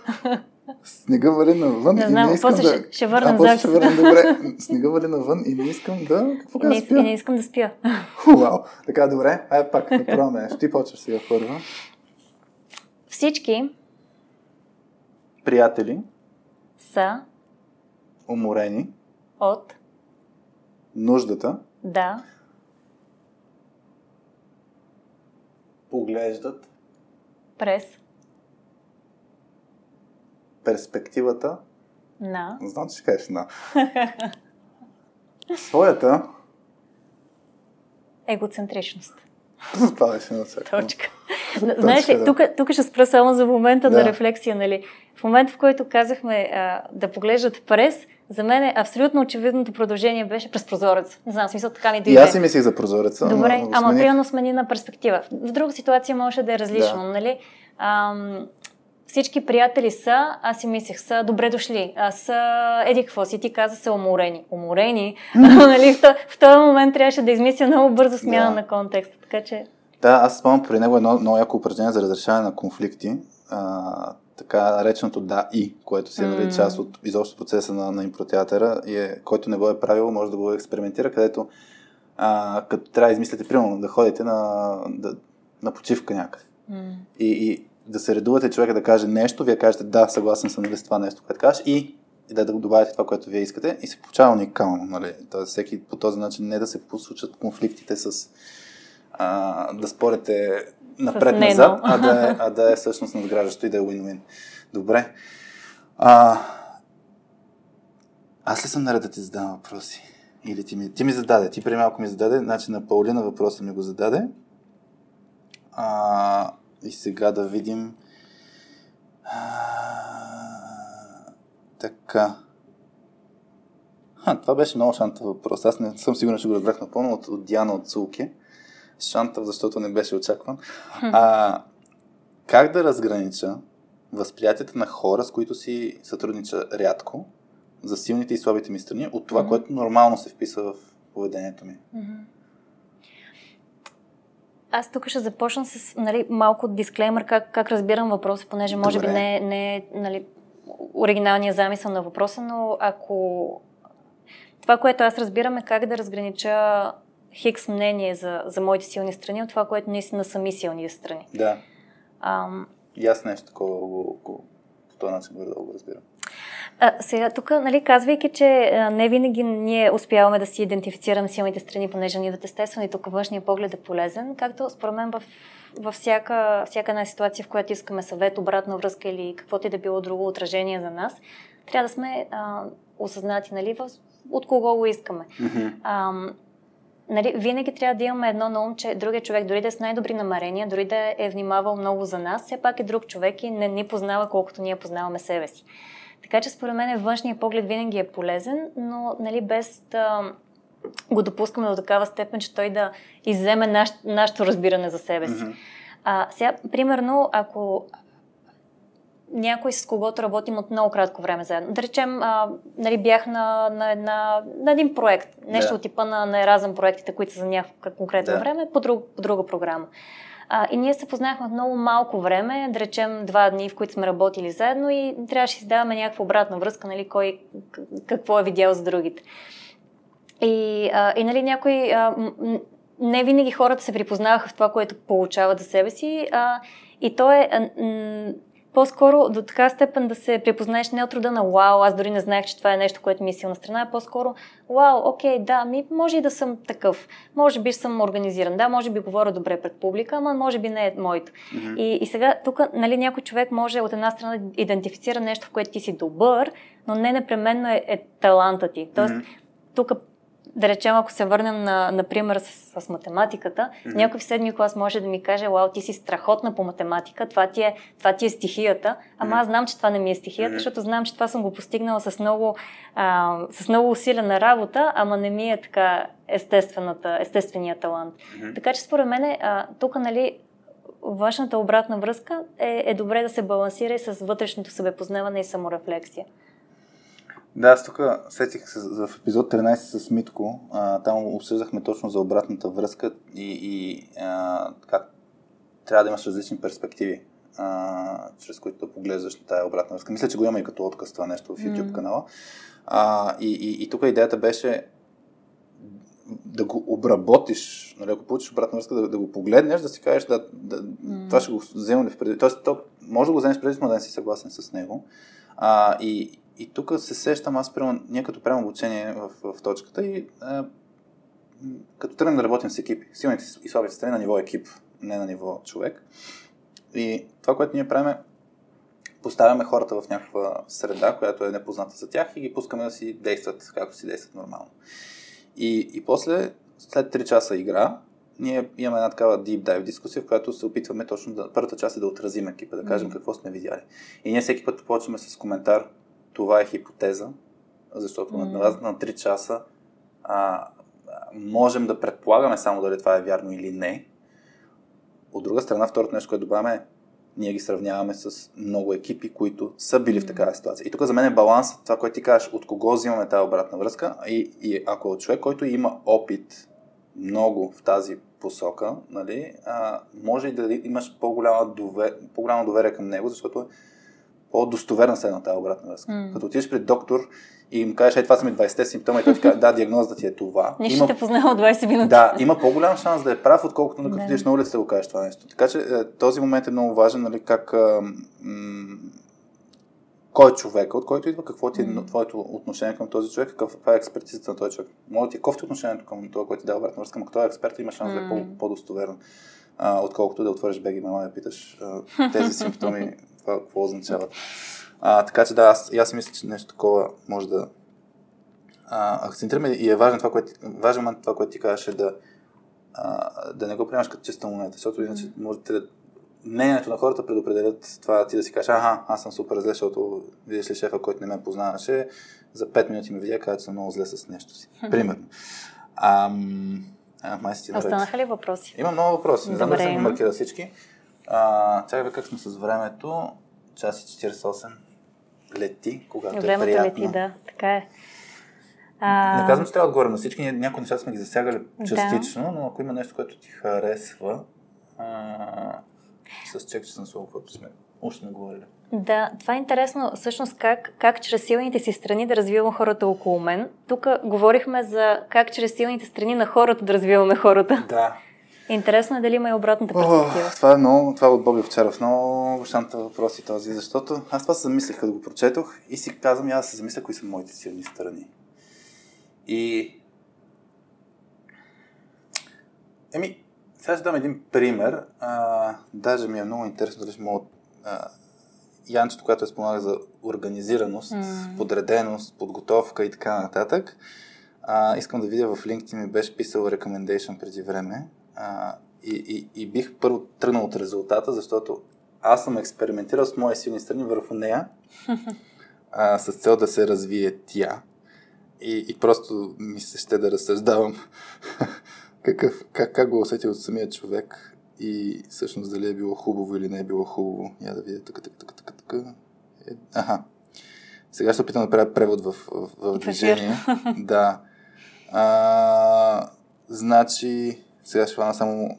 Снега вали навън Не и знам, не искам после да... ще- ще върнем а, после ще върнем, добре. Снега вали навън и не искам да... Какво И не, каза и не спя? искам да спя. Вау. Така, добре. Айде пак да пробваме нещо. Ти почваш сега първа. Всички Приятели, са уморени, от нуждата, да поглеждат през перспективата, на знам, че ще кажеш на, своята, егоцентричност. това беше на. Точка. Знаеш ли, тук, тук ще спра само за момента Да. на рефлексия, нали? В момента, в който казахме а, да поглеждат през, за мен е абсолютно очевидното продължение беше през прозорец. Не знам, смисъл така ми И дойде. аз си мислих за прозореца. Добре, но ама примерно смени на перспектива. В друга ситуация може да е различно, Да. нали? Ам, всички приятели са, аз си мислех, са добре дошли. А са, еди какво си, ти каза са уморени. Уморени? (laughs) нали, в, в този момент трябваше да измисля много бързо смяна Да. на контекста. Така че, Да, аз спомням при него едно много яко упражнение за разрешаване на конфликти. А, така нареченото да и, което си е нали, част от изобщо процеса на, на импротеатъра, и е, който не го е правил, може да го експериментира, където а, като трябва да измислите, примерно, да ходите на, да, на почивка някъде. м- И, и да се редувате човека да каже нещо, вие кажете да, съгласен съм нали, с това нещо, което кажеш и, и да, добавите това, което вие искате и се получава уникално. Нали? Тоест всеки по този начин не да се посучат конфликтите с а, да спорите напред-назад, а, да е, а да е всъщност надграждащо и да е win-win. Добре. А, аз ли съм наред да ти задам въпроси? Или ти ми, ти ми зададе, ти преди малко ми зададе, значи на Паулина въпроса ми го зададе. А, и сега да видим. Така. Ха, това беше много шантав въпрос. Аз не съм сигурен, че го разбрах напълно от, от Диана от Сулке. Шантав, защото не беше очакван. А, как да разгранича възприятията на хора, с които си сътруднича рядко, за силните и слабите ми страни, от това, Мгм. което нормално се вписва в поведението ми? Мгм. Аз тук ще започна с нали, малко дисклеймър как, как разбирам въпроса, понеже може Добре. би не, е- не е нали, оригиналният замисъл на въпроса, но ако това което аз разбирам е как да разгранича хикс мнение за, за моите силни страни от това, което наистина са ми силни страни. Да. Ам, И аз нещо такова го, го, по този начин го разбирам. А, сега, тук, нали, казвайки, че а, не винаги ние успяваме да си идентифицираме силните страни, понеже ни идват естествено и тук външния поглед е полезен, както според мен в, във всяка, всяка една ситуация, в която искаме съвет, обратна връзка или каквото и да било друго отражение за нас, трябва да сме а, осъзнати, нали, в, от кого го искаме. Mm-hmm. А, нали, винаги трябва да имаме едно на ум, че другия човек, дори да е с най-добри намерения, дори да е внимавал много за нас, все пак е друг човек и не ни познава колкото ние познаваме себе си. Така че според мен външния поглед винаги е полезен, но нали, без да го допускаме до такава степен, че той да изземе наш, нашето разбиране за себе си. Mm-hmm. А, сега, примерно, ако някой с когото работим от много кратко време заедно. Да речем, а, нали, бях на, на, една, на един проект, нещо Да. от типа на, на Еразъм проектите, които са за някакво конкретно Да. време, по, друг, по друга програма. А, и ние се познахме от много малко време, да речем два дни, в които сме работили заедно и трябваше да си даваме някаква обратна връзка, нали, кой какво е видял за другите. И, а, и нали, някой. А, не винаги хората се припознаваха в това, което получават за себе си. А, и то е. А, по-скоро до така степен да се припознаеш не от рода на вау, аз дори не знаех, че това е нещо, което ми е силна страна, а по-скоро вау, окей, да, ми може и да съм такъв. Може би съм организиран, да, може би говоря добре пред публика, ама може би не е моето. Мгм. И, и сега тук нали, някой човек може от една страна да идентифицира нещо, в което ти си добър, но не непременно е, е таланта ти. Тоест, Мгм. тук, да речем, ако се върнем на, например, с, с математиката, Мгм. някой в седми клас може да ми каже, вау, ти си страхотна по математика, това ти е, това ти е стихията, ама Мгм. аз знам, че това не ми е стихията, Мгм. защото знам, че това съм го постигнала с много, а, с много усилена работа, ама не ми е така естествената, естествения талант. Мгм. Така че според мен, тук, нали, външната обратна връзка е, е добре да се балансира и с вътрешното себепознаване и саморефлексия. Да, аз тук сетих се в епизод 13 с Митко. А, там обсъждахме точно за обратната връзка и, и а, как трябва да имаш различни перспективи, а, чрез които да поглеждаш на тази обратна връзка. Мисля, че го има и като отказ това нещо в YouTube канала. А, и, и, и тук идеята беше да го обработиш, нали, ако получиш обратна връзка, да, да го погледнеш, да си кажеш, да, да, М. това ще го вземем ли в преди. Тоест, то, може да го вземеш преди, но да не си съгласен с него. А, и, и тук се сещам, аз приема, ние като правим обучение в, в точката и а, като тръгнем да работим с екипи, силните и слабите страни на ниво екип, не на ниво човек. И това, което ние правим е поставяме хората в някаква среда, която е непозната за тях и ги пускаме да си действат, както си действат нормално. И, и после, след 3 часа игра, ние имаме една такава deep dive дискусия, в която се опитваме точно да... Първата част е да отразим екипа, да кажем Мгм. какво сме видяли. И ние всеки път почваме с коментар, това е хипотеза, защото на, Мгм. на, на 3 часа а, можем да предполагаме само дали това е вярно или не. От друга страна, второто нещо, което добавяме е ние ги сравняваме с много екипи, които са били в такава ситуация. И тук за мен е баланс, това, което ти кажеш, от кого взимаме тази обратна връзка. И, и ако е човек, който има опит много в тази посока, нали, а, може и да имаш по-голяма довер... по-голямо доверие към него, защото по-достоверна се на тази обратна връзка. М. Като отидеш при доктор и им кажеш, е, това са ми 20-те симптома и той ти каже, да, диагнозата ти е това. Нищо Има те познава от 20 минути. да, има по-голям шанс да е прав, отколкото като отидеш на улицата да го кажеш това нещо. Така че е, този момент е много важен, нали, как а, м- кой е човека, от който идва, какво ти е Мгм. твоето отношение към този човек, каква е експертизата на този човек. Може да ти е кофти отношението към това, който ти дава обратна връзка, но като е експерт има шанс да е по- по-достоверен, а, отколкото да отвориш беги мама и да питаш а, (laughs) тези симптоми, това какво означават. А, така че да, аз, аз мисля, че нещо такова може да а, акцентираме и е важно това, което, важен момент това, което ти казваш е да, а, да не го приемаш като чиста монета, защото иначе можете да мнението на хората предопределят това ти да си кажеш, аха, аз съм супер зле, защото видиш ли шефа, който не ме познаваше, за 5 минути ме видя, каза, че съм много зле с нещо си. Примерно. Ам, а, май си. Останаха ли въпроси? Има много въпроси. Не знам дали съм ги маркирал всички. А, бе, как сме с времето. Час и 48. Лети, когато е Времето приятно. лети, да, така е. А, Не казвам, че трябва да отговорим на всички. Ние някои неща сме ги засягали Да. частично, но ако има нещо, което ти харесва, а, с чек, че съм слова, което сме, още сме говорили. Да, това е интересно всъщност как, как чрез силните си страни да развивам хората около мен. Тук говорихме за как чрез силните страни на хората да развиваме хората. Да. Интересно е дали има и обратната перспектива. О, това е много, това е от Боби Овчаров. Много шанта въпроси този, защото аз това се замислих, като го прочетох и си казвам, да се замисля, кои са моите силни страни. И... Еми, сега ще дам един пример. А, даже ми е много интересно дали ще мога... А, Янчето, което е спомага за организираност, mm. подреденост, подготовка и така нататък. А, искам да видя в LinkedIn ми беше писал recommendation преди време. А, и, и, и бих първо тръгнал от резултата, защото аз съм експериментирал с мои силни страни върху нея, (laughs) а, с цел да се развие тя. И, и просто ми се ще да разсъждавам (laughs) какъв, как, как го усети от самия човек и всъщност дали е било хубаво или не е било хубаво. Я да видя така, така, така, така, така. Е, аха. Сега ще опитам да правя превод в, в, в движение. (laughs) да. А, значи, сега ще хвана само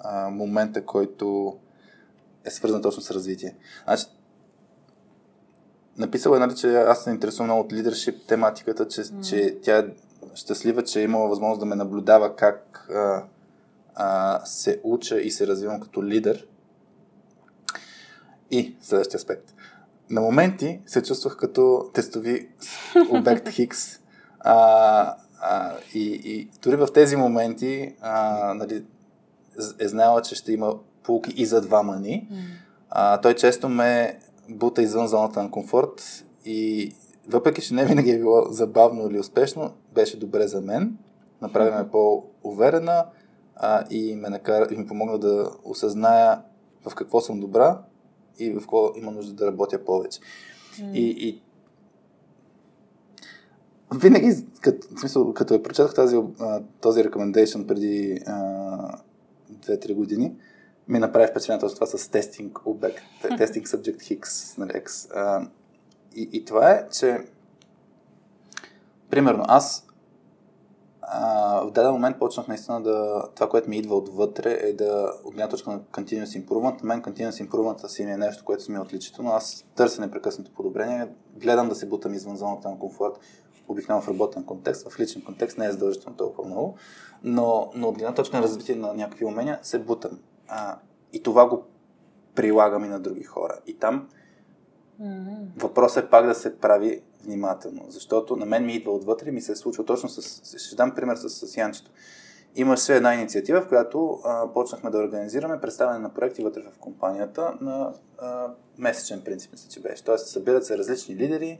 а, момента, който е свързан точно с развитие. Значи, написал е, нали, че аз се интересувам много от лидершип тематиката, че, mm. че тя е щастлива, че е имала възможност да ме наблюдава как а, а, се уча и се развивам като лидер. И следващия аспект. На моменти се чувствах като тестови обект (laughs) Хикс. А, а, и, и дори в тези моменти а, нали, е знала, че ще има полки и за двама ни. Mm. А, той често ме бута извън зоната на комфорт и въпреки, че не винаги е било забавно или успешно, беше добре за мен. Направи ме по-уверена а, и, ме накара, и ми помогна да осъзная в какво съм добра и в какво има нужда да работя повече. Mm. И, и винаги, като, в смисъл, като я прочетах тази, този recommendation преди а, 2-3 години, ми направи впечатлението това с тестинг обект, (laughs) тестинг subject Hicks, нали, X. А, и, и това е, че примерно аз а, в даден момент почнах наистина да... Това, което ми идва отвътре е да, от гледна точка на Continuous Improvement, мен Continuous Improvement си ми е нещо, което си ми е отличително. Аз търся непрекъснато подобрение, гледам да се бутам извън зоната на комфорт, обикновено в работен контекст, в личен контекст не е задължително толкова много, но, но от гледна точка на развитие на някакви умения се бутам. А, и това го прилагам и на други хора. И там mm-hmm. въпросът е пак да се прави внимателно, защото на мен ми идва отвътре и ми се е случва точно с... Ще дам пример с, с Янчето. Имаше една инициатива, в която а, почнахме да организираме представяне на проекти вътре в компанията на а, месечен принцип, мисля, че беше. Тоест, събират се различни лидери,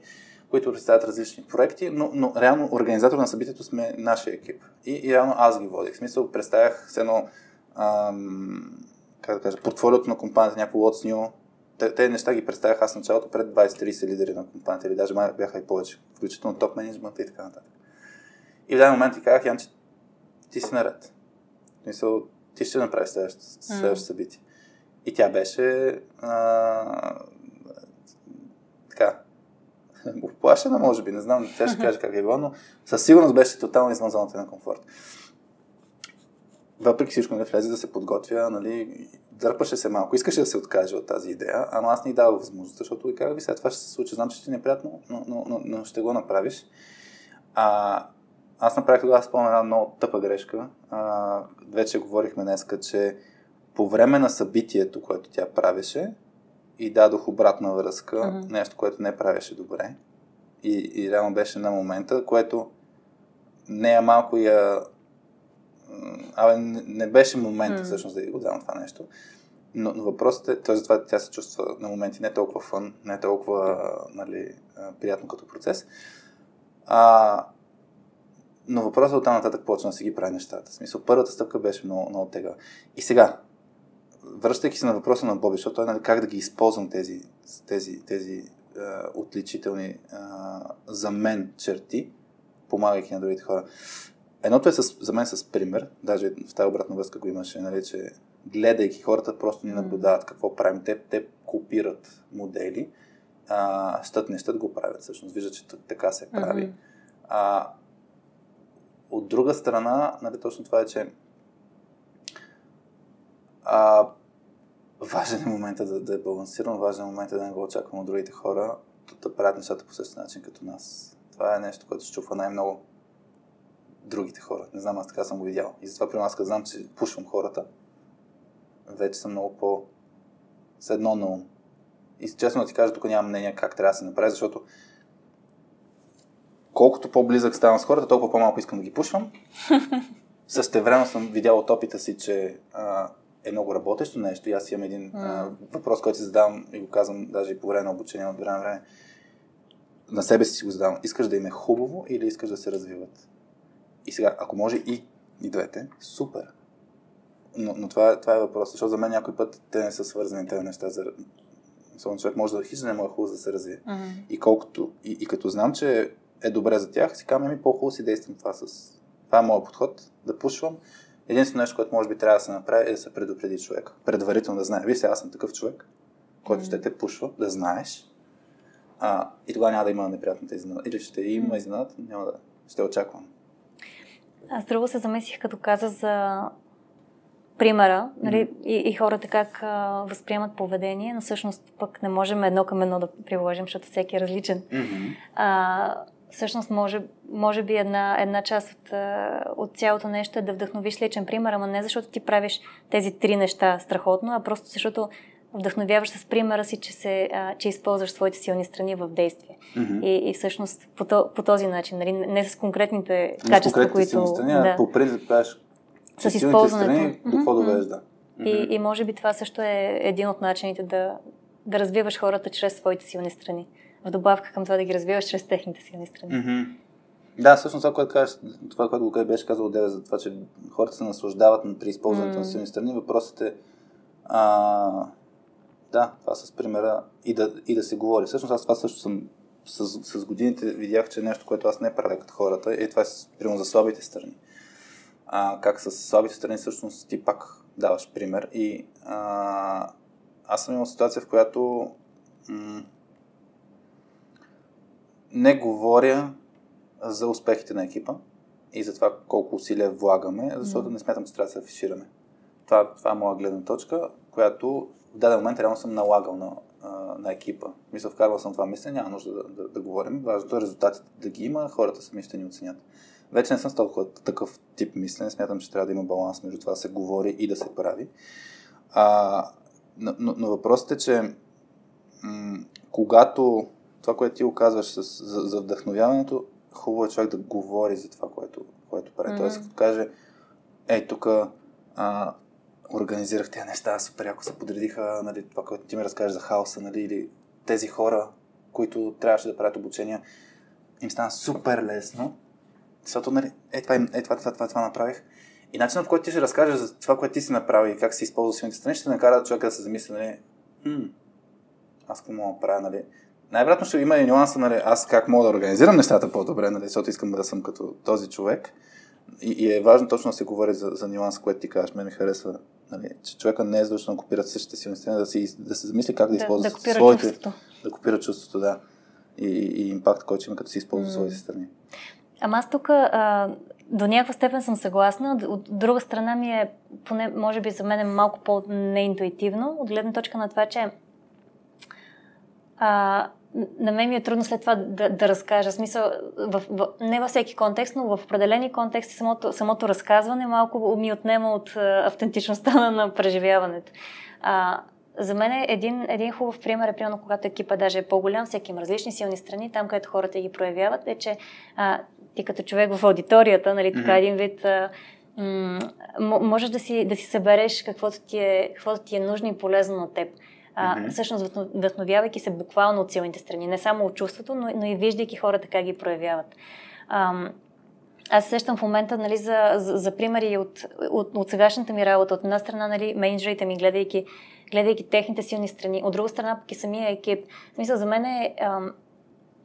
които представят различни проекти, но, но реално организатор на събитието сме нашия екип. И, и реално аз ги водих. В смисъл, представях с едно ам, как да кажа, портфолиото на компанията, някакво What's New. Те, те неща ги представях аз началото пред 20-30 лидери на компанията, или даже бяха и повече, включително топ менеджмента и така нататък. И в даден момент ти казах, Ян, че ти си наред. Мисъл, ти ще направиш следващото, следващото събитие. И тя беше а, така, (laughs) оплашена, може би, не знам, тя ще каже как е било, но със сигурност беше тотално извън зоната на комфорт. Въпреки всичко, не нали, влезе да се подготвя, нали, дърпаше се малко, искаше да се откаже от тази идея, ама аз не дава възможност, защото и как ви след това ще се случи, знам, че ще ти е неприятно, но, но, но, но ще го направиш. А, аз направих тогава, спомня една много тъпа грешка. А, вече говорихме днеска, че по време на събитието, което тя правеше, и дадох обратна връзка, mm-hmm. нещо, което не правеше добре. И, и реално беше на момента, което нея малко я... Абе, не, не беше момента mm-hmm. всъщност да го дам това нещо. Но, но въпросът е, т.е. това тя се чувства на моменти не толкова фън, не толкова нали, приятно като процес. А, но въпросът е от там нататък почна да си ги прави нещата. В смисъл, първата стъпка беше много, много тега. И сега, връщайки се на въпроса на Боби, защото е нали, как да ги използвам тези, тези, тези е, отличителни е, за мен черти, помагайки на другите хора. Едното е с, за мен с пример, даже в тази обратна връзка го имаше, нали, че гледайки хората, просто ни наблюдават какво правим. Те, те копират модели, а, щът не щът го правят, всъщност виждат, че така се прави. Mm-hmm. А, от друга страна, нали, точно това е, че а, важен е момента да, да е балансиран, важен е момента да не го очаквам от другите хора, да, правят нещата по същия начин като нас. Това е нещо, което се чува най-много другите хора. Не знам, аз така съм го видял. И затова при нас, като знам, че пушвам хората, вече съм много по с едно на ум. И честно да ти кажа, тук нямам мнение как трябва да се направи, защото колкото по-близък ставам с хората, толкова по-малко искам да ги пушвам. (laughs) време съм видял от опита си, че а, е много работещо нещо и аз имам един а, въпрос, който си задавам и го казвам даже и по време на обучение от време време. На себе си го задавам. Искаш да им е хубаво или искаш да се развиват? И сега, ако може и, и двете, супер. Но, но това, това е въпрос, защото за мен някой път те не са свързани тези неща. За... Само човек може да хищ да не му е хубаво да се развие. Mm-hmm. И, колкото, и, и като знам, че е добре за тях, си казвам, ми по-хубаво си действам това с... Това е моят подход, да пушвам. Единственото нещо, което може би трябва да се направи е да се предупреди човек. Предварително да знае. Виж, аз съм такъв човек, който ще те пушва, да знаеш. А, и тогава няма да има неприятната изненада. Или ще има изненада, няма да. Ще очаквам. Аз друго се замесих, като каза за примера нали, mm-hmm. и, и хората как а, възприемат поведение, но всъщност пък не можем едно към едно да приложим, защото всеки е различен. Mm-hmm. А, всъщност може, може би една, една част от, от цялото нещо е да вдъхновиш личен пример, ама не защото ти правиш тези три неща страхотно, а просто защото вдъхновяваш с примера си, че, се, а, че използваш своите силни страни в действие. Mm-hmm. И, и всъщност по, то, по този начин, нали, не с конкретните не качества, с конкретните които... Страни, да. по принцип правиш с използването. Страни, до какво довежда. Mm-hmm. И, и може би това също е един от начините да, да развиваш хората чрез своите силни страни. В добавка към това да ги развиваш чрез техните силни страни. Mm-hmm. Да, всъщност това, което кажеш, това, което го беше казал Деве за това, че хората се наслаждават при използването mm-hmm. на силни страни, въпросът е а, да, това с примера и да, и да се говори. Всъщност аз това също съм с, с годините видях, че е нещо, което аз не правя като хората и това е примерно за слабите страни. А, как с слабите страни всъщност ти пак даваш пример и а, аз съм имал ситуация, в която м- не говоря за успехите на екипа и за това колко усилия влагаме, защото mm. не смятам, че трябва да се афишираме. Това, това е моя гледна точка, която в даден момент реално съм налагал на, на екипа. Мисля, вкарвал съм това мислене, няма нужда да, да, да говорим. Важното е резултатите да ги има, хората сами ще ни оценят. Вече не съм толкова такъв тип мислене. Смятам, че трябва да има баланс между това да се говори и да се прави. А, но, но, но въпросът е, че м- когато това, което ти оказваш с, за, за вдъхновяването, хубаво е човек да говори за това, което, което прави. Mm-hmm. Тоест, като каже, ей, тук организирах тези неща, супер яко се подредиха, нали, това, което ти ми разкажеш за хаоса, нали, или тези хора, които трябваше да правят обучения, им стана супер лесно, защото, нали, е, това, е, това, това, това, това направих. И начинът, по който ти ще разкажеш за това, което ти си направил и как си използвал силните страни, ще накара човека да се замисли, нали, аз какво мога да правя, нали. Най-вероятно ще има и нюанса, нали, аз как мога да организирам нещата по-добре, нали, защото искам да съм като този човек. И, и е важно точно да се говори за, за нюанс, което ти кажеш. Мен ми харесва, нали, че човека не е задължено да копира същите си страни, да, си, да се замисли как да, да използва да своите... Чувството. Да копира чувството, да. И, и, и импакт, който има, като си използва mm. своите страни. Ама аз тук а, до някаква степен съм съгласна. От друга страна ми е, поне може би за мен е малко по-неинтуитивно, от гледна точка на това, че а, на мен ми е трудно след това да, да разкажа. Смисъл, в, в, не във всеки контекст, но в определени контексти самото, самото разказване малко ми отнема от а, автентичността на, на преживяването. А, за мен е един, един хубав пример е, примерно, когато екипа даже е по-голям, всеки има различни силни страни, там, където хората ги проявяват, е, че а, ти като човек в аудиторията, нали, така mm-hmm. един вид, а, м- можеш да си, да си събереш каквото ти, е, каквото ти е нужно и полезно на теб а, mm-hmm. всъщност вдъхновявайки се буквално от силните страни. Не само от чувството, но, но и виждайки хората как ги проявяват. А, аз сещам в момента нали, за, за, за примери от, от, от сегашната ми работа. От една страна, нали, менеджерите ми, гледайки, гледайки техните силни страни. От друга страна, пък и самия екип. В смисъл, за мен е ам,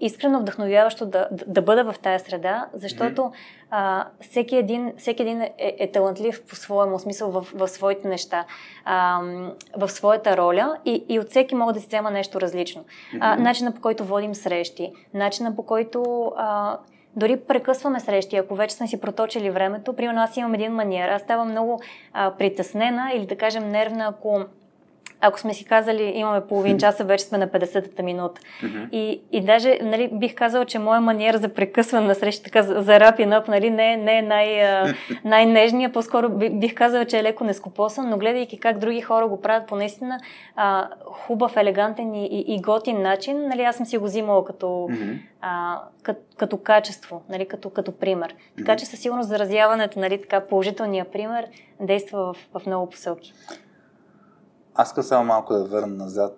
искрено вдъхновяващо да, да, да бъда в тая среда, защото mm-hmm. а, всеки, един, всеки един е, е талантлив по своему смисъл в, в своите неща, а, в своята роля и, и от всеки мога да си взема нещо различно. Mm-hmm. А, начина по който водим срещи, начина по който а, дори прекъсваме срещи, ако вече сме си проточили времето. Примерно аз имам един маниер, аз ставам много а, притеснена или да кажем нервна, ако ако сме си казали, имаме половин (laughs) час, вече сме на 50-та минута. Mm-hmm. И, и даже нали, бих казала, че моя маниер за прекъсване на среща, така за рапин нали, не, не е най, (laughs) най-нежния, по-скоро бих казала, че е леко нескопосан, но гледайки как други хора го правят по наистина а, хубав, елегантен и, и, и готин начин, нали, аз съм си го взимала като, mm-hmm. а, като, като качество, нали, като, като пример. Така че със сигурност заразяването, нали, така положителния пример действа в, в много посоки. Аз искам само малко да върна назад.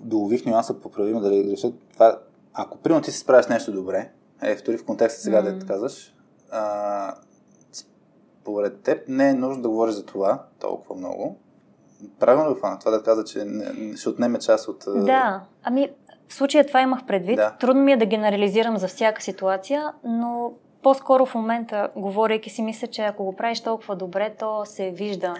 Долових нюанса поправимо да реша. Това, ако примерно ти се справиш нещо добре, е, втори в контекста сега mm-hmm. да казваш, а, според теб не е нужно да говориш за това толкова много. Правилно ли хвана това да каза, че не, ще отнеме част от... Да, ами в случая това имах предвид. Да. Трудно ми е да генерализирам за всяка ситуация, но по-скоро в момента, говорейки си, мисля, че ако го правиш толкова добре, то се вижда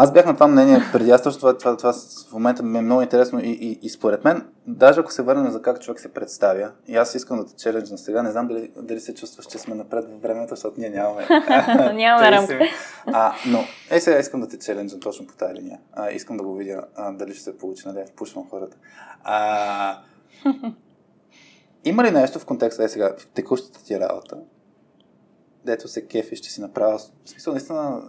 аз бях на това мнение преди. Аз точно това, това, това в момента ми е много интересно и, и, и според мен, даже ако се върнем за как човек се представя, и аз искам да те челенджна сега, не знам дали, дали се чувстваш, че сме напред във времето, защото ние нямаме. (laughs) нямаме рамка. А, но, е сега искам да те челенджна точно по тази линия. А, искам да го видя а, дали ще се получи, нали? Впушвам хората. А, има ли нещо в контекста, е сега, в текущата ти работа, дето се кефи, ще си направя, в смисъл, наистина,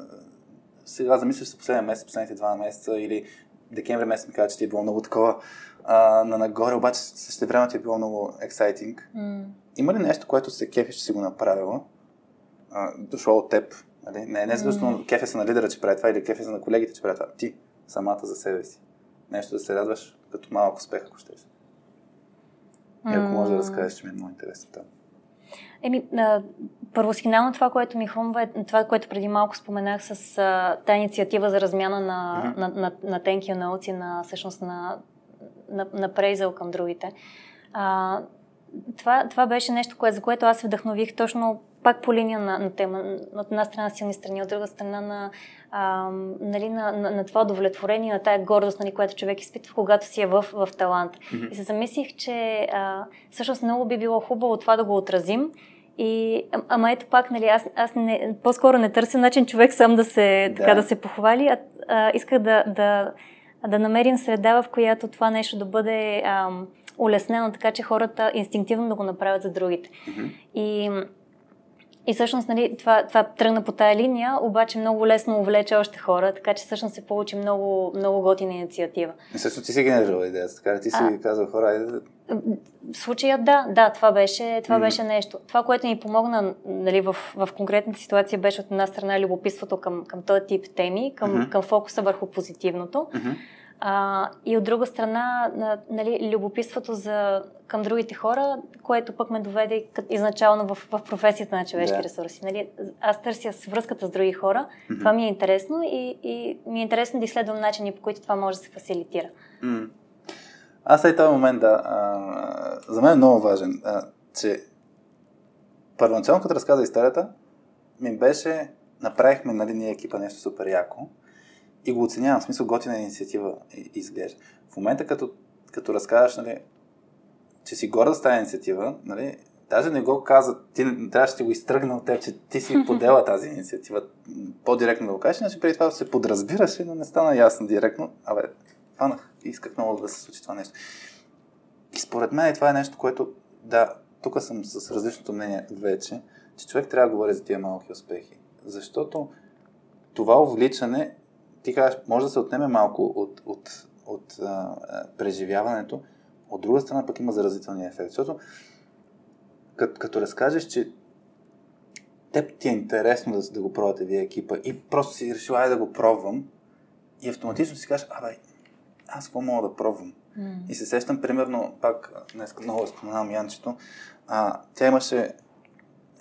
сега замисляш се последния месец, последните два месеца или декември месец ми каза, че ти е било много такова а, на нагоре, обаче също време ти е било много ексайтинг. Mm. Има ли нещо, което се кефиш, че си го направила, а, дошло от теб? Нали? Не, не задължително mm. кефе се на лидера, че прави това или кефе се на колегите, че прави това. Ти, самата за себе си. Нещо да се радваш като малък успех, ако щеш. И ако може да разкажеш, че ми е много интересно там. Еми, а, първосигнално това, което ми хрумва е това, което преди малко споменах с а, тази инициатива за размяна на, mm-hmm. на, на, на тенки науци, на, всъщност на, на, на прейзъл към другите. А, това, това беше нещо, кое, за което аз се вдъхнових точно пак по линия на, на тема. От една страна силни страни, от друга страна на, а, нали, на, на, на това удовлетворение, на тая гордост, нали, която човек изпитва, когато си е в, в талант. Mm-hmm. И се замислих, че а, всъщност много би било хубаво това да го отразим. И, ама ето пак, нали, аз, аз не, по-скоро не търся начин човек сам да се, да. Така, да се похвали, а, а исках да, да, да намерим среда, в която това нещо да бъде ам, улеснено, така че хората инстинктивно да го направят за другите. Mm-hmm. И и всъщност нали, това, това тръгна по тая линия, обаче много лесно увлече още хора, така че всъщност се получи много, много готина инициатива. Също ти си генерирала идеята, така ли ти си а, казал хора, айде в случая да, да, това беше, това mm-hmm. беше нещо. Това, което ни помогна нали, в, в конкретната ситуация, беше от една страна любопитството към, към този тип теми, към, mm-hmm. към фокуса върху позитивното. Mm-hmm. А, и от друга страна, нали, любопитството за, към другите хора, което пък ме доведе изначално в, в професията на човешки да. ресурси. Нали, аз търся връзката с други хора, mm-hmm. това ми е интересно и, и ми е интересно да изследвам начини, по които това може да се фасилитира. Mm. Аз и този момент, да, а, за мен е много важен, а, че първоначално, като разказа историята, ми беше, направихме, нали, ние екипа нещо супер яко, и го оценявам, в смисъл готина инициатива изглежда. В момента, като, като разказваш, нали, че си горда с тази инициатива, нали, даже не го каза, ти трябваше да го изтръгна от теб, че ти си (laughs) подела тази инициатива, по-директно да го кажеш, иначе преди това се подразбираше, но не стана ясно директно. Абе, фанах, исках много да се случи това нещо. И според мен това е нещо, което, да, тук съм с различното мнение вече, че човек трябва да говори за тия малки успехи. Защото това увличане ти кажеш, може да се отнеме малко от, от, от а, преживяването, от друга страна пък има заразителния ефект. Защото като, като разкажеш, че теб ти е интересно да, да го пробвате вие екипа и просто си решила да го пробвам и автоматично си кажеш, абе, аз какво мога да пробвам? Mm. И се сещам, примерно, пак днес много споменавам Янчето, а, тя имаше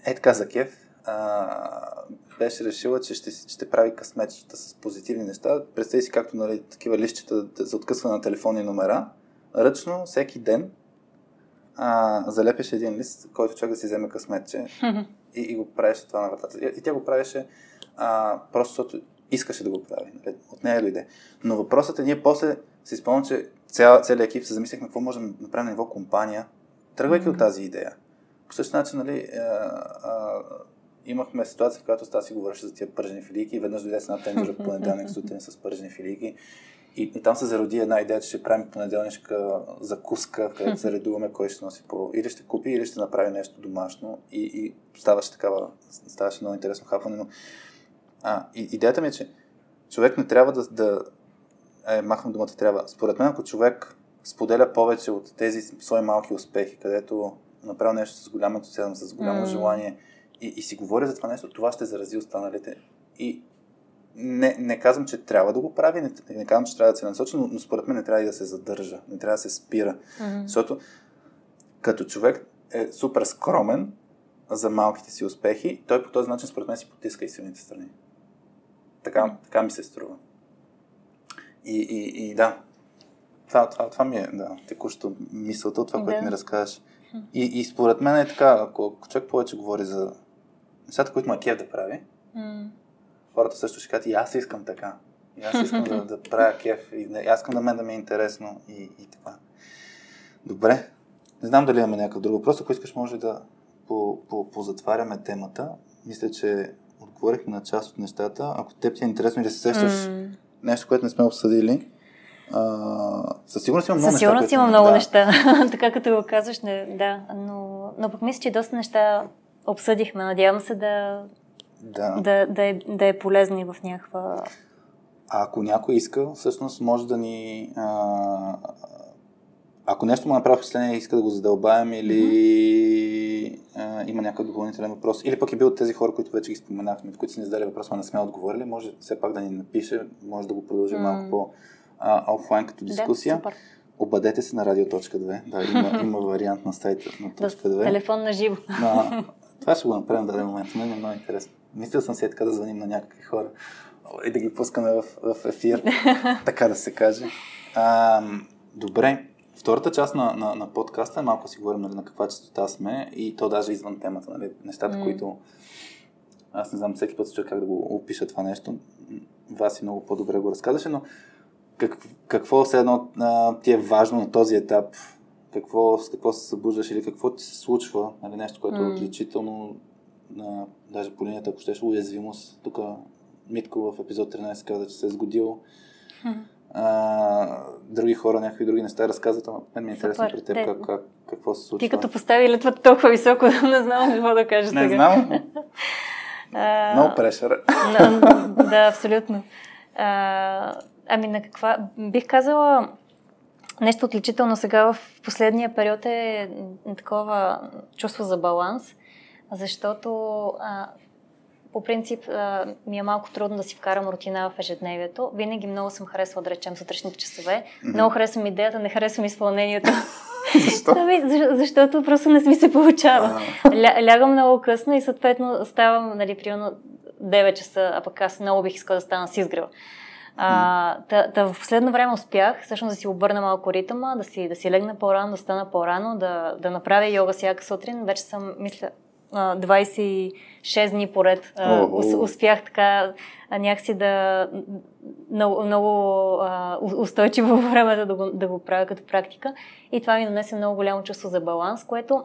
е така за кеф, а, беше решила, че ще, ще прави късметчета с позитивни неща. Представи си както нали, такива лищчета за откъсване на телефонни номера. Ръчно, всеки ден а, залепеше един лист, който човек да си вземе късметче (laughs) и, и го правеше това на вратата. И, и тя го правеше а, просто защото искаше да го прави. Нали? От нея дойде. Но въпросът е, ние после си спомням, че цял, целият екип се замислихме какво можем да направим на ниво компания, тръгвайки mm-hmm. от тази идея. По същия начин, нали, а, а, имахме ситуация, в която Стаси говореше за тия пържени филийки и веднъж дойде с една тенджера понеделник сутрин с пържени филийки И, и там се зароди една идея, че ще правим понеделнишка закуска, където се редуваме кой ще носи по... Или ще купи, или ще направи нещо домашно. И, и ставаше такава, ставаше много интересно хапване. Но а, и, идеята ми е, че човек не трябва да, да е, махам думата трябва. Според мен, ако човек споделя повече от тези свои малки успехи, където направил нещо с голям ентусиазъм, с голямо mm. желание и, и си говори за това нещо, това ще зарази останалите. И не, не казвам, че трябва да го прави, не, не казвам, че трябва да се насочи, но, но според мен не трябва и да се задържа, не трябва да се спира. Mm-hmm. Защото като човек е супер скромен за малките си успехи, той по този начин според мен си потиска и силните страни. Така, така ми се струва. И, и, и да, това, това, това ми е да, текущо мисълта от това, да. което ми разказваш. И, и според мен е така, ако човек повече говори за нещата, които му е кеф да прави, mm. хората също ще кажат, и аз искам така. И аз искам (laughs) да, да правя кеф. И да, аз искам да мен да ми е интересно. И, и така. Добре. Не знам дали имаме някакъв друг въпрос. Ако искаш, може да по, по, позатваряме темата. Мисля, че отговорихме на част от нещата. Ако теб ти е интересно и да се сещаш mm. нещо, което не сме обсъдили, а, със сигурност има много със сигурност има много да. неща, (laughs) така като го казваш, не, да. Но, но пък мисля, че доста неща обсъдихме. Надявам се да, да. Да, да, е, да е полезно и в някаква... А ако някой иска, всъщност може да ни... А, ако нещо му направи впечатление и иска да го задълбаем или mm-hmm. а, има някакъв допълнителен въпрос, или пък е бил от тези хора, които вече ги споменахме, които са ни задали въпрос, но не сме отговорили, може все пак да ни напише, може да го продължим mm-hmm. малко по а, офлайн като дискусия. Да, супер. Обадете се на радио.2. Да, има, има вариант на сайта на точка 2. Телефон на живо. (laughs) това ще го направим в даден момент. Мен е много интересно. Мислил съм си е така да звъним на някакви хора и да ги пускаме в, в ефир, (laughs) така да се каже. А, добре. Втората част на, на, на подкаста е малко си говорим нали, на каква частота сме и то даже извън темата. Нали, нещата, mm. които аз не знам всеки път се чуя как да го опиша това нещо. Вас и много по-добре го разказваше, но как, какво все едно а, ти е важно на този етап? Какво, с какво се събуждаш или какво ти се случва? Нали, нещо, което mm. е отличително, на, даже по линията, ако щеш, уязвимост. Тук Митко в епизод 13 каза, че се е сгодил. Mm. А, други хора, някакви други неща разказват, ама мен ми е интересно при теб как, как, какво се случва. Ти като постави летвата толкова високо, (laughs) не знам какво да кажа не сега. Не знам. Много прешър. да, абсолютно. А, Ами на каква... Бих казала нещо отличително сега в последния период е такова чувство за баланс, защото а, по принцип а, ми е малко трудно да си вкарам рутина в ежедневието. Винаги много съм харесвала, да речем, сутрешните часове. Mm-hmm. Много харесвам идеята, не харесвам изпълнението. (laughs) Защо? Ами, защото просто не ми се получава. Ля, лягам много късно и съответно ставам, нали, примерно 9 часа, а пък аз много бих искала да стана с изгрева. А, та, та в последно време успях всъщност да си обърна малко ритъма, да си, да си легна по-рано, да стана по-рано, да, да направя йога всяка сутрин. Вече съм, мисля, 26 дни поред. Oh, Успях така някакси да много, много устойчиво (laughs) времето да го, да го правя като практика. И това ми донесе много голямо чувство за баланс, което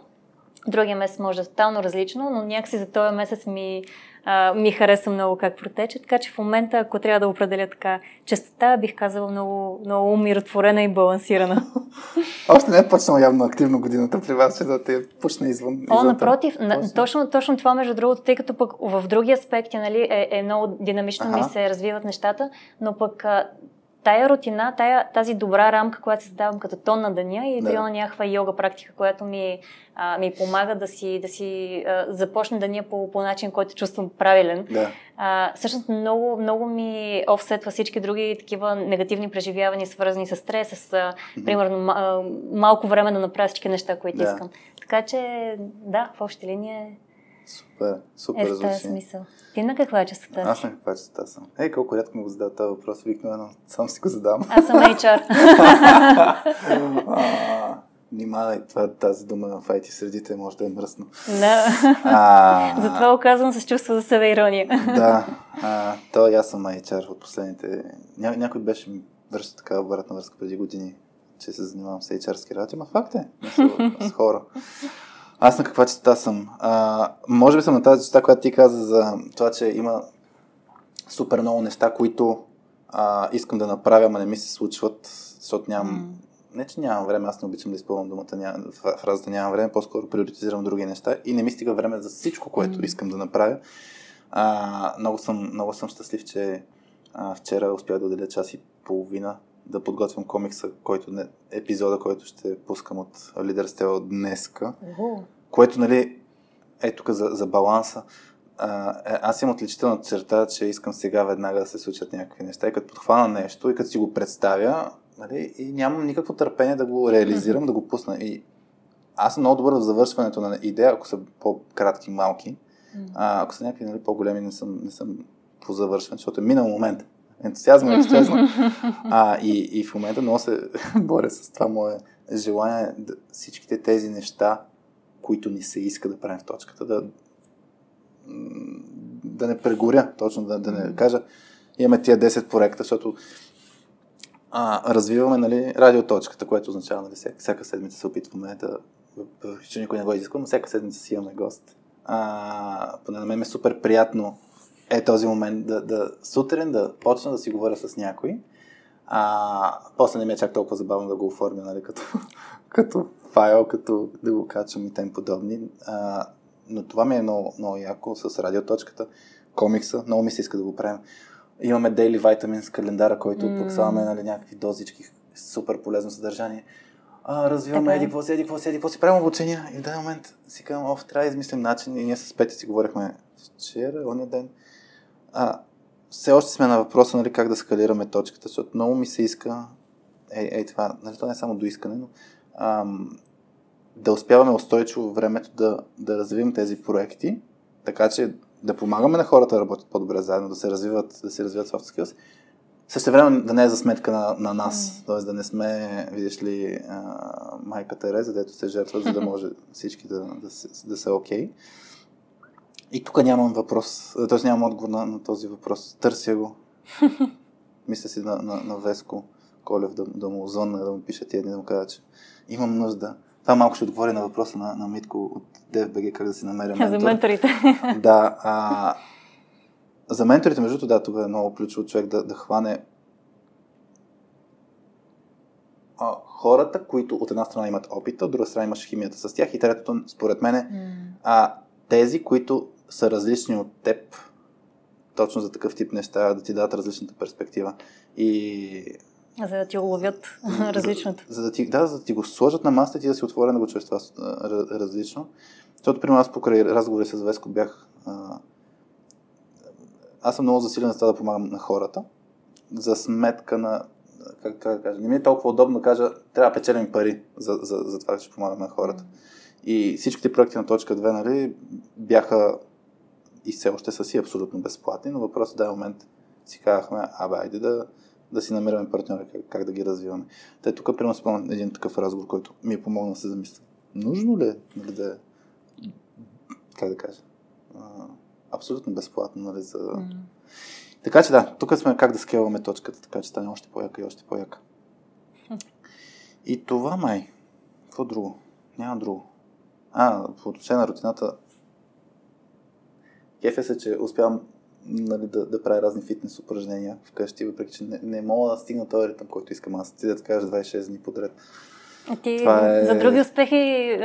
другия месец може да е тотално различно, но някакси за този месец ми а, ми хареса много как протече. Така че в момента, ако трябва да определя така частота, бих казала много, много умиротворена и балансирана. (laughs) Още не е почнала явно активно годината при вас, че да те пусне извън. О, извън напротив, на, точно, точно това, между другото, тъй като пък в други аспекти нали, е, е много динамично ага. ми се развиват нещата, но пък тая рутина, тая, тази добра рамка, която се създавам като тон на деня и да. някаква йога практика, която ми, а, ми помага да си, да си а, започне деня по, по начин, който чувствам правилен. Да. А, всъщност много, много ми офсетва всички други такива негативни преживявания, свързани с стрес, с, mm-hmm. примерно, малко време да направя всички неща, които да. искам. Така че, да, в общи линия Супер, супер е, в този смисъл. Ти на каква частота си? Аз на каква частота съм. Ей, колко рядко ми го задава този въпрос, обикновено сам си го задам. Аз съм HR. Внимавай, това, тази дума в IT средите може да е мръсно. Да. А, Затова оказвам с чувство за себе ирония. да. А, то аз съм HR от последните... Ня, някой беше ми връща така обратна връзка преди години, че се занимавам с HR-ски работи, но факт е, с хора. Аз на каква частота съм? А, може би съм на тази частота, която ти каза за това, че има супер много неща, които а, искам да направя, ама не ми се случват, защото нямам... Mm. Не, че нямам време, аз не обичам да изпълням думата, ням, фразата нямам време, по-скоро приоритизирам други неща и не ми стига време за всичко, което mm. искам да направя. А, много, съм, много съм щастлив, че а, вчера успях да отделя час и половина да подготвям комикса, който не, епизода, който ще пускам от Лидер Стела днеска. Uh-huh. Което, нали, е тук за, за баланса. А, е, аз имам отличителна черта, че искам сега веднага да се случат някакви неща. И като подхвана нещо и като си го представя, нали, и нямам никакво търпение да го реализирам, mm-hmm. да го пусна. И аз съм много добър в завършването на идея, ако са по-кратки, малки. А, ако са някакви нали, по-големи, не съм, не съм по завършване, защото е минал момент. Ентусиазма е изчезна. А, и, и в момента много се (laughs) боря с това мое желание да, всичките тези неща, които ни се иска да правим в точката, да, да не прегоря, точно да, да не кажа, имаме тия 10 проекта, защото а, развиваме нали, радиоточката, което означава, нали, всяка, всяка седмица се опитваме да, че никой не го изисква, но всяка седмица си имаме гост. А, поне на мен е супер приятно е този момент да, да сутрин да почна да си говоря с някой. А, после не ми е чак толкова забавно да го оформя, нали, като, като файл, като да го качвам и тем подобни. А, но това ми е много, много яко с радиоточката, комикса, много ми се иска да го правим. Имаме Daily Vitamins календара, който mm. пък слагаме нали, някакви дозички, супер полезно съдържание. А, развиваме така. Е. еди, какво си, еди, какво си, еди, какво си, правим обучения. И в даден момент си казвам, оф, трябва да измислим начин. И ние с Пети си говорихме вчера, ония ден. А, все още сме на въпроса, нали, как да скалираме точката, защото много ми се иска, ей, ей това, нали, това не е само до искане, но ам, да успяваме устойчиво времето да, да развиваме тези проекти, така че да помагаме на хората да работят по-добре заедно, да се развиват, да се развиват soft skills. Също време да не е за сметка на, на нас, mm. т.е. да не сме, видиш ли, а, майка Тереза, дето се жертва, за да (laughs) може всички да, да, да са окей. Okay. И тук нямам въпрос, т.е. нямам отговор на, на този въпрос. Търся го. (laughs) Мисля си на, на, на Веско Колев да, да му звънна, да му пише тия дни, да му кажа, че имам нужда. Това малко ще отговори на въпроса на, на Митко от DFBG, как да си намеря ментор. За менторите. (laughs) Да. А, за менторите, между другото, да, това е много ключово човек да, да хване а, хората, които от една страна имат опита, от друга страна имаш химията с тях и третото, според мен, а, тези, които са различни от теб, точно за такъв тип неща, да ти дадат различната перспектива. И за да ти уловят (laughs) различното. За, за да, ти, да, за да ти го сложат на масата и ти да си отворен да го чуеш това различно. Защото, примерно, аз покрай разговори с Веско бях... А, аз съм много засилен за това да помагам на хората, за сметка на... Как, как да кажа? Не ми е толкова удобно да кажа, трябва да печелим пари за, за, за това, че помагам на хората. И всичките проекти на точка 2, нали, бяха и все още са си абсолютно безплатни, но въпросът е да момент си казахме, абе, айде да, да си намираме партньори, как, как да ги развиваме. Те тук, примерно, спомням един такъв разговор, който ми е помогнал да се замисля. Нужно ли е нали, да е, как да кажа, а, абсолютно безплатно, нали, за... Mm. Така че да, тук сме как да скелваме точката, така че стане още по-яка и още по-яка. (laughs) И това май. Какво друго? Няма друго. А, по отношение на рутината, кефе се, че успявам нали, да, да правя разни фитнес упражнения вкъщи, въпреки че не, не мога да стигна този ритъм, който искам аз. Ти да кажа 26 дни подред. А ти е... за други успехи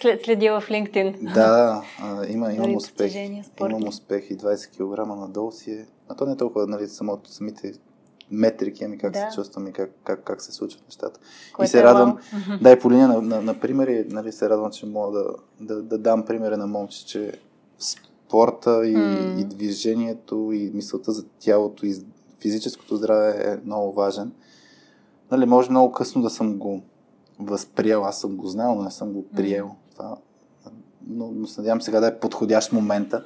след, следи в LinkedIn. Да, а, има, имам успех. Имам успех и 20 кг надолу си е. А то не е толкова нали, самото, самите метрики, ами как да. се чувствам и как, как, как се случват нещата. Което и се е радвам, е да и по линия на, на, на примери, нали, се радвам, че мога да, да, да дам примери на момче, че спорта и, mm. и движението и мисълта за тялото и физическото здраве е много важен. Нали, може много късно да съм го възприел, аз съм го знал, но не съм го приел. Това, но, но се надявам сега да е подходящ момента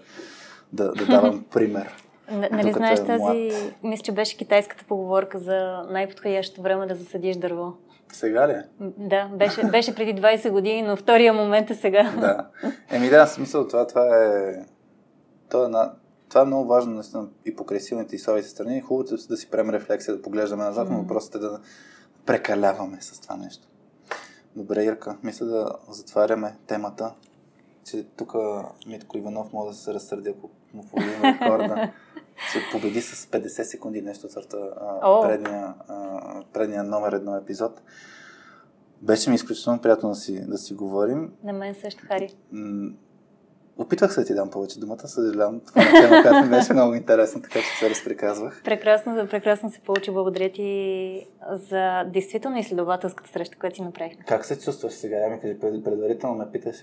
да, да давам (laughs) пример. Нали знаеш е тази, мисля, че беше китайската поговорка за най-подходящото време да засадиш дърво. Сега ли? Да, беше, беше преди 20 години, но втория момент е сега. Да. Еми да, смисъл това, това е това е, на, това е много важно наистина и покрай силните и слабите страни. Хубаво е да си правим рефлексия, да поглеждаме назад, mm-hmm. но въпросът е да прекаляваме с това нещо. Добре, Ирка, мисля да затваряме темата, че тук Митко Иванов може да се разсърди, ако му повидим рекорда. се победи с 50 секунди нещо от сорта предния, а, предния номер едно епизод. Беше ми изключително приятно да си, да си говорим. На мен също, Хари. Опитвах се да ти дам повече думата, съжалявам. Това е тема, която ми беше много интересна, така че се разприказвах. Прекрасно, прекрасно се получи. Благодаря ти за действително изследователската среща, която си направихме. Как се чувстваш сега? Я ми кажи, пред- предварително ме питаш,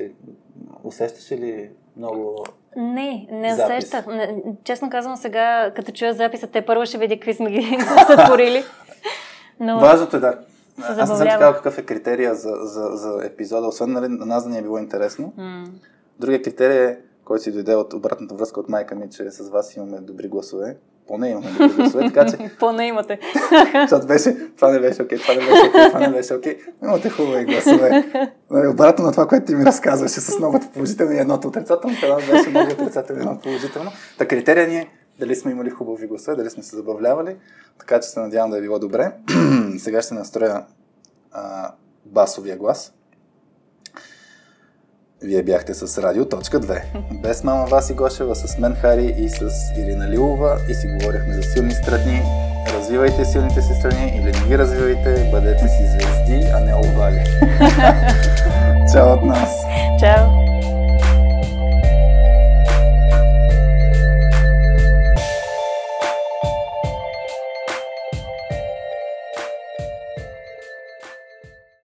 усещаш ли много... Не, не Запис. усещах. Не, честно казвам сега, като чуя записа, те първо ще видя какви сме ги (laughs) сътворили. Но Важното е да... Аз не съм така какъв е критерия за, за, за епизода, освен нали, на нас да ни е било интересно. м, Другия критерий е, който си дойде от обратната връзка от майка ми, че с вас имаме добри гласове. Поне имаме добри гласове, така че (laughs) поне имате. (laughs) Защото беше, това не беше окей, това не беше окей, това не беше окей. Имате хубави гласове. Нали, Обратно на това, което ти ми разказваше с многото положително и едното отрицателно, това беше много отрицателно и едно положително. Та критерия ни е дали сме имали хубави гласове, дали сме се забавлявали, така че се надявам да е било добре. (clears throat) Сега ще настроя а, басовия глас. Вие бяхте с Радио Точка 2. Без мама Васи Гошева, с мен Хари и с Ирина Лилова и си говорихме за силни страни. Развивайте силните си страни или не ги развивайте, бъдете си звезди, а не овали. (laughs) Чао от нас! Чао!